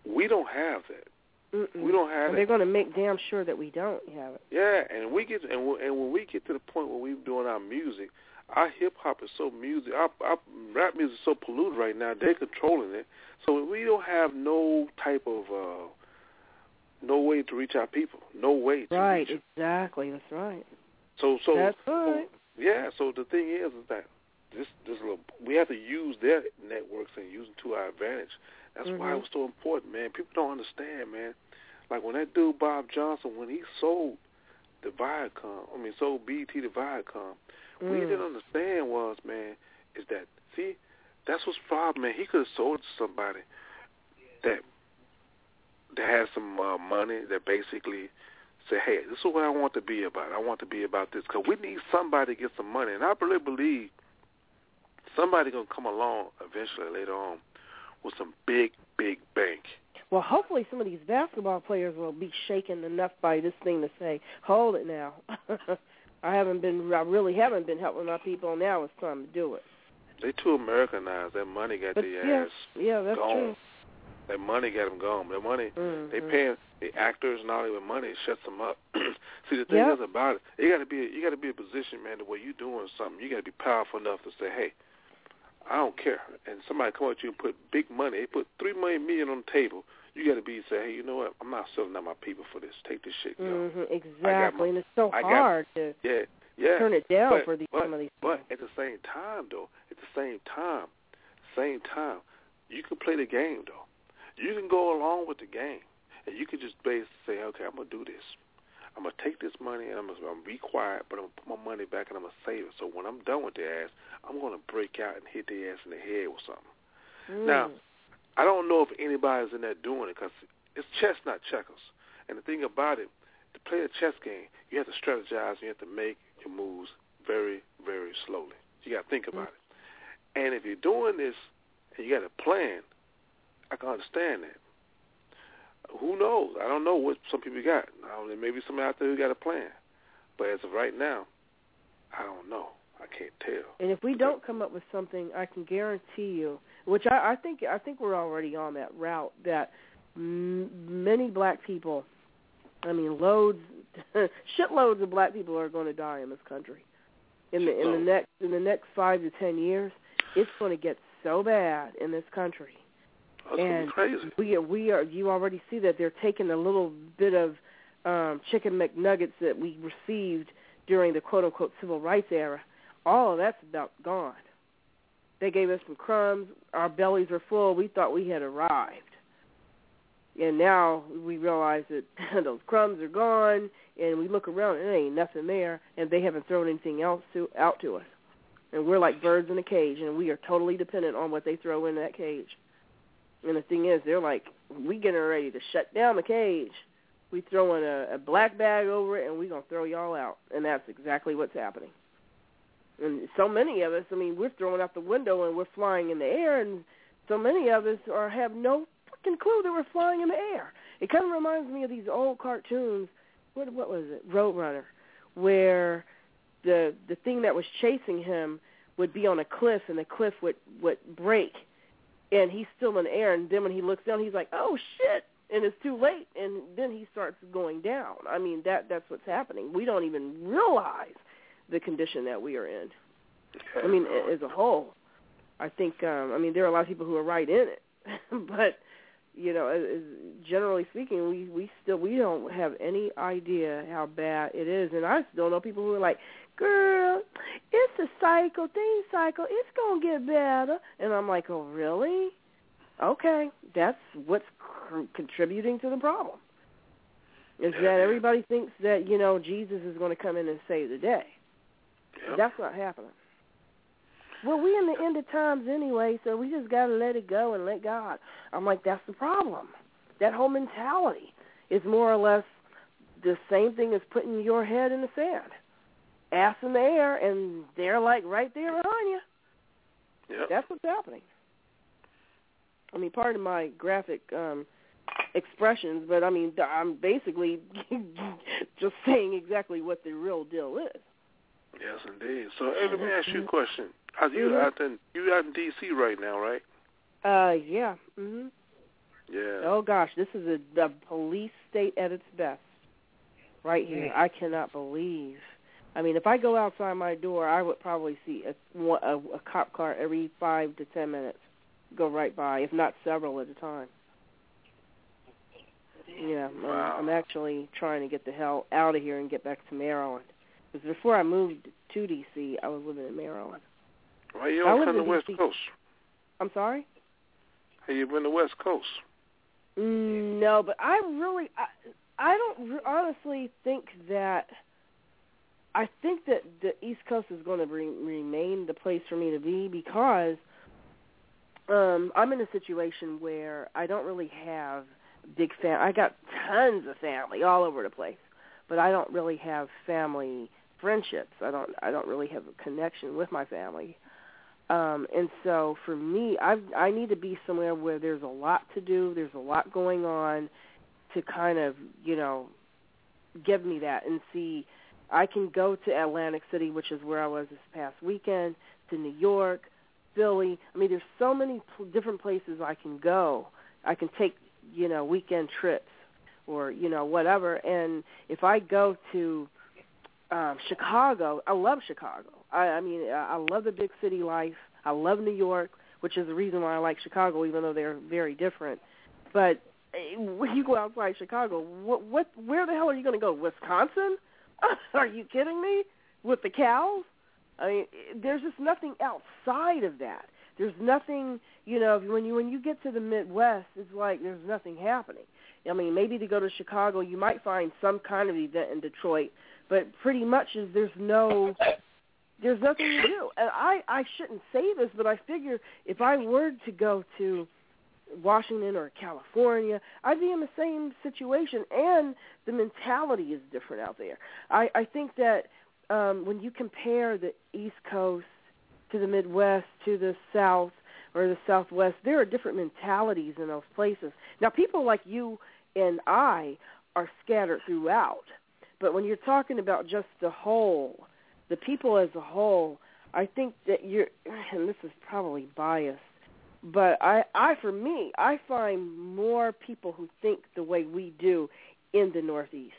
We don't have that.
Mm-mm.
We don't have it.
they're going to make damn sure that we don't have it.
Yeah, and we get and we, and when we get to the point where we're doing our music, our hip hop is so music, our, our rap music is so polluted right now. They're controlling it, so we don't have no type of uh no way to reach our people, no way. To.
Right,
reach
exactly. That's right.
So so
That's
so,
right.
yeah. So the thing is, is that this this little we have to use their networks and use them to our advantage. That's why it was so important, man. People don't understand, man. Like when that dude Bob Johnson, when he sold the Viacom, I mean sold BET to Viacom, what he
Mm.
didn't understand was, man, is that see, that's what's problem, man. He could have sold to somebody that that has some uh, money that basically say, hey, this is what I want to be about. I want to be about this because we need somebody to get some money, and I really believe somebody gonna come along eventually later on with some big, big bank.
Well, hopefully some of these basketball players will be shaken enough by this thing to say, "Hold it now." [laughs] I haven't been, I really haven't been helping my people. Now it's time to do it.
They too Americanized. That money got
But
their
yeah,
ass
yeah, that's
gone.
true.
That money got them gone. That money,
Mhm.
they paying the actors and all that money shuts them up. [clears throat] See, the thing
Yep.
is about it, you got to be, you got to be a position, man, to where you doing something. You got to be powerful enough to say, hey, I don't care. And somebody come at you and put big money. They put three million million on the table. You got to be say, hey, you know what? I'm not selling out my people for this. Take this shit. Yo.
hmm exactly, and it's so
I got-
hard to
Yeah, yeah.
turn it down
but,
for these
but,
some of these.
But at the same time, though, at the same time, same time, you can play the game, though. You can go along with the game, and you can just basically say, okay, I'm gonna do this. I'm gonna take this money and I'm gonna, I'm gonna be quiet, but I'm gonna put my money back and I'm gonna save it. So when I'm done with their ass, I'm gonna break out and hit their ass in the head with something.
Mm.
Now, I don't know if anybody's in there doing it because it's chess, not checkers. And the thing about it, to play a chess game, you have to strategize. You have to make your moves very, very slowly. You got to think about it. And if you're doing this and you got a plan, I can understand that. Who knows? I don't know what some people got. I don't know, somebody out there who got a plan. But as of right now, I don't know. I can't tell.
And if we don't come up with something, I can guarantee you, which I, I think I think we're already on that route, that m- many black people, I mean, loads, [laughs] shitloads of black people are going to die in this country. In the in the next in the next five to ten years, it's going to get so bad in this country.
That's
and
crazy.
we are we are you already see that they're taking a little bit of um chicken McNuggets that we received during the quote unquote civil rights era. All of that's about gone. They gave us some crumbs, our bellies are full, we thought we had arrived. And now we realize that [laughs] those crumbs are gone and we look around and there ain't nothing there and they haven't thrown anything else to out to us. And we're like birds in a cage and we are totally dependent on what they throw in that cage. And the thing is, they're like, we getting ready to shut down the cage. We throwing a, a black bag over it, and we gonna throw y'all out. And that's exactly what's happening. And so many of us, I mean, we're throwing out the window and we're flying in the air, and so many of us are have no fucking clue that we're flying in the air. It kind of reminds me of these old cartoons. What what was it? Roadrunner, where the the thing that was chasing him would be on a cliff, and the cliff would would break, and he's still in the air. And then when he looks down, he's like, "Oh shit!" And it's too late, and then he starts going down. I mean, that that's what's happening. We don't even realize the condition that we are in. I mean, as a whole, I think. um I mean, there are a lot of people who are right in it, [laughs] but you know, as, as generally speaking, we we still we don't have any idea how bad it is, and I still know people who are like, "Girl, it's a cycle, thing cycle. It's gonna get better," and I'm like, "Oh, really? Okay, that's what's contributing to the problem." Is that everybody thinks that you know Jesus is going to come in and save the day? That's not happening. Well, we in the end of times anyway, so we just got to let it go and let God. I'm like, that's the problem. That whole mentality is more or less the same thing as putting your head in the sand, ass in the air, and they're like right there behind you.
Yep.
That's what's happening. I mean, part of my graphic um expressions, but I mean, I'm basically [laughs] just saying exactly what the real deal is.
Yes, indeed. So, hey, let me ask you a question. Are you
Mhm.
out in you out in D.C. right now, right?
Uh, yeah. Mhm.
Yeah.
Oh gosh, this is a, the police state at its best, right here. I cannot believe. I mean, if I go outside my door, I would probably see a a, a cop car every five to ten minutes go right by, if not several at a time. Yeah, I'm, I'm actually trying to get the hell out of here and get back to Maryland. Because before I moved to D.C., I was living in Maryland.
Why you don't come to West
DC.
Coast?
I'm sorry.
Hey, you been to West Coast?
Mm, No, but I really, I, I don't re- honestly think that. I think that the East Coast is going to re- remain the place for me to be because um I'm in a situation where I don't really have big fam. I got tons of family all over the place, but I don't really have family friendships. I don't. I don't really have a connection with my family. Um, and so for me, I I need to be somewhere where there's a lot to do, there's a lot going on, to kind of you know give me that and see. I can go to Atlantic City, which is where I was this past weekend, to New York, Philly. I mean, there's so many pl- different places I can go. I can take you know weekend trips or you know whatever. And if I go to um, Chicago, I love Chicago. I, I mean, I love the big city life. I love New York, which is the reason why I like Chicago, even though they're very different. But eh, when you go outside Chicago, what, what, where the hell are you going to go? Wisconsin? [laughs] are you kidding me? With the cows? I mean, there's just nothing outside of that. There's nothing, you know, when you when you get to the Midwest, it's like there's nothing happening. I mean, maybe to go to Chicago, you might find some kind of event in Detroit, but pretty much is there's no there's nothing to do. And I I shouldn't say this, but I figure if I were to go to Washington or California, I'd be in the same situation and the mentality is different out there. I I think that um when you compare the East Coast to the Midwest to the South or the Southwest, there are different mentalities in those places. Now people like you and I are scattered throughout. But when you're talking about just the whole, the people as a whole, I think that you're, and this is probably biased, but I, I for me, I find more people who think the way we do in the Northeast,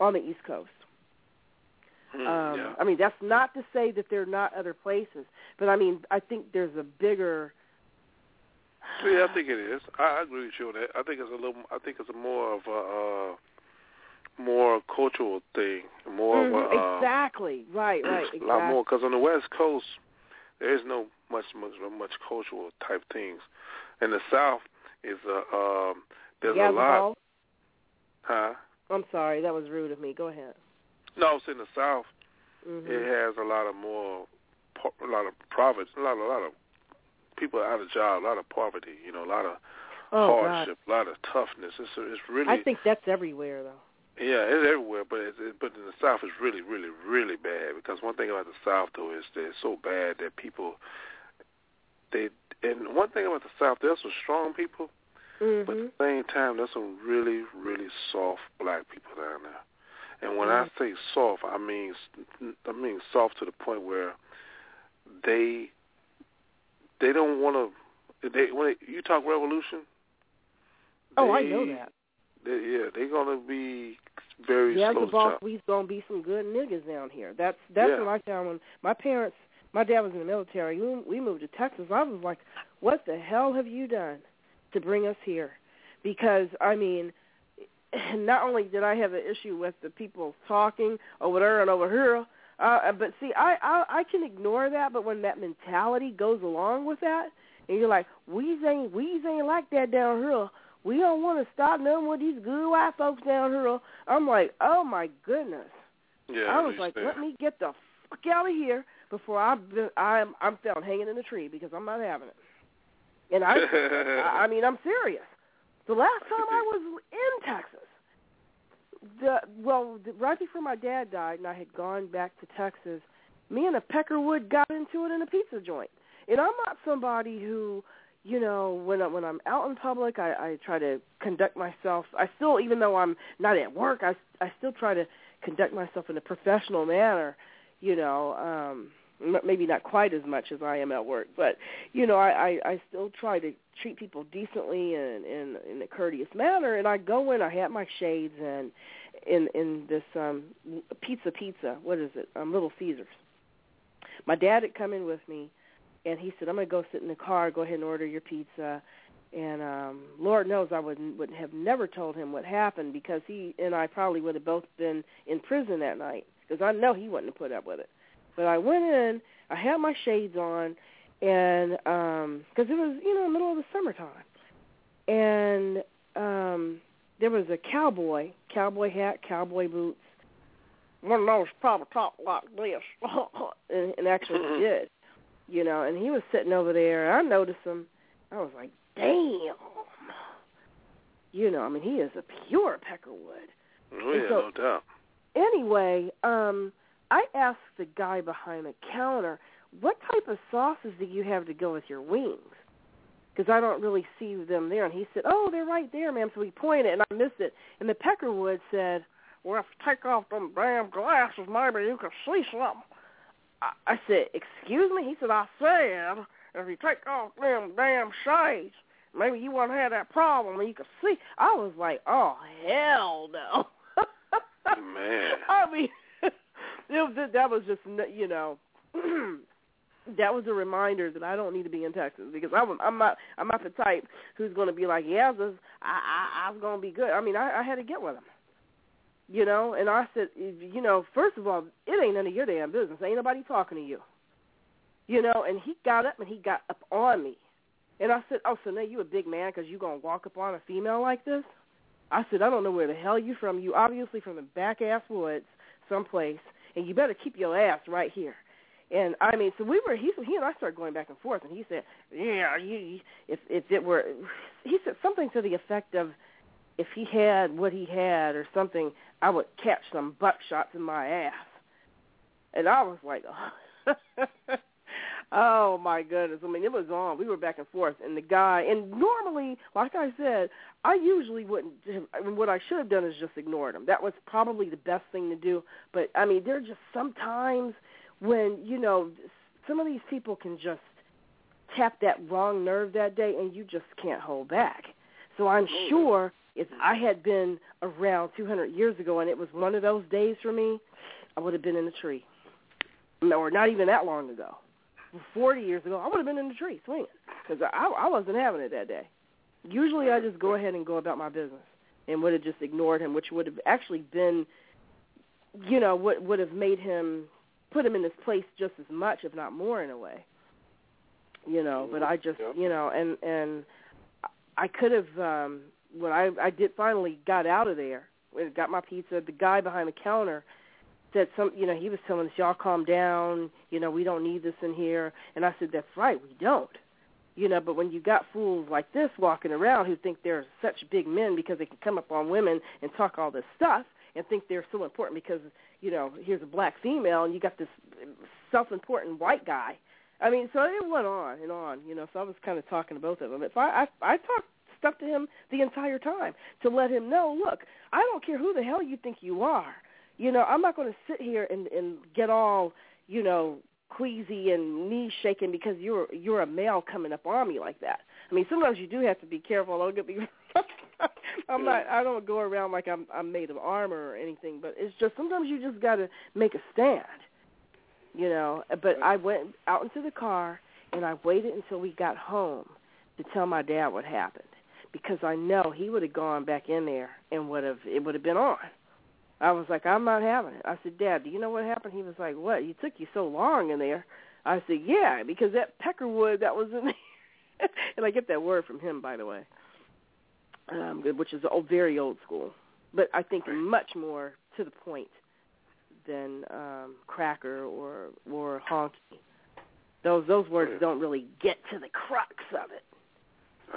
on the East Coast.
Hmm,
Um,
yeah.
I mean, that's not to say that there are not other places, but I mean, I think there's a bigger.
Yeah, I think it is. I, I agree with you on that. I think it's a little. I think it's a more of a uh, more cultural thing, more
Mhm,
of a uh,
exactly right, right,
a [clears throat]
exactly.
lot more. Because on the West Coast, there is no much much much cultural type things. In the South, is a um, there's a lot.
Gasohol?
Huh?
I'm sorry, that was rude of me. Go ahead.
No, it's in the South.
hmm
It has a lot of more, a lot of profits, a lot, a lot of people out of job, a lot of poverty. You know, a lot of
Oh,
hardship, a lot of toughness. It's it's really.
I think that's everywhere, though.
Yeah, it's everywhere, but it's, it, but in the South it's really, really, really bad. Because one thing about the South though is that it's so bad that people, they, and one thing about the South, there's some strong people,
Mm-hmm.
but at the same time there's some really, really soft black people down there. And when I say soft, I mean I mean soft to the point where they they don't want to. They when they, you talk revolution.
Oh, I know that.
They, yeah, they're gonna be very
Yeah,
slow
the
to
boss, we's gonna be some good niggas down here. That's that's
Yeah.
what I found when my parents, my dad was in the military. We, we moved to Texas. I was like, what the hell have you done to bring us here? Because I mean, [clears throat] not only did I have an issue with the people talking over there and over here, uh, but see, I, I I can ignore that. But when that mentality goes along with that, and you're like, we ain't we ain't like that down here. We don't want to stop none with these good white folks down here. I'm like, oh my goodness.
Yeah,
I was like, let me get the fuck out of here before I I'm I'm found hanging in a tree because I'm not having it. And I, [laughs] I I mean, I'm serious. The last time I was in Texas, the well, the, right before my dad died, and I had gone back to Texas, me and a Peckerwood got into it in a pizza joint. And I'm not somebody who, you know, when I, when I'm out in public, I, I try to conduct myself. I still, even though I'm not at work, I I still try to conduct myself in a professional manner. You know, um, maybe not quite as much as I am at work, but you know, I I, I still try to treat people decently and in in a courteous manner. And I go in, I have my shades and in in this um pizza pizza. What is it? Um, Little Caesars. My dad had come in with me, and he said, "I'm gonna go sit in the car. Go ahead and order your pizza." And um Lord knows I would would have never told him what happened because he and I probably would have both been in prison that night because I know he wouldn't have put up with it. But I went in, I had my shades on, and um because it was you know middle of the summertime, and um there was a cowboy, cowboy hat, cowboy boots, one of those probably top like this, [laughs] and, and actually [laughs] did, you know. And he was sitting over there, and I noticed him. I was like, damn, you know. I mean, he is a pure Peckerwood.
Oh, yeah,
so-
no doubt.
Anyway, um, I asked the guy behind the counter, what type of sauces do you have to go with your wings? Because I don't really see them there. And he said, oh, they're right there, ma'am. So he pointed, and I missed it. And the Peckerwood said, well, if you take off them damn glasses, maybe you can see something. I, said, excuse me? He said, I said, if you take off them damn shades, maybe you won't have that problem and you can see. I was like, oh, hell no. [laughs]
Man.
I mean, [laughs] it that was just, you know, [clears throat] that was a reminder that I don't need to be in Texas because I'm I'm not I'm not the type who's going to be like, yeah, this, I I I'm going to be good. I mean, I, I had to get with him, you know. And I said, you know, first of all, it ain't none of your damn business. Ain't nobody talking to you, you know. And he got up and he got up on me, and I said, oh, so now you a big man because you gonna walk up on a female like this? I said, I don't know where the hell you from. You obviously from the back ass woods someplace, and you better keep your ass right here. And I mean, so we were he he and I started going back and forth, and he said, "Yeah, you if if it were," he said something to the effect of, "If he had what he had or something, I would catch some buckshots in my ass." And I was like, oh. [laughs] oh my goodness! I mean, it was on. We were back and forth, and the guy. And normally, like I said, I usually wouldn't. I mean, what I should have done is just ignored him. That was probably the best thing to do. But I mean, there are just sometimes when you know some of these people can just tap that wrong nerve that day and you just can't hold back. So I'm oh, sure if I had been around 200 years ago and it was one of those days for me, I would have been in the tree. No, Or not even that long ago. 40 years ago, I would have been in the tree swinging because I, I wasn't having it that day. Usually I just go ahead and go about my business and would have just ignored him, which would have actually been, you know, what would have made him put him in his place just as much, if not more, in a way. You know, but I just, you know, and and I could have um when I I did finally got out of there, got my pizza. The guy behind the counter said some, you know, he was telling us, y'all calm down. You know, we don't need this in here. And I said, that's right, we don't. You know, but when you got fools like this walking around who think they're such big men because they can come up on women and talk all this stuff and think they're so important because you know, here's a black female, and you got this self-important white guy. I mean, so it went on and on, you know. So I was kind of talking to both of them. So I, I, I talked stuff to him the entire time to let him know, look, I don't care who the hell you think you are. You know, I'm not going to sit here and and get all, you know, queasy and knee shaking because you're you're a male coming up on me like that. I mean, sometimes you do have to be careful. Don't get [laughs] I'm not. I don't go around like I'm I'm made of armor or anything, but it's just sometimes you just got to make a stand, you know. But I went out into the car and I waited until we got home to tell my dad what happened because I know he would have gone back in there and would have it would have been on. I was like, I'm not having it. I said, Dad, do you know what happened? He was like, What? You took you so long in there. I said, Yeah, because that peckerwood that was in [laughs] there. and I get that word from him, by the way um, which is old, very old school, but I think much more to the point than um, cracker or or honky. Those those words don't really get to the crux of it,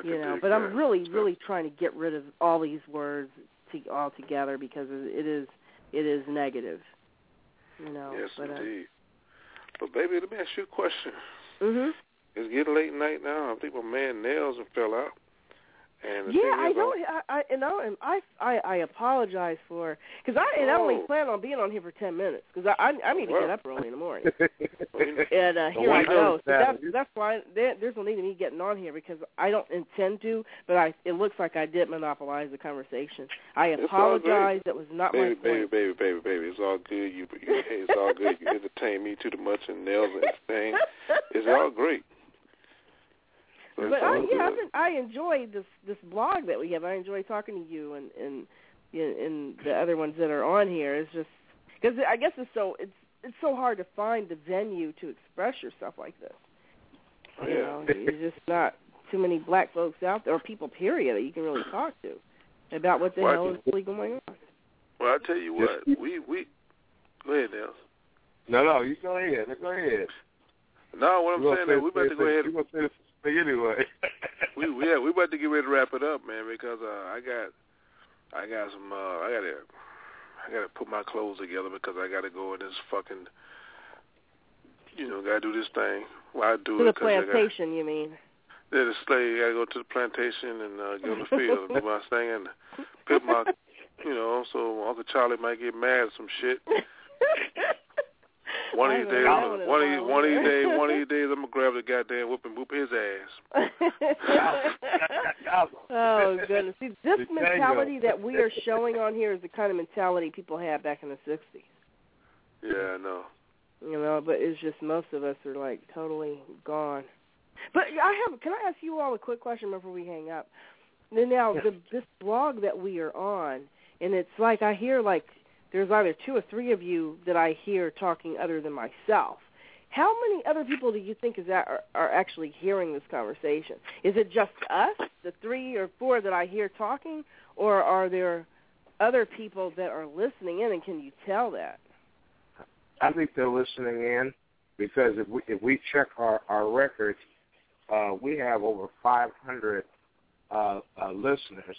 you know. But I'm really really trying to get rid of all these words to, all together because it is it is negative, you know.
Yes,
but,
indeed. Uh, but baby, let me ask you a question.
Mhm.
It's getting late night now. I think my man Nels have fell out. And
yeah, I don't. I, I you know, and I I, I apologize for because I and I only
Oh.
plan on being on here for ten minutes because I, I I need to
Well.
get up early in the morning. [laughs] and uh, here I go. So that's that's why there, there's no need of me getting on here because I don't intend to, but I it looks like I did monopolize the conversation. I
It's
apologize. That was not
baby,
my
baby,
point.
baby, baby, baby. baby. It's all good. You, you it's all good. You entertain me too much and Nels entertain. It's all great. So it's
But I, yeah, I've been, I enjoy this this blog that we have. I enjoy talking to you and and and the other ones that are on here. It's just because I guess it's so it's it's so hard to find the venue to express yourself like this. Oh, you know, there's just not too many black folks out there, or people period, that you can really talk to about what the
Well, I
hell is really going on.
Well, I tell you what, we we go ahead, Nels.
No, no, you go ahead. Go ahead.
No, what I'm saying is we about to go ahead.
You gonna say this [laughs] thing anyway?
we [laughs] we- yeah, we about to get ready to wrap it up, man, because uh, I got I got some uh, I gotta I gotta put my clothes together because I gotta go in this fucking you know, gotta do this thing. Why I do
to
it?
the
'cause I gotta-
plantation, you mean?
Yeah, the slave. Gotta go to the plantation and uh, get on the field, and do my [laughs] thing, and put my, you know, so Uncle Charlie might get mad at some shit. One of these days, one of these, one of these days, one of these days, I'm gonna grab the goddamn whip and whoop his ass. [laughs]
oh goodness! See, this
The
mentality
tango.
that we are showing on here is the kind of mentality people had back in the '60s.
Yeah, I know.
You know, but it's just most of us are like totally gone. But I have. Can I ask you all a quick question before we hang up? Then now, the, this blog that we are on, and it's like I hear like there's either two or three of you that I hear talking other than myself. How many other people do you think is that are, are actually hearing this conversation? Is it just us, the three or four that I hear talking, or are there other people that are listening in? And can you tell that?
I think they're listening in because if we if we check our our records, uh, we have over 500 uh, uh, listeners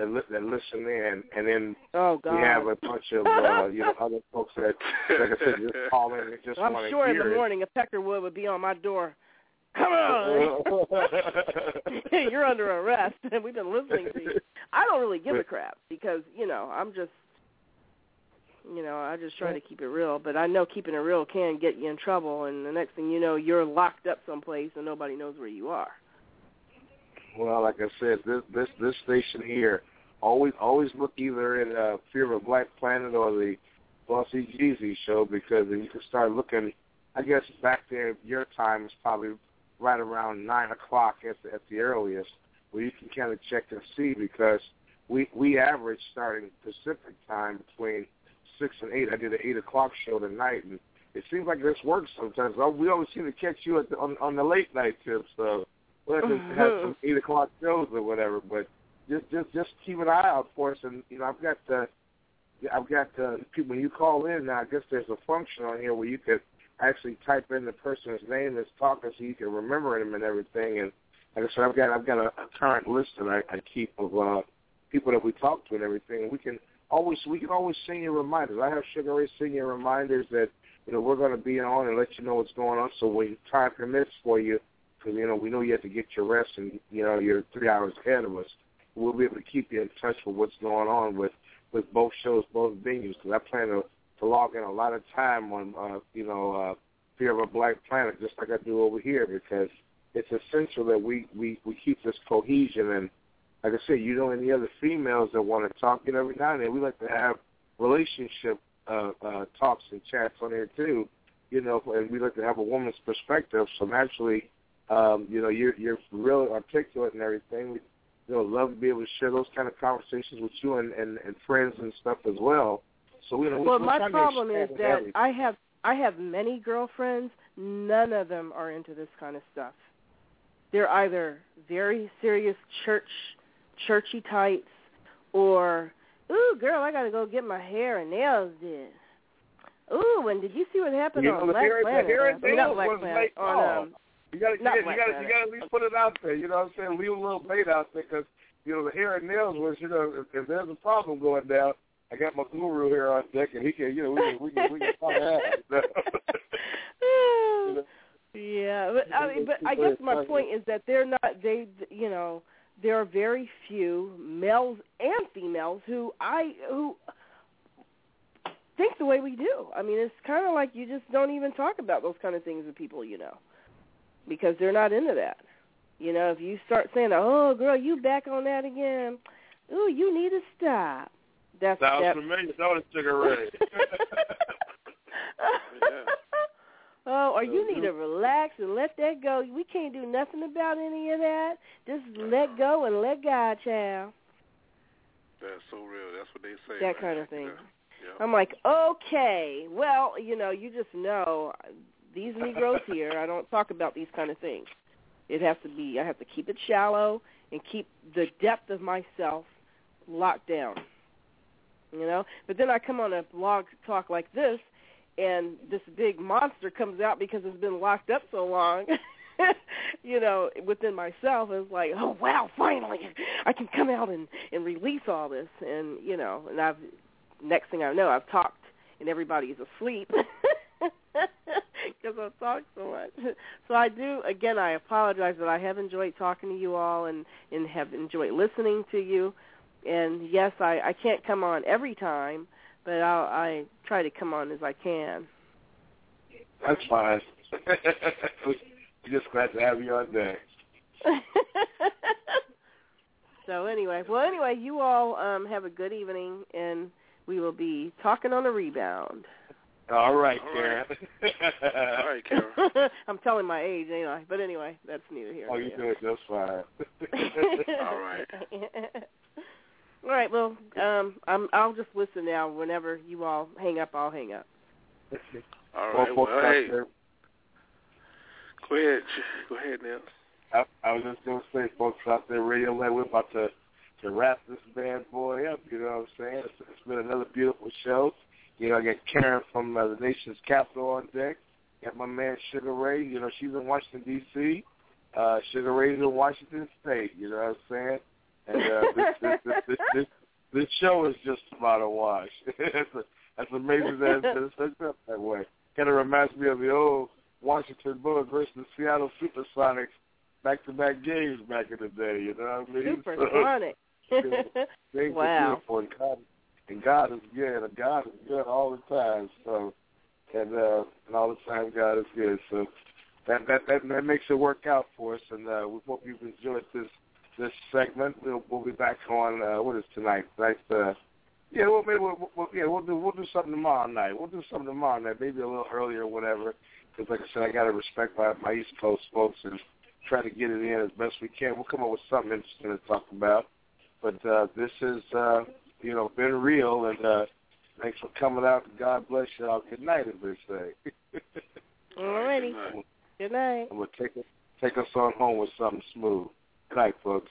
that li- that listen in, and then
Oh God!
we have a bunch of uh, [laughs] you know other folks that, like I said, just call in and just
I'm
want to
sure in the
it.
morning a Peckerwood would be on my door. Come on, [laughs] [laughs] you're under arrest, and we've been listening to you. I don't really give a crap because you know I'm just, you know, I just try to keep it real. But I know keeping it real can get you in trouble, and the next thing you know, you're locked up someplace and nobody knows where you are.
Well, like I said, this this this station here always always look either in uh, Fear of a Black Planet or the Bossy Jeezy show because then you can start looking. I guess back there, your time is probably right around nine o'clock at the, at the earliest, where you can kind of check and see because we we average starting Pacific time between six and eight. I did an eight o'clock show tonight, and it seems like this works sometimes. Oh, We always seem to catch you at the, on on the late night tips. So we'll have to have some eight o'clock shows or whatever. But just just just keep an eye out for us. And you know, I've got the I've got the people. When you call in now, I guess there's a function on here where you could actually type in the person's name that's talking, so you can remember them and everything. And like I said, I've got I've got a, a current list that I, I keep of uh, people that we talk to and everything. And we can always we can always send you reminders. I have Sugar Ray send you reminders that you know we're going to be on and let you know what's going on. So when time permits for you, because you know we know you have to get your rest and you know you're three hours ahead of us. We'll be able to keep you in touch with what's going on with with both shows, both venues. Because I plan to to log in a lot of time on uh, you know uh, Fear of a Black Planet, just like I do over here, because it's essential that we we we keep this cohesion and. Like I said, you know, any other females that want to talk, you know, every now and then we like to have relationship uh, uh, talks and chats on here too, you know, and we like to have a woman's perspective. So naturally, um, you know, you're you're really articulate and everything. You know, love to be able to share those kind of conversations with you and and, and friends and stuff as well. So you know,
well, my
to
problem is that
everything.
I have I have many girlfriends. None of them are into this kind of stuff. They're either very serious church churchy types, or ooh, girl, I gotta go get my hair and nails did. Ooh, and did you see what happened
You
on
know, the
Black
hair,
Planet?
hair
I
and
mean, not
nails
Black
was
Planet.
late
On
call.
um,
You gotta, you gotta, you gotta, you gotta at least put it out there. You know what I'm saying? Leave a little bait out there because you know the hair and nails was, you know, if, if there's a problem going down, I got my guru here on deck, and he can, you know, we can, we can, we can it out. You know? [laughs] [sighs]
Yeah, but I mean, but I guess my point is that they're not. They, you know, there are very few males and females who I who think the way we do. I mean, it's kind of like you just don't even talk about those kind of things with people you know, because they're not into that. You know, if you start saying, "Oh, girl, you back on that again," ooh, you need to stop. That's
Sounds
that.
familiar, don't it, Sugar Ray? [laughs]
Oh, or you need to relax and let that go. We can't do nothing about any of that. Just let go and let God, child.
That's so real. That's what they say.
That
man.
kind of thing.
Yeah.
I'm like, okay, well, you know, you just know these Negroes here. I don't talk about these kind of things. It has to be. I have to keep it shallow and keep the depth of myself locked down. You know, but then I come on a blog talk like this, and this big monster comes out because it's been locked up so long. [laughs] you know, within myself, it's like, oh wow, finally, I can come out and and release all this, and you know, and I've next thing I know, I've talked and everybody's asleep. [laughs] because I talk so much. [laughs] So I do. Again, I apologize, but I have enjoyed talking to you all and and have enjoyed listening to you. And yes, I I can't come on every time, but I'll I try to come on as I can.
That's fine. [laughs] We're just glad to have you on there. [laughs]
so anyway, well anyway, you all um have a good evening, and we will be talking on the rebound.
All right,
All
Karen. [laughs]
All right, Karen. [laughs]
I'm telling my age, ain't I? But anyway, that's neither here
Oh, you
there.
good? That's fine. [laughs]
All right.
all right. Well, um, I'm. I'll just listen now. Whenever you all hang up, I'll hang up.
All
Well,
right. Well, hey, go ahead. Go ahead, Nels.
I, I was just gonna say, folks out there, radio land, we're about to to wrap this bad boy up. You know what I'm saying? It's, it's been another beautiful show. You know, I got Karen from uh, the nation's capital on deck. Got my man Sugar Ray. You know, she's in Washington D.C. Uh, Sugar Ray's in Washington State. You know what I'm saying? And uh, this, this, this, this, this, this show is just about a wash. [laughs] that's, a, that's amazing that it's hooked up that way. Kind of reminds me of the old Washington Bullets versus the Seattle Supersonics back-to-back games back in the day. You know what I mean?
Supersonic. [laughs]
Things
Wow.
beautiful, and God, and God is good, and God is good all the time. So, and uh, and all the time God is good. So that that that, that makes it work out for us. And uh, we hope you've enjoyed this this segment. We'll we'll be back on uh, what is tonight? Tonight's uh, yeah, well, maybe we'll, we'll, yeah, we'll do we'll do something tomorrow night. We'll do something tomorrow night, maybe a little earlier, or whatever. Because like I said, I got to respect my my East Coast folks and try to get it in as best we can. We'll come up with something interesting to talk about. But uh, this has, uh, you know, been real, and uh, thanks for coming out. And God bless y'all. Good night, as they say. [laughs]
Alrighty. Good night.
I'm gonna take us take us on home with something smooth. Good night, folks.